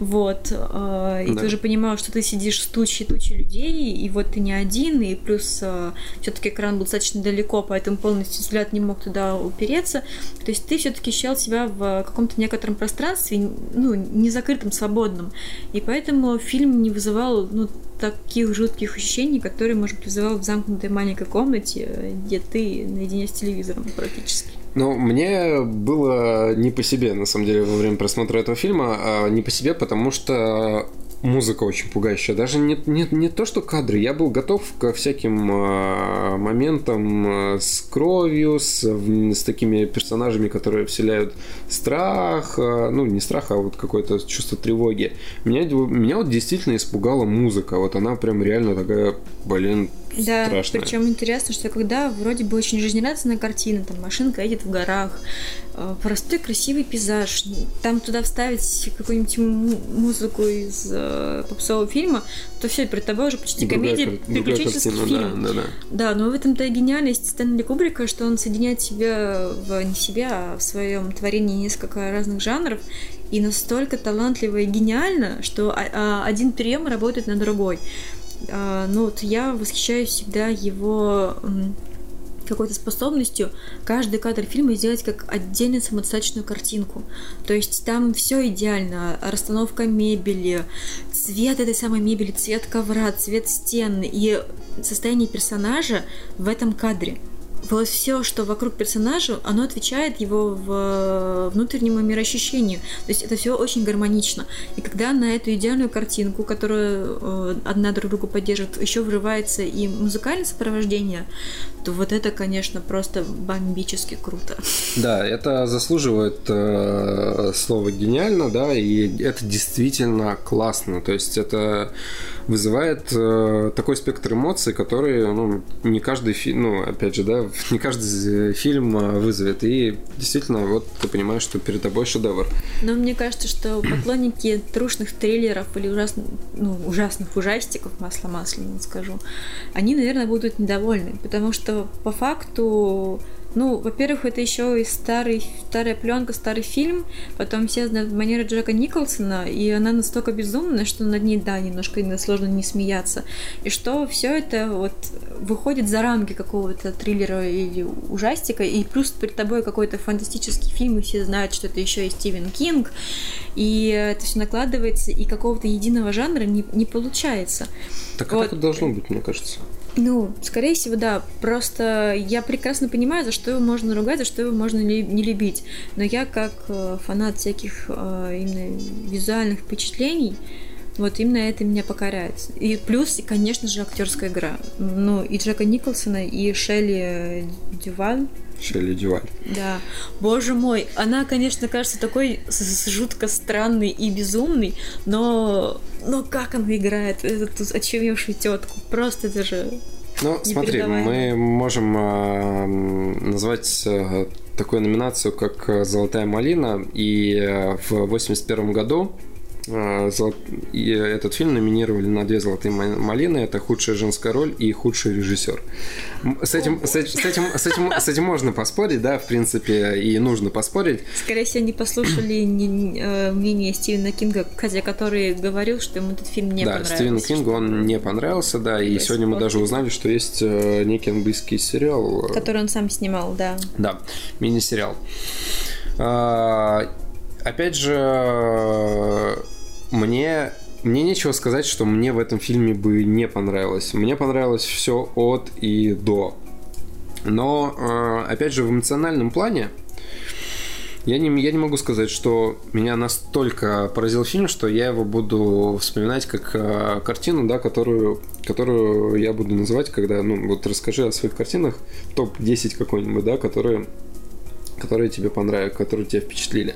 вот, э, и да. ты уже понимал, что ты сидишь с тучей тучей людей, и вот ты не один, и плюс э, все-таки экран был достаточно далеко, поэтому полностью взгляд не мог туда упереться. То есть ты все-таки ощущал себя в каком-то некотором пространстве, ну, не закрытом, свободном. И поэтому фильм не вызывал, ну, таких жутких ощущений, которые, может быть, вызывал в замкнутой маленькой комнате, где ты наедине с телевизором практически. Ну, мне было не по себе, на самом деле, во время просмотра этого фильма, а не по себе, потому что музыка очень пугающая. Даже не, не, не то, что кадры. Я был готов ко всяким э, моментам э, с кровью, с, с такими персонажами, которые вселяют страх. Э, ну, не страх, а вот какое-то чувство тревоги. Меня, меня вот действительно испугала музыка. Вот она прям реально такая, блин, да, страшная. причем интересно, что когда вроде бы очень жизнерадостная картина, там машинка едет в горах, э, простой красивый пейзаж, там туда вставить какую-нибудь музыку из э, попсового фильма, то все, перед тобой уже почти другая, комедия, приключенческий картина, фильм. Да, да, да. да, но в этом-то и гениальность Стэнли Кубрика, что он соединяет себя в не себя, а в своем творении несколько разных жанров, и настолько талантливо и гениально, что а, один прием работает на другой. А, ну вот я восхищаюсь всегда его какой-то способностью каждый кадр фильма сделать как отдельную самодостаточную картинку. То есть там все идеально. Расстановка мебели, цвет этой самой мебели, цвет ковра, цвет стен и состояние персонажа в этом кадре вот все, что вокруг персонажа, оно отвечает его в внутреннему мироощущению. То есть это все очень гармонично. И когда на эту идеальную картинку, которую э, одна друг другу поддерживает, еще врывается и музыкальное сопровождение, то вот это, конечно, просто бомбически круто. Да, это заслуживает э, слова гениально, да, и это действительно классно. То есть это вызывает э, такой спектр эмоций, которые, ну, не каждый фильм, ну, опять же, да, не каждый фильм э, вызовет. И действительно, вот ты понимаешь, что перед тобой шедевр. Но мне кажется, что поклонники трушных триллеров или ужасных, ну, ужасных ужастиков, масло масляное скажу, они, наверное, будут недовольны, потому что по факту ну, во-первых, это еще и старый, старая пленка, старый фильм. Потом все знают манеру Джека Николсона, и она настолько безумная, что над ней, да, немножко сложно не смеяться. И что все это вот выходит за рамки какого-то триллера или ужастика, и плюс перед тобой какой-то фантастический фильм, и все знают, что это еще и Стивен Кинг, и это все накладывается, и какого-то единого жанра не, не получается. Так вот. это должно быть, мне кажется. Ну, скорее всего, да. Просто я прекрасно понимаю, за что его можно ругать, за что его можно не любить. Но я как э, фанат всяких э, именно визуальных впечатлений, вот именно это меня покоряет. И плюс, конечно же, актерская игра. Ну, и Джека Николсона, и Шелли Дюваль. Шелли Дюваль. Да. Боже мой, она, конечно, кажется такой жутко странной и безумной, но, но как она играет эту очумевшую тетку, просто даже ну, смотри, мы можем э, назвать э, такую номинацию, как «Золотая малина», и э, в 81 году и этот фильм номинировали на две золотые малины. Это худшая женская роль и худший режиссер. С этим, с, с, этим, с, этим, с этим можно поспорить, да, в принципе, и нужно поспорить. Скорее всего, не послушали э, мнение Стивена Кинга, хотя который говорил, что ему этот фильм не да, понравился. Да, Стивену Кингу он не понравился, да, и сегодня мы даже узнали, что есть э, некий английский сериал. Э, который он сам снимал, да. Да, мини-сериал. А, опять же, мне мне нечего сказать, что мне в этом фильме бы не понравилось. Мне понравилось все от и до. Но, э, опять же, в эмоциональном плане я не, я не могу сказать, что меня настолько поразил фильм, что я его буду вспоминать как э, картину, да, которую, которую я буду называть, когда, ну, вот расскажи о своих картинах, топ-10 какой-нибудь, да, которые которые тебе понравились, которые тебя впечатлили.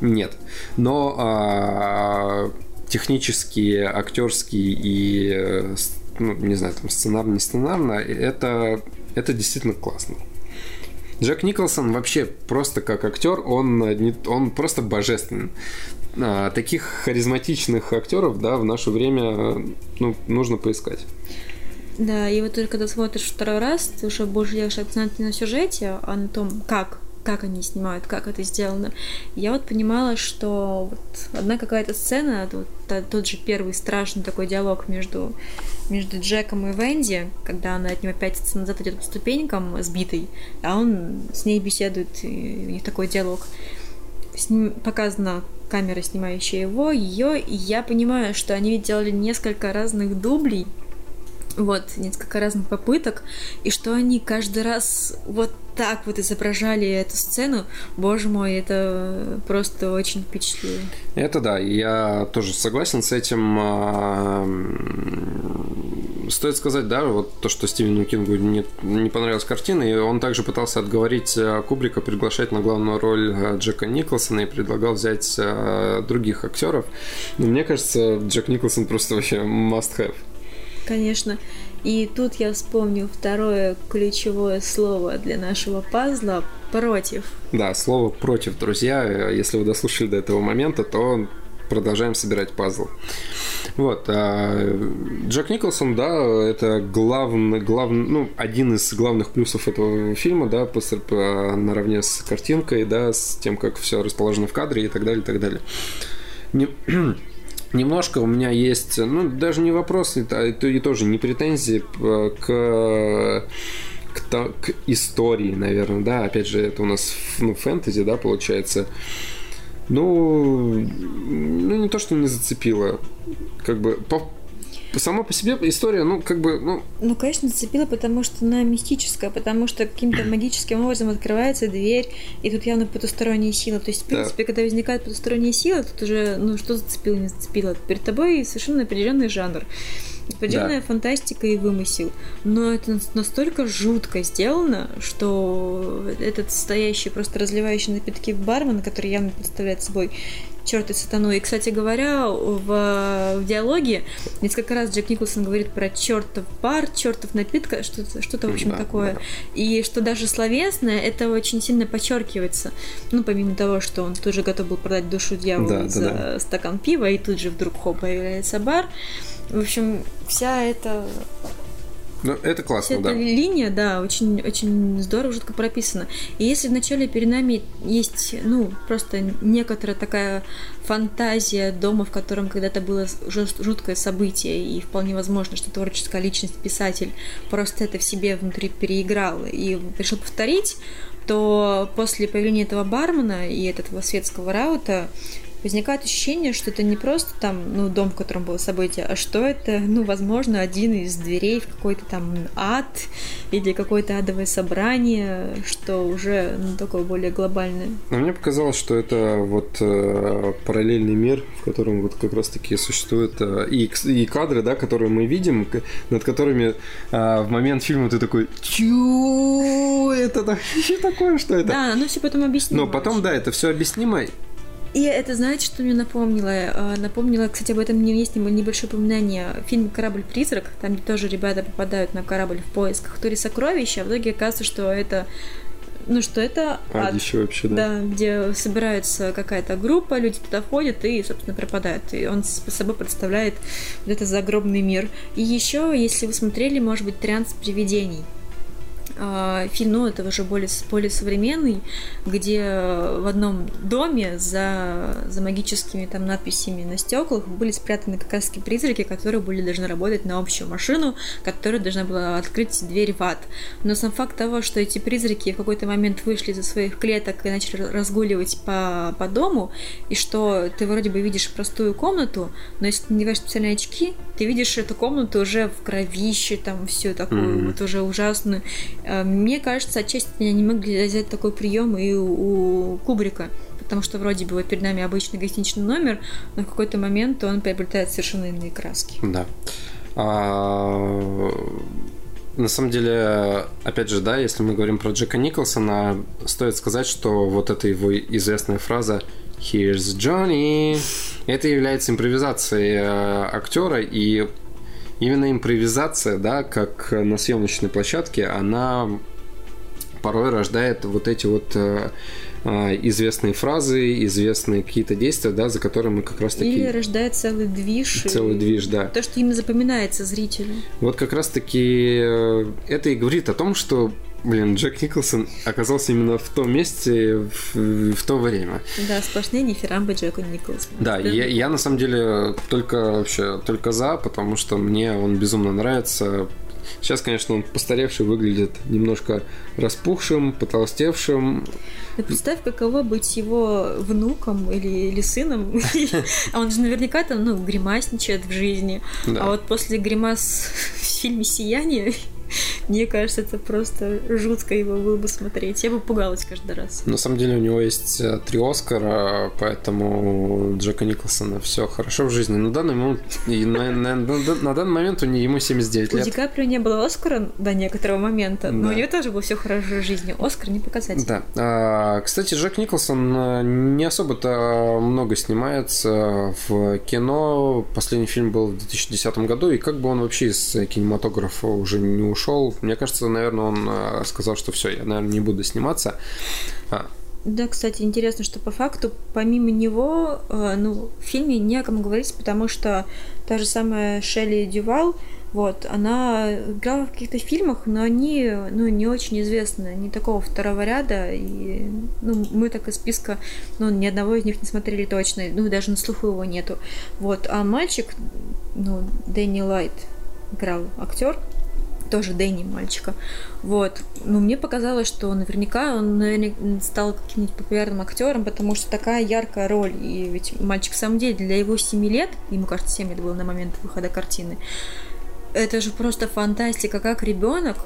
Нет. Но а, технические, актерские и, э, ну, не знаю, там сценарно, не сценарно, это, это действительно классно. Джек Николсон вообще просто как актер, он, он просто божественный. А, таких харизматичных актеров, да, в наше время ну, нужно поискать. Да, и вот только когда смотришь второй раз, ты уже больше делаешь акцент не на сюжете, а на том, как как они снимают, как это сделано. Я вот понимала, что вот одна какая-то сцена, вот тот же первый страшный такой диалог между, между Джеком и Венди, когда она от него пятится назад идет по ступенькам сбитой, а он с ней беседует, и у них такой диалог. С ним показана камера, снимающая его, ее, и я понимаю, что они ведь делали несколько разных дублей, вот, несколько разных попыток, и что они каждый раз вот так вот изображали эту сцену, боже мой, это просто очень впечатлило. Это да, я тоже согласен с этим. А, стоит сказать, да, вот то, что Стивену Кингу не, не понравилась картина, и он также пытался отговорить а, Кубрика приглашать на главную роль а, Джека Николсона и предлагал взять других актеров. Но мне кажется, Джек Николсон просто вообще must have. Конечно. И тут я вспомнил второе ключевое слово для нашего пазла против. Да, слово против, друзья. Если вы дослушали до этого момента, то продолжаем собирать пазл. Вот. А Джек Николсон, да, это главный, главный, ну, один из главных плюсов этого фильма, да, наравне с картинкой, да, с тем, как все расположено в кадре и так далее, и так далее. Не [CLEARS THROAT] немножко у меня есть, ну, даже не вопрос, это и тоже не претензии к к, к истории, наверное, да, опять же, это у нас ну, фэнтези, да, получается. Ну, ну, не то, что не зацепило. Как бы по, сама по себе история, ну, как бы, ну... Ну, конечно, зацепила, потому что она мистическая, потому что каким-то [CLEARS THROAT] магическим образом открывается дверь, и тут явно потусторонняя сила. То есть, в принципе, да. когда возникает потусторонняя сила, тут уже, ну, что зацепило, не зацепило. Перед тобой совершенно определенный жанр. Определенная да. фантастика и вымысел. Но это настолько жутко сделано, что этот стоящий, просто разливающий напитки бармен, который явно представляет собой черт и сатану. И, кстати говоря, в, в диалоге несколько раз Джек Николсон говорит про чертов бар, чертов напитка, что-то, что-то в общем, да, такое. Да. И что даже словесное, это очень сильно подчеркивается. Ну, помимо того, что он тоже готов был продать душу дьяволу да, за да, да. стакан пива, и тут же вдруг хоп, появляется бар. В общем, вся эта ну, это классно, Вся да. Эта линия, да, очень, очень здорово, жутко прописана. И если вначале перед нами есть, ну, просто некоторая такая фантазия дома, в котором когда-то было жуткое событие, и вполне возможно, что творческая личность, писатель просто это в себе внутри переиграл и решил повторить, то после появления этого бармена и этого светского раута возникает ощущение, что это не просто там, ну, дом, в котором было событие, а что это, ну, возможно, один из дверей в какой-то там ад или какое-то адовое собрание, что уже ну, такое более глобальное. Но мне показалось, что это вот э, параллельный мир, в котором вот как раз-таки существуют э, и, и кадры, да, которые мы видим, над которыми э, в момент фильма ты такой, чё это такое, что это? Да, оно все потом объяснимо. Но потом, да, это все объяснимо, и это, знаете, что мне напомнило? А, напомнило, кстати, об этом есть небольшое упоминание. Фильм «Корабль-призрак», там тоже ребята попадают на корабль в поисках туре сокровища, а в итоге оказывается, что это ну что это ад, вообще, да. да, где собирается какая-то группа, люди туда ходят и, собственно, пропадают. И он собой представляет вот этот загробный мир. И еще, если вы смотрели, может быть, «Транс привидений», а, фильм, ну, это уже более, более современный, где в одном доме за, за магическими там надписями на стеклах были спрятаны как раз призраки, которые были должны работать на общую машину, которая должна была открыть дверь в ад. Но сам факт того, что эти призраки в какой-то момент вышли из своих клеток и начали разгуливать по, по дому, и что ты вроде бы видишь простую комнату, но если ты надеваешь специальные очки, ты видишь эту комнату уже в кровище, там все такую mm-hmm. вот уже ужасную. Э, мне кажется, отчасти они могли взять такой прием и у, Кубрика, потому что вроде бы вот перед нами обычный гостиничный номер, но в какой-то момент он приобретает совершенно иные краски. Да. А, на самом деле, опять же, да, если мы говорим про Джека Николсона, стоит сказать, что вот эта его известная фраза Here's Johnny. Это является импровизацией э, актера, и именно импровизация, да, как на съемочной площадке, она порой рождает вот эти вот э, э, известные фразы, известные какие-то действия, да, за которые мы как раз таки... Или рождает целый движ. Целый движ, да. То, что именно запоминается зрителю. Вот как раз таки э, это и говорит о том, что Блин, Джек Николсон оказался именно в том месте в, в то время. Да, сплошные дифирамбы Джеку Николсону. Да, я, я на самом деле только вообще только за, потому что мне он безумно нравится. Сейчас, конечно, он постаревший выглядит немножко распухшим, потолстевшим. Ты представь, каково быть его внуком или, или сыном. [LAUGHS] А он же наверняка там, ну, гримасничает в жизни. А вот после гримас в фильме «Сияние» [LAUGHS] Мне кажется, это просто жутко его было бы смотреть. Я бы пугалась каждый раз. На самом деле у него есть э, три Оскара, поэтому у Джека Николсона все хорошо в жизни. На данный момент, на, на, на, на данный момент у него ему 79 лет. У Ди Каприо не было Оскара до некоторого момента, но Да. у него тоже было все хорошо в жизни. Оскар не показатель. Да. А, кстати, Джек Николсон э, не особо-то много снимается в кино. Последний фильм был в 2010 году, и как бы он вообще из кинематографа уже не ушел. Мне кажется, наверное, он э, сказал, что все, я, наверное, не буду сниматься. А, Да, кстати, интересно, что по факту, помимо него, э, ну, в фильме не о ком говорить, потому что та же самая Шелли Дювал, вот, она играла в каких-то фильмах, но они, ну, не очень известны, не такого второго ряда, и, ну, мы так из списка, ну, ни одного из них не смотрели точно, ну, даже на слуху его нету, вот, а мальчик, ну, Дэнни Лайт играл актер, тоже Дэнни мальчика. Вот. Ну, мне показалось, что наверняка он наверняка, стал каким-нибудь популярным актером, потому что такая яркая роль. И ведь мальчик, в самом деле, для его 7 лет, ему кажется, 7 лет было на момент выхода картины, это же просто фантастика, как ребенок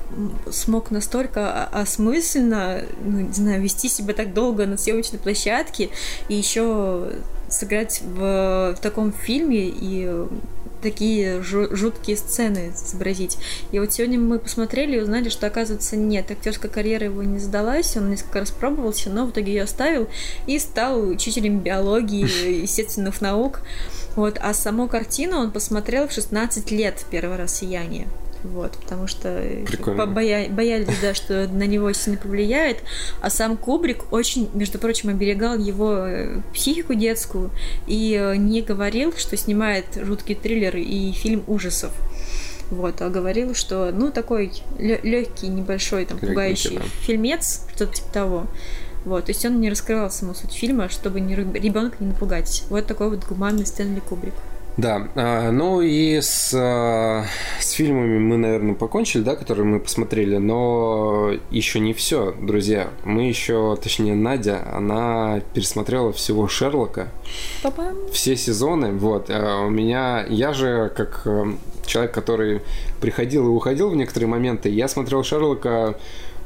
смог настолько осмысленно, ну, не знаю, вести себя так долго на съемочной площадке и еще сыграть в, в таком фильме и такие жу- жуткие сцены изобразить. И вот сегодня мы посмотрели и узнали, что, оказывается, нет, актерская карьера его не сдалась, он несколько раз пробовался, но в итоге ее оставил и стал учителем биологии, естественных наук. Вот, а саму картину он посмотрел в 16 лет первый раз «Сияние». Вот, потому что Прикольно. побоя- боялись, да, что на него сильно повлияет. А сам Кубрик очень, между прочим, оберегал его э, психику детскую и э, не говорил, что снимает жуткие триллеры и фильм ужасов. Вот, а говорил, что, ну, такой легкий, небольшой, там, Легенький, пугающий да. фильмец, что-то типа того. Вот, то есть он не раскрывал саму суть фильма, чтобы не, ребенка не напугать. Вот такой вот гуманный Стэнли Кубрик. Да, а, ну и с, а, с фильмами мы, наверное, покончили, да, которые мы посмотрели, но еще не все, друзья. Мы еще, точнее, Надя, она пересмотрела всего Шерлока, Папа. все сезоны. Вот, а у меня, я же как э, человек, который приходил и уходил в некоторые моменты, я смотрел Шерлока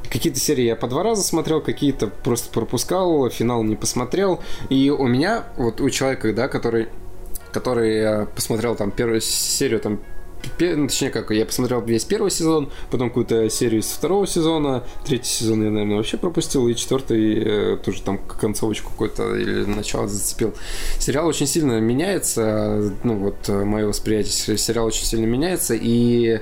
Какие-то серии я по два раза смотрел, какие-то просто пропускал, финал не посмотрел. И у меня, вот у человека, да, который который э, посмотрел там первую серию, там, ну, точнее как, я посмотрел весь первый сезон, потом какую-то серию из второго сезона, третий сезон я, наверное, вообще пропустил, и четвертый э, тоже там концовочку какой-то или начало зацепил. Сериал очень сильно меняется, ну вот э, мое восприятие сериала очень сильно меняется, и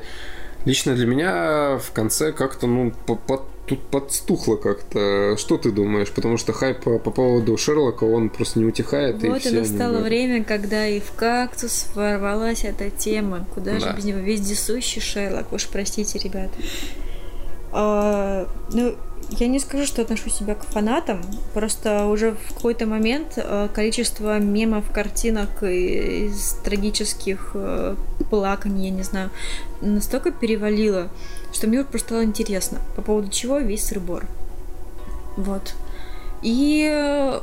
лично для меня в конце как-то, ну, по- по- тут подстухло как-то. Что ты думаешь? Потому что хайп по, по поводу Шерлока, он просто не утихает. и Вот и они настало время, когда и в кактус ворвалась эта тема. Куда Да. же без него вездесущий Шерлок? Уж простите, ребят. А, ну, я не скажу, что отношу себя к фанатам. Просто уже в какой-то момент э, количество мемов, картинок из трагических э, плаканий, я не знаю, настолько перевалило, что мне просто стало интересно, по поводу чего весь сырбор. Вот. И э,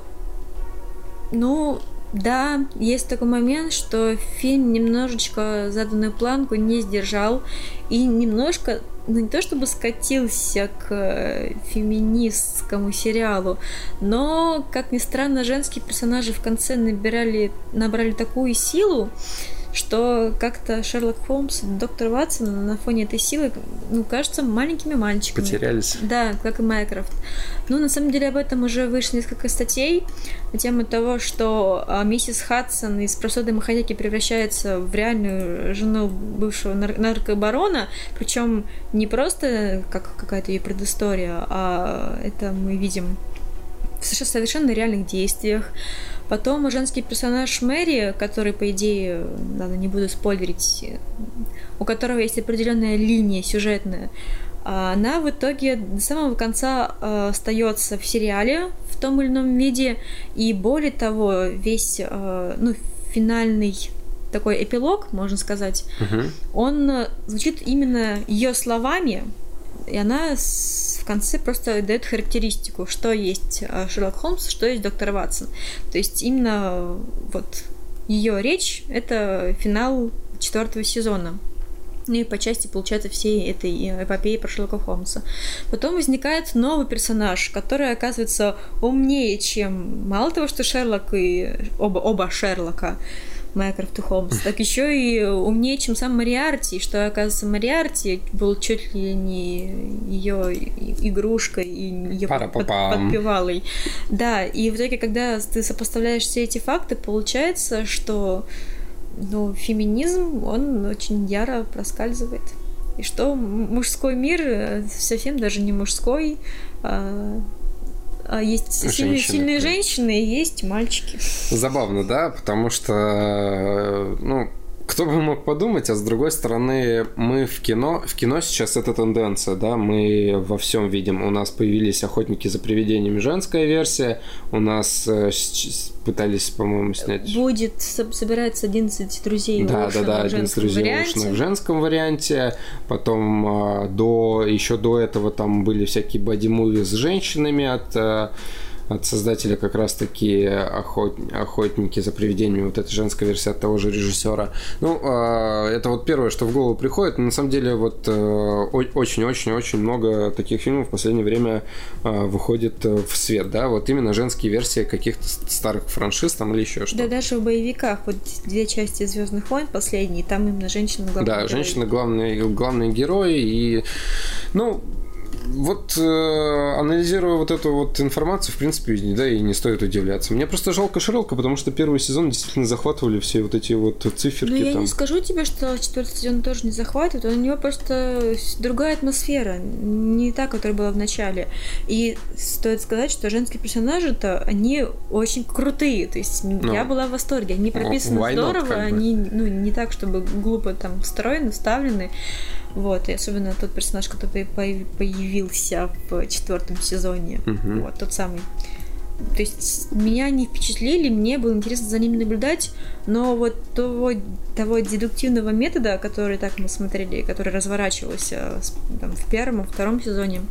ну, да, есть такой момент, что фильм немножечко заданную планку не сдержал и немножко, ну не то чтобы скатился к э, феминистскому сериалу, но, как ни странно, женские персонажи в конце набирали, набрали такую силу, что как-то Шерлок Холмс и доктор Ватсон на фоне этой силы, ну, кажутся маленькими мальчиками. Потерялись. Да, как и Майкрофт. Ну, на самом деле об этом уже вышло несколько статей на тему того, что а, миссис Хадсон из простой домохозяйки превращается в реальную жену бывшего нар- наркобарона, причем не просто как какая-то ее предыстория, а это мы видим в совершенно реальных действиях. Потом женский персонаж Мэри, который, по идее, ладно, не буду спойлерить, у которого есть определенная линия сюжетная, она в итоге до самого конца э, остается в сериале в том или ином виде, и более того, весь э, ну, финальный такой эпилог, можно сказать, Мгм. он э, звучит именно ее словами, и она в конце просто дает характеристику, что есть э, Шерлок Холмс, что есть доктор Ватсон. То есть именно э, вот ее речь — это финал четвертого сезона. Ну и по части, получается, всей этой э, эпопеи про Шерлока Холмса. Потом возникает новый персонаж, который оказывается умнее, чем мало того, что Шерлок и оба, оба Шерлока, Майкрофт и Холмс, так еще и умнее, чем сам Мариарти, что, оказывается, Мариарти был чуть ли не ее игрушкой и ее Пара-па-пам. подпевалой. Да, и в итоге, когда ты сопоставляешь все эти факты, получается, что ну, феминизм, он очень яро проскальзывает. И что мужской мир э, совсем даже не мужской, а есть сильные, Женщины, сильные да. женщины и есть мальчики. Забавно, да, потому что, э, ну, кто бы мог подумать, а с другой стороны, мы в кино, в кино сейчас это тенденция, да, мы во всем видим. У нас появились охотники за привидениями женская версия, у нас э, пытались, по-моему, снять... Будет, со- собирается 11 друзей Да, да, да, в один из женском друзей варианте. В женском варианте. Потом а, до еще до этого там были всякие боди-муви с женщинами от, а, от создателя как раз-таки охот... охотники за привидениями, вот эта женская версия от того же режиссера. Ну, а, это вот первое, что в голову приходит. Но на самом деле вот э, очень-очень-очень много таких фильмов в последнее время а, выходит э, в свет, да, вот именно женские версии каких-то старых франшиз там или еще что-то. Да даже в боевиках, вот две части Звездных войн последние, там именно женщина главный Да, женщина главный, главный герой. И, ну, вот э, анализируя вот эту вот информацию, в принципе, да, и не стоит удивляться. Мне просто жалко Шерлока, потому что первый сезон действительно захватывали все вот эти вот циферки Ну, я там. не скажу тебе, что четвертый сезон тоже не захватывает, у него просто другая атмосфера, не та, которая была в начале. И стоит сказать, что женские персонажи-то, они очень крутые, то есть я была в восторге, они прописаны Ну, why not, здорово, как бы. они ну, не так, чтобы глупо там встроены, вставлены. Вот, и особенно тот персонаж, который появ- появился в четвертом сезоне. Мгм. Вот, тот самый. То есть меня не впечатлили, мне было интересно за ними наблюдать, но вот того, того дедуктивного метода, который так мы смотрели, который разворачивался там, в первом, во втором сезоне,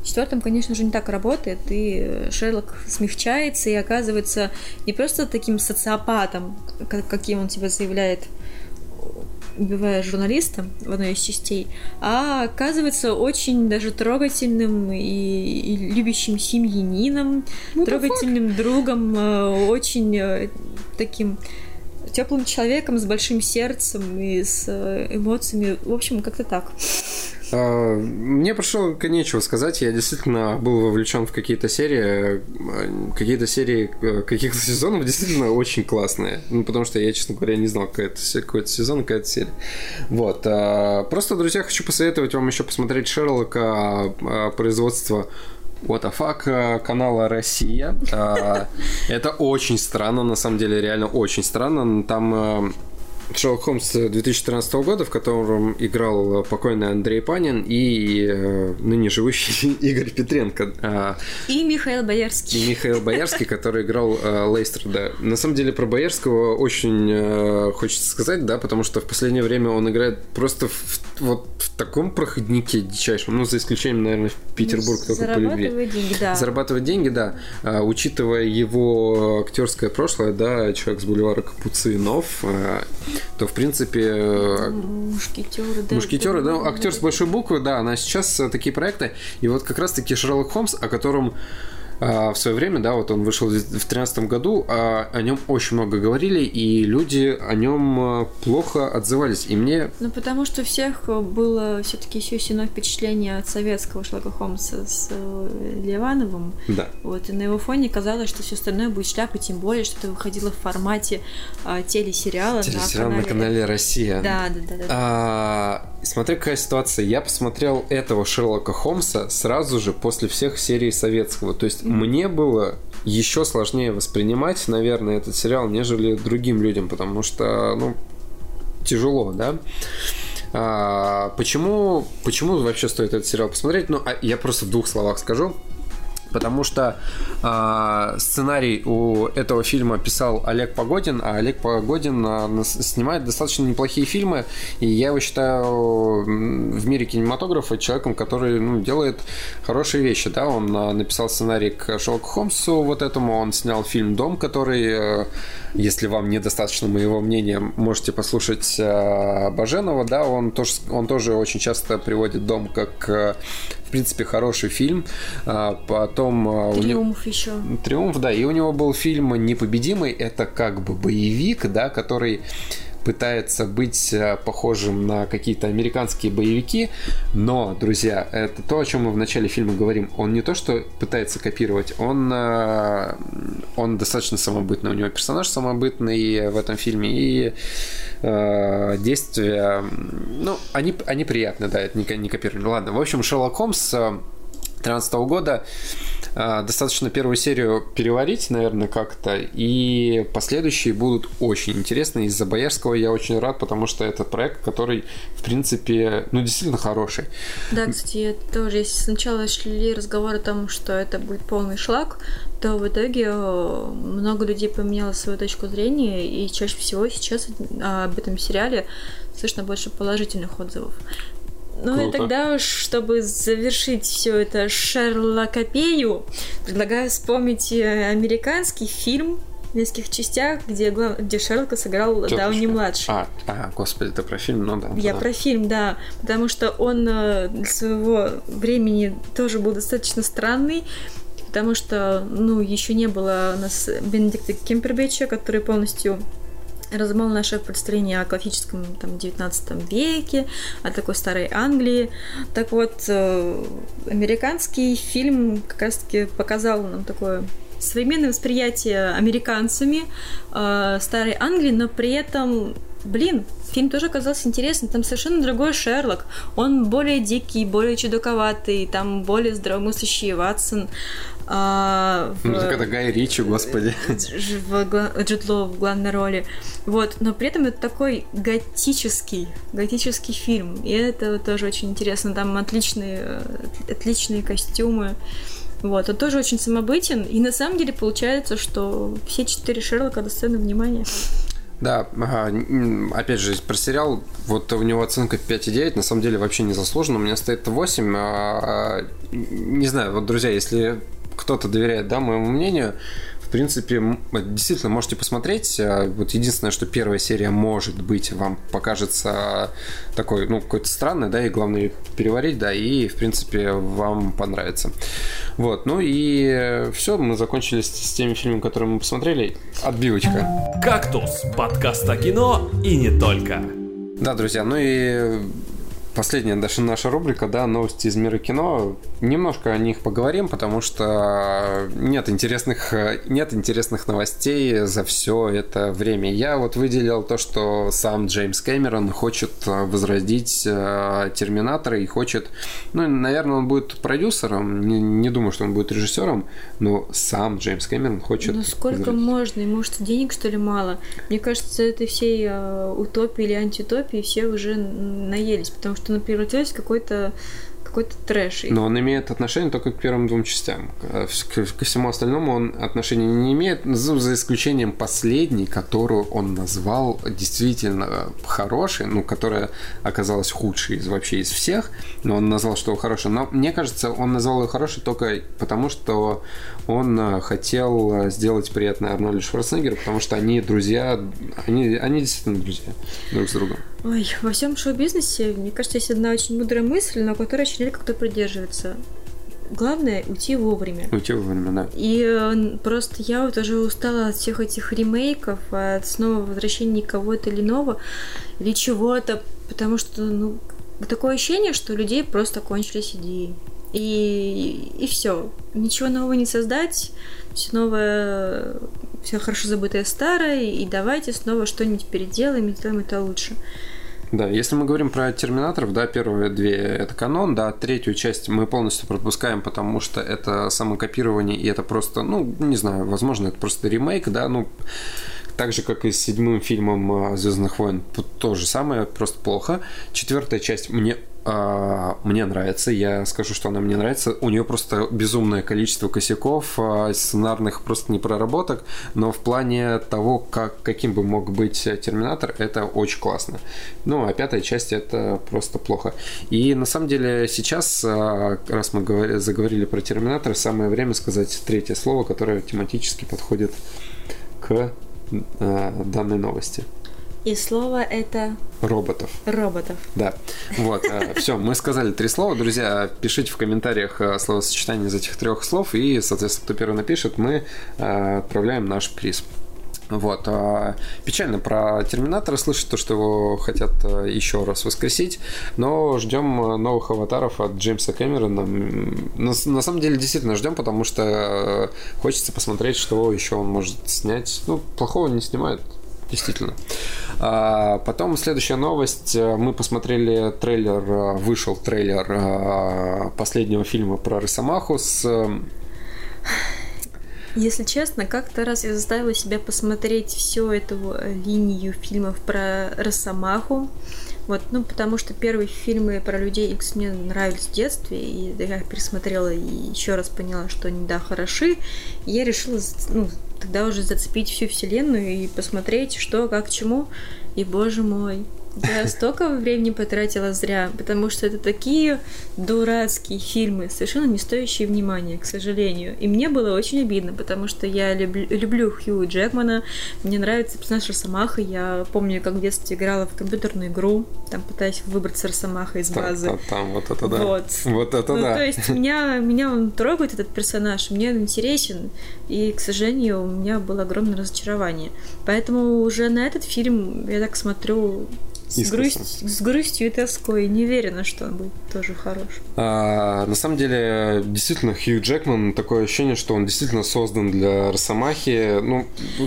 в четвертом, конечно же, не так работает, и Шерлок смягчается и оказывается не просто таким социопатом, как- каким он себя заявляет, убивая журналиста в одной из частей, а оказывается очень даже трогательным и, и любящим семьянином, трогательным другом, э, очень э, таким теплым человеком с большим сердцем и с э, эмоциями. В общем, как-то так. А, Мне прошло нечего сказать. Я действительно был вовлечен в какие-то серии. э, Какие-то серии э, каких-то [LAUGHS] сезонов действительно очень классные. Ну, потому что я, честно говоря, не знал, какой какой-то сезон, какая-то серия. Вот. а, Просто, друзья, хочу посоветовать вам еще посмотреть Шерлока а, производства What the fuck канала Россия. А, [LAUGHS] Это очень странно, на самом деле, реально очень странно. Там Шерлок Холмс 2013 года, в котором играл покойный Андрей Панин и э, ныне живущий [LAUGHS] Игорь Петренко. А, И Михаил Боярский. и Михаил Боярский, который играл э, Лейстерда. На самом деле про Боярского очень э, хочется сказать, да, потому что в последнее время он играет просто в, вот в таком проходнике дичайшем, ну, за исключением, наверное, Петербург только по любви. Зарабатывает деньги, да. Зарабатывать деньги, да. А, учитывая его актерское прошлое, да, человек с бульвара Капуцинов, а, то, в принципе, э, Мушкетеры, да. Мушкетеры, да, актер с большой буквы, да, она сейчас э, такие проекты. И вот как раз-таки Шерлок Холмс, о котором а, в свое время, да, вот он вышел в 2013 году, а о нем очень много говорили, и люди о нем а, плохо отзывались. И мне... Ну, потому что у всех было все-таки сильное впечатление от советского Шерлока Холмса с э, Ливановым. Да. Вот, и на его фоне казалось, что все остальное будет шляпа, тем более, что это выходило в формате а, телесериала. Телесериал на канале, на канале «Россия». Да, да, да. да. А, смотри, какая ситуация. Я посмотрел этого Шерлока Холмса сразу же после всех серий советского. То есть. Мне было еще сложнее воспринимать, наверное, этот сериал, нежели другим людям, потому что, ну, тяжело, да. А, почему, почему вообще стоит этот сериал посмотреть? Ну, а я просто в двух словах скажу. Потому что э, сценарий у этого фильма писал Олег Погодин, а Олег Погодин э, снимает достаточно неплохие фильмы, и я его считаю в мире кинематографа человеком, который ну, делает хорошие вещи. Да? Он э, написал сценарий к Шерлоку Холмсу вот этому, он снял фильм «Дом», который, э, если вам недостаточно моего мнения, можете послушать э, Баженова, да, он тоже, он тоже очень часто приводит «Дом» как э, в принципе, хороший фильм. А, потом... А, Триумф него... еще. Триумф, да. И у него был фильм «Непобедимый». Это как бы боевик, да, который пытается быть э, похожим на какие-то американские боевики, но, друзья, это то, о чем мы в начале фильма говорим. Он не то, что пытается копировать, он, э, он достаточно самобытный. У него персонаж самобытный в этом фильме, и э, действия, ну, они, они приятны, да, это не, не копирование. Ладно, в общем, Шерлок Холмс 2013 года а, достаточно первую серию переварить, наверное, как-то, и последующие будут очень интересны. Из-за Боярского я очень рад, потому что это проект, который, в принципе, ну, действительно хороший. Да, кстати, я тоже, если сначала шли разговоры о том, что это будет полный шлак, то в итоге э, много людей поменяло свою точку зрения, и чаще всего сейчас об этом сериале слышно больше положительных отзывов. Ну Круто. и тогда уж, чтобы завершить все это шерлокопею, предлагаю вспомнить э, американский фильм в нескольких частях, где, глав... где Шерлока сыграл Тетушка. Дауни младший. А, а, господи, это про фильм, ну да. Я да. про фильм, да, потому что он э, для своего времени тоже был достаточно странный, потому что, ну, еще не было у нас Бенедикта Кемпербэтча, который полностью размыл наше представление о классическом там, 19 веке, о такой старой Англии. Так вот, э, американский фильм как раз-таки показал нам такое современное восприятие американцами э, старой Англии, но при этом блин, фильм тоже оказался интересным. Там совершенно другой Шерлок. Он более дикий, более чудаковатый, там более здравомыслящий Ватсон. А, в... Ну, так это Гай Ричи, господи. [LAUGHS] В, в, Джудло в главной роли. Вот, но при этом это такой готический, готический фильм. И это тоже очень интересно. Там отличные, отличные костюмы. Вот, он тоже очень самобытен. И на самом деле получается, что все четыре Шерлока достойны внимания. Да, опять же, про сериал, вот у него оценка 5,9, на самом деле вообще не заслуженно, у меня стоит 8. А, а, не знаю, вот, друзья, если кто-то доверяет, да, моему мнению, принципе, действительно можете посмотреть. А, вот единственное, что первая серия, может быть, вам покажется такой, ну, какой-то странной, да, и главное переварить, да, и, в принципе, вам понравится. Вот, ну и все, мы закончили с теми фильмами, которые мы посмотрели. Отбивочка. «Кактус» – подкаст о кино и не только. Да, друзья, ну и последняя даже наша рубрика, да, новости из мира кино. Немножко о них поговорим, потому что нет интересных, нет интересных новостей за все это время. Я вот выделил то, что сам Джеймс Кэмерон хочет возродить э, Терминатора и хочет, ну, наверное, он будет продюсером, не, не думаю, что он будет режиссером, но сам Джеймс Кэмерон хочет. Ну сколько возродить. можно? Ему что денег что ли мало? Мне кажется, этой всей э, утопии или антиутопии все уже наелись, потому что что она превратилась в какой-то какой-то трэш. Но он имеет отношение только к первым двум частям. Ко всему остальному он отношения не имеет, за исключением последней, которую он назвал действительно хорошей, ну, которая оказалась худшей из вообще из всех, но он назвал, что хорошая. Но мне кажется, он назвал ее хорошей только потому, что он э, хотел сделать приятное Арнольду Шварценеггеру, потому что они друзья, они, они действительно друзья друг с другом. Ой, во всем шоу-бизнесе, мне кажется, есть одна очень мудрая мысль, но которой очень редко кто придерживается. главное уйти вовремя. Уйти вовремя, да. И э, просто я вот уже устала от всех этих ремейков, от снова возвращения кого-то или нового, или чего-то, потому что, ну, такое ощущение, что у людей просто кончились идеи. И, и все. Ничего нового не создать, все новое, все хорошо забытое старое, и давайте снова что-нибудь переделаем и сделаем это лучше. Да, если мы говорим про терминаторов, да, первые две это канон, да, третью часть мы полностью пропускаем, потому что это самокопирование, и это просто, ну, не знаю, возможно, это просто ремейк, да, ну, так же, как и с седьмым фильмом Звездных войн, то же самое, просто плохо. Четвертая часть мне мне нравится, я скажу, что она мне нравится. У нее просто безумное количество косяков, а, сценарных просто непроработок, но в плане того, как, каким бы мог быть Терминатор, это очень классно. Ну, а пятая часть это просто плохо. И на самом деле сейчас, а, раз мы говорили, заговорили про Терминатор, самое время сказать третье слово, которое тематически подходит к данной новости. И слово это... Роботов. Роботов. Да. Вот. Э, [LAUGHS] Все, мы сказали три слова. Друзья, пишите в комментариях э, словосочетание из этих трех слов, и, соответственно, кто первый напишет, мы э, отправляем наш приз. Вот. Печально про Терминатора слышать то, что его хотят еще раз воскресить, но ждем новых аватаров от Джеймса Кэмерона. На, на самом деле действительно ждем, потому что хочется посмотреть, что еще он может снять. Ну, плохого не снимает, действительно. А, потом следующая новость. Мы посмотрели трейлер, вышел трейлер а, последнего фильма про Росомаху с если честно, как-то раз я заставила себя посмотреть всю эту линию фильмов про Росомаху. Вот, ну, потому что первые фильмы про людей X мне нравились в детстве, и я пересмотрела и еще раз поняла, что они, да, хороши. И я решила, ну, тогда уже зацепить всю вселенную и посмотреть, что, как, чему. И, боже мой, я столько времени потратила зря, потому что это такие дурацкие фильмы, совершенно не стоящие внимания, к сожалению. И мне было очень обидно, потому что я люблю, люблю Хью Джекмана, мне нравится персонаж Росомаха, я помню, как в детстве играла в компьютерную игру, там пытаясь выбраться Росомаха из базы. Там, там вот это да. Вот. Вот это ну, да. то есть меня, меня он трогает, этот персонаж, мне он интересен, и, к сожалению, у меня было огромное разочарование. Поэтому уже на этот фильм я так смотрю с, грусть, с грустью и тоской. Не уверена, что он будет тоже хорош. А, на самом деле, действительно, Хью Джекман, такое ощущение, что он действительно создан для Росомахи. Ну,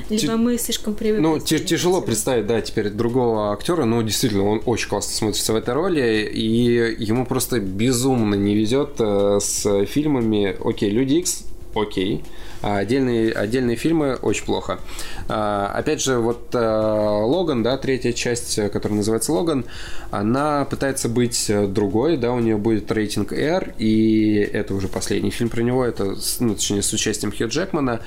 Либо мы слишком привыкли. Ну, тяжело представить, да, теперь другого актера, но действительно, он очень классно смотрится в этой роли, и ему просто безумно не везет э, с фильмами. Окей, Люди Икс окей. А отдельные, отдельные фильмы очень плохо. А, опять же, вот а, Логан, да, третья часть, которая называется Логан, она пытается быть другой, да, у нее будет рейтинг R, и это уже последний фильм про него, это, ну, точнее, с участием Хью Джекмана,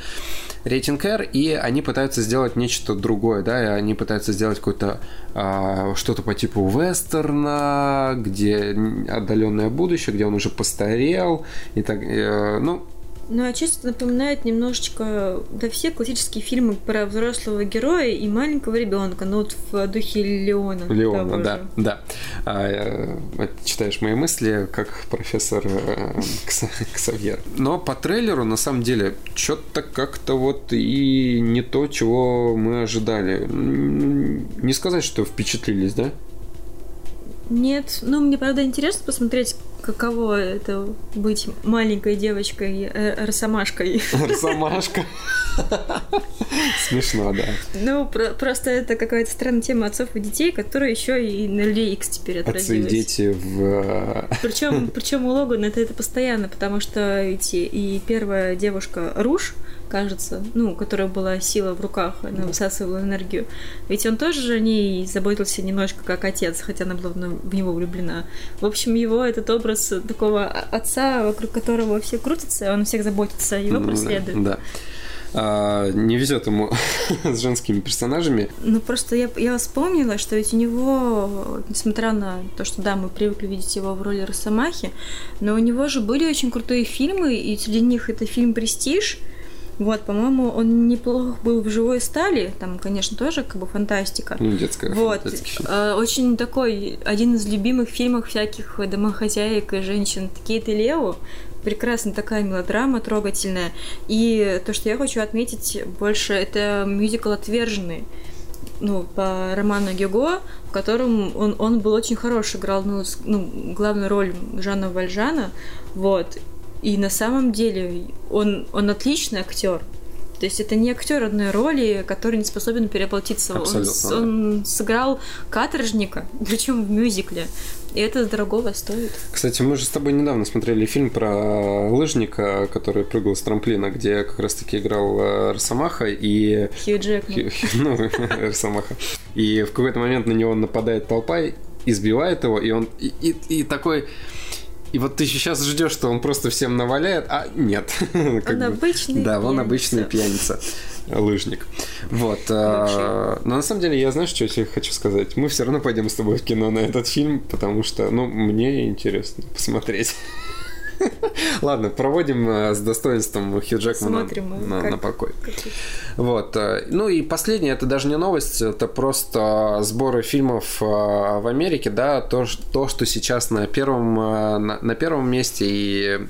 рейтинг R, и они пытаются сделать нечто другое, да, и они пытаются сделать какое-то а, что-то по типу вестерна, где отдаленное будущее, где он уже постарел, и так, э, ну, ну, а честно напоминает немножечко, да, все классические фильмы про взрослого героя и маленького ребенка, ну вот в духе Леона. Леона, да, же. да. А, э, читаешь мои мысли, как профессор э, Ксавьер. Но по трейлеру, на самом деле, что-то как-то вот и не то, чего мы ожидали. Не сказать, что впечатлились, да? Нет, ну мне правда интересно посмотреть, каково это быть маленькой девочкой э, росомашкой. [LAUGHS] Росомашка. [LAUGHS] Смешно, да. Ну, про- просто это какая-то странная тема отцов и детей, которая еще и на людей X теперь отразилась. Отцы и дети в... Причем, причем [LAUGHS] у Логана это, это постоянно, потому что эти, и первая девушка Руш, кажется, ну, у которой была сила в руках, она высасывала энергию. Ведь он тоже о ней заботился немножко как отец, хотя она была в него влюблена. В общем, его этот образ такого отца, вокруг которого все крутятся, он всех заботится, его преследует. Да. А, не везет ему [LAUGHS] с женскими персонажами. Ну, просто я, я вспомнила, что ведь у него, несмотря на то, что, да, мы привыкли видеть его в роли Росомахи, но у него же были очень крутые фильмы, и среди них это фильм «Престиж», Вот, по-моему, он неплохо был в живой стали. Там, конечно, тоже как бы фантастика. Ну, детская Вот. Э, Очень такой, один из любимых фильмов всяких домохозяек и женщин. Кейт и Лео. Прекрасная такая мелодрама, трогательная. И то, что я хочу отметить больше, это мюзикл «Отверженный». Ну, по роману Гюго, в котором он, он был очень хорош, играл ну, ну, главную роль Жана Вальжана. Вот. И на самом деле он, он отличный актер. То есть это не актер одной роли, который не способен переплатиться. Он, Абсолютно, да. он сыграл каторжника, [LAUGHS] причем в мюзикле. И это дорогого стоит. Кстати, мы же с тобой недавно смотрели фильм про лыжника, который прыгал с трамплина, где как раз-таки играл э, Росомаха и... Хью Джекман. Хью- [LAUGHS] Ну, [LAUGHS] Росомаха. И в какой-то момент на него нападает толпа, избивает его, и он... И, и- и такой... И вот ты сейчас ждешь, что он просто всем наваляет, а нет. [LAUGHS] Он бы- обычный Да, он обычный пьяница, лыжник. Вот. а, Но на самом деле я знаю, что я тебе хочу сказать. Мы все равно пойдем с тобой в кино на этот фильм, потому что, ну, мне интересно посмотреть. [LAUGHS] Ладно, проводим э, с достоинством Хью Джекмана Смотрим, э, на, как- на покой. как- Вот. э, Ну и последнее, это даже не новость, это просто сборы фильмов в Америке, да, то, то что сейчас на первом, на, на первом месте и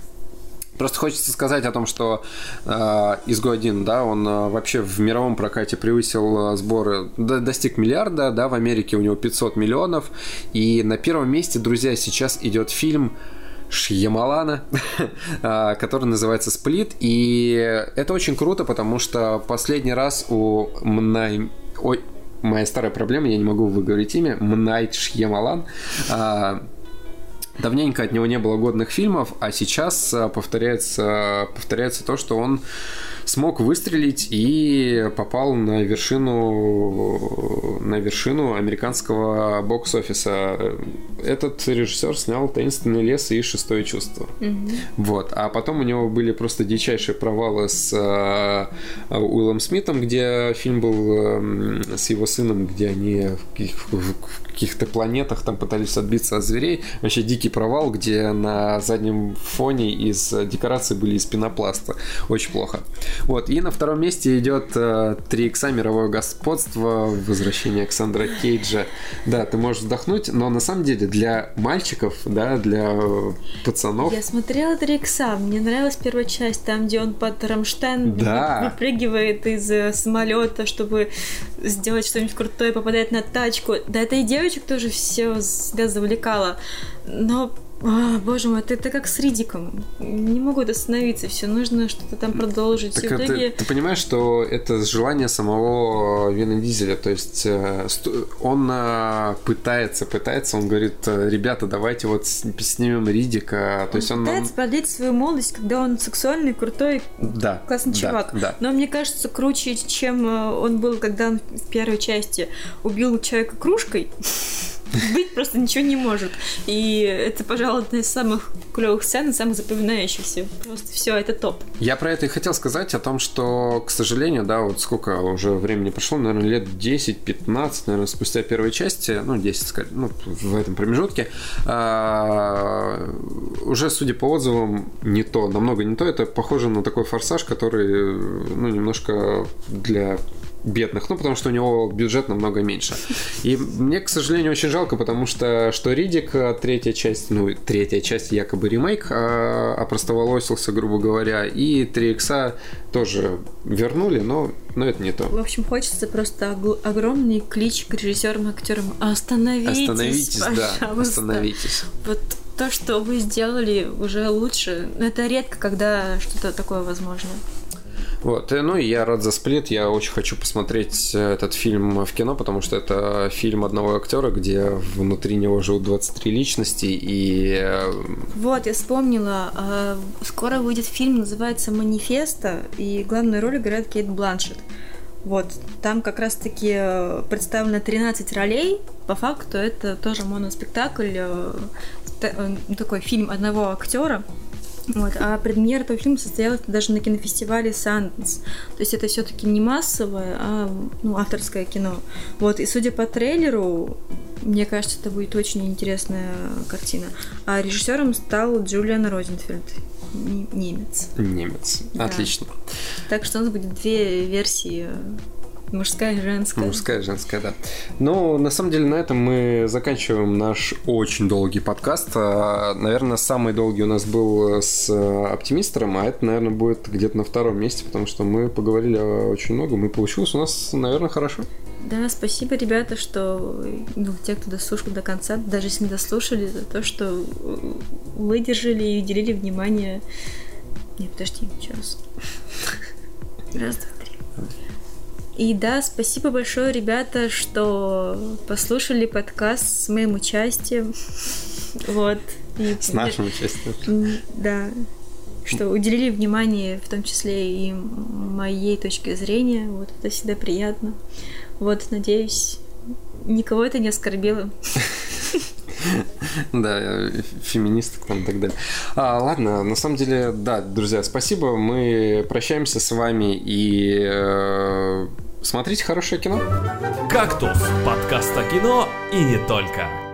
Просто хочется сказать о том, что э, «Изгой один», да, он э, вообще в мировом прокате превысил э, сборы, до- достиг миллиарда, да, в Америке у него 500 миллионов, и на первом месте, друзья, сейчас идет фильм Шьямалана, [LAUGHS] а, который называется «Сплит», и это очень круто, потому что последний раз у Мнай... Ой, моя старая проблема, я не могу выговорить имя, Мнайт Шьямалан, а, Давненько от него не было годных фильмов, а сейчас а, повторяется, повторяется то, что он смог выстрелить и попал на вершину, на вершину американского бокс-офиса. Этот режиссер снял «Таинственный лес» и «Шестое чувство». Вот. А потом у него были просто дичайшие провалы с э, Уиллом Смитом, где фильм был э, с его сыном, где они в, каких- в каких-то планетах там пытались отбиться от зверей. Вообще дикий провал, где на заднем фоне из декораций были из пенопласта. Очень плохо. Вот. И на втором месте идет э, 3 икса мировое господство, возвращение Александра Кейджа. Да, ты можешь вздохнуть, но на самом деле для мальчиков, да, для э, пацанов, Я смотрела «Три икса», мне нравилась первая часть, там, где он под Рамштайн Да. вы- выпрыгивает из э, самолета, чтобы сделать что-нибудь крутое, попадает на тачку. Да это и девочек тоже все себя завлекало. Но, а, боже мой, это, это как с Ридиком. Не могут остановиться, все нужно что-то там продолжить. Так итоге... ты, ты понимаешь, что это желание самого Вина Дизеля, то есть э, он э, пытается, пытается, он говорит, э, ребята, давайте вот снимем Ридика, то есть он... пытается продлить свою молодость, когда он сексуальный, крутой, Да, классный да, чувак. Да, Но мне кажется, круче, чем э, он был, когда он в первой части убил человека кружкой. Быть просто ничего не может. И это, пожалуй, одна из самых клевых сцен самых запоминающихся. Просто все, это топ. Я про это и хотел сказать, о том, что, к сожалению, да, вот сколько уже времени прошло, наверное, лет 10-15, наверное, спустя первой части, ну, 10, скорее, ну, в этом промежутке, а, уже, судя по отзывам, не то, намного не то, это похоже на такой форсаж, который, ну, немножко для бедных, ну, потому что у него бюджет намного меньше. И мне, к сожалению, очень жалко, потому что что Ридик, а, третья часть, ну, третья часть якобы ремейк, а, опростоволосился, грубо говоря, и 3 икса тоже вернули, но, но это не то. В общем, хочется просто ог- огромный клич к режиссерам и актерам. Остановитесь, Остановитесь, да, пожалуйста. остановитесь. Вот то, что вы сделали, уже лучше. Но это редко, когда что-то такое возможно. Вот, и, ну и я рад за сплит, я очень хочу посмотреть э, этот фильм в кино, потому что это фильм одного актера, где внутри него живут 23 личности, и э, Вот, я вспомнила. а, Скоро выйдет фильм, называется «Манифеста», и главную роль играет Кейт Бланшет. Вот, там как раз-таки э, представлено 13 ролей. По факту это тоже моноспектакль, э, э, такой фильм одного актера. Вот, а премьера этого фильма состоялась даже на кинофестивале Санденс. То есть это все-таки не массовое, а ну, авторское кино. Вот, и судя по трейлеру, мне кажется, это будет очень интересная картина. А режиссером стал Джулиан Розенфельд. немец. Немец. Да. Отлично. Так что у нас будет две версии Мужская и женская. Мужская и женская, да. Ну, на самом деле, на этом мы заканчиваем наш очень долгий подкаст. А, Наверное, самый долгий у нас был с оптимистером, а это, наверное, будет где-то на втором месте, потому что мы поговорили очень много, и получилось у нас, наверное, хорошо. Да, спасибо, ребята, что ну, те, кто дослушал до конца, даже если не дослушали, за то, что выдержали и уделили внимание. Нет, подожди, сейчас. [LAUGHS] Раз, два, три. И да, спасибо большое, ребята, что послушали подкаст с моим участием. [LAUGHS] Вот. И, С нашим участием. Да. Что уделили внимание, в том числе и моей точки зрения. Вот это всегда приятно. Вот, надеюсь, никого это не оскорбило. [LAUGHS] [LAUGHS] Да, феминисток там и так далее. А, ладно, на самом деле, да, друзья, спасибо. Мы прощаемся с вами и э, смотрите хорошее кино. «Кактус» – подкаст о кино и не только.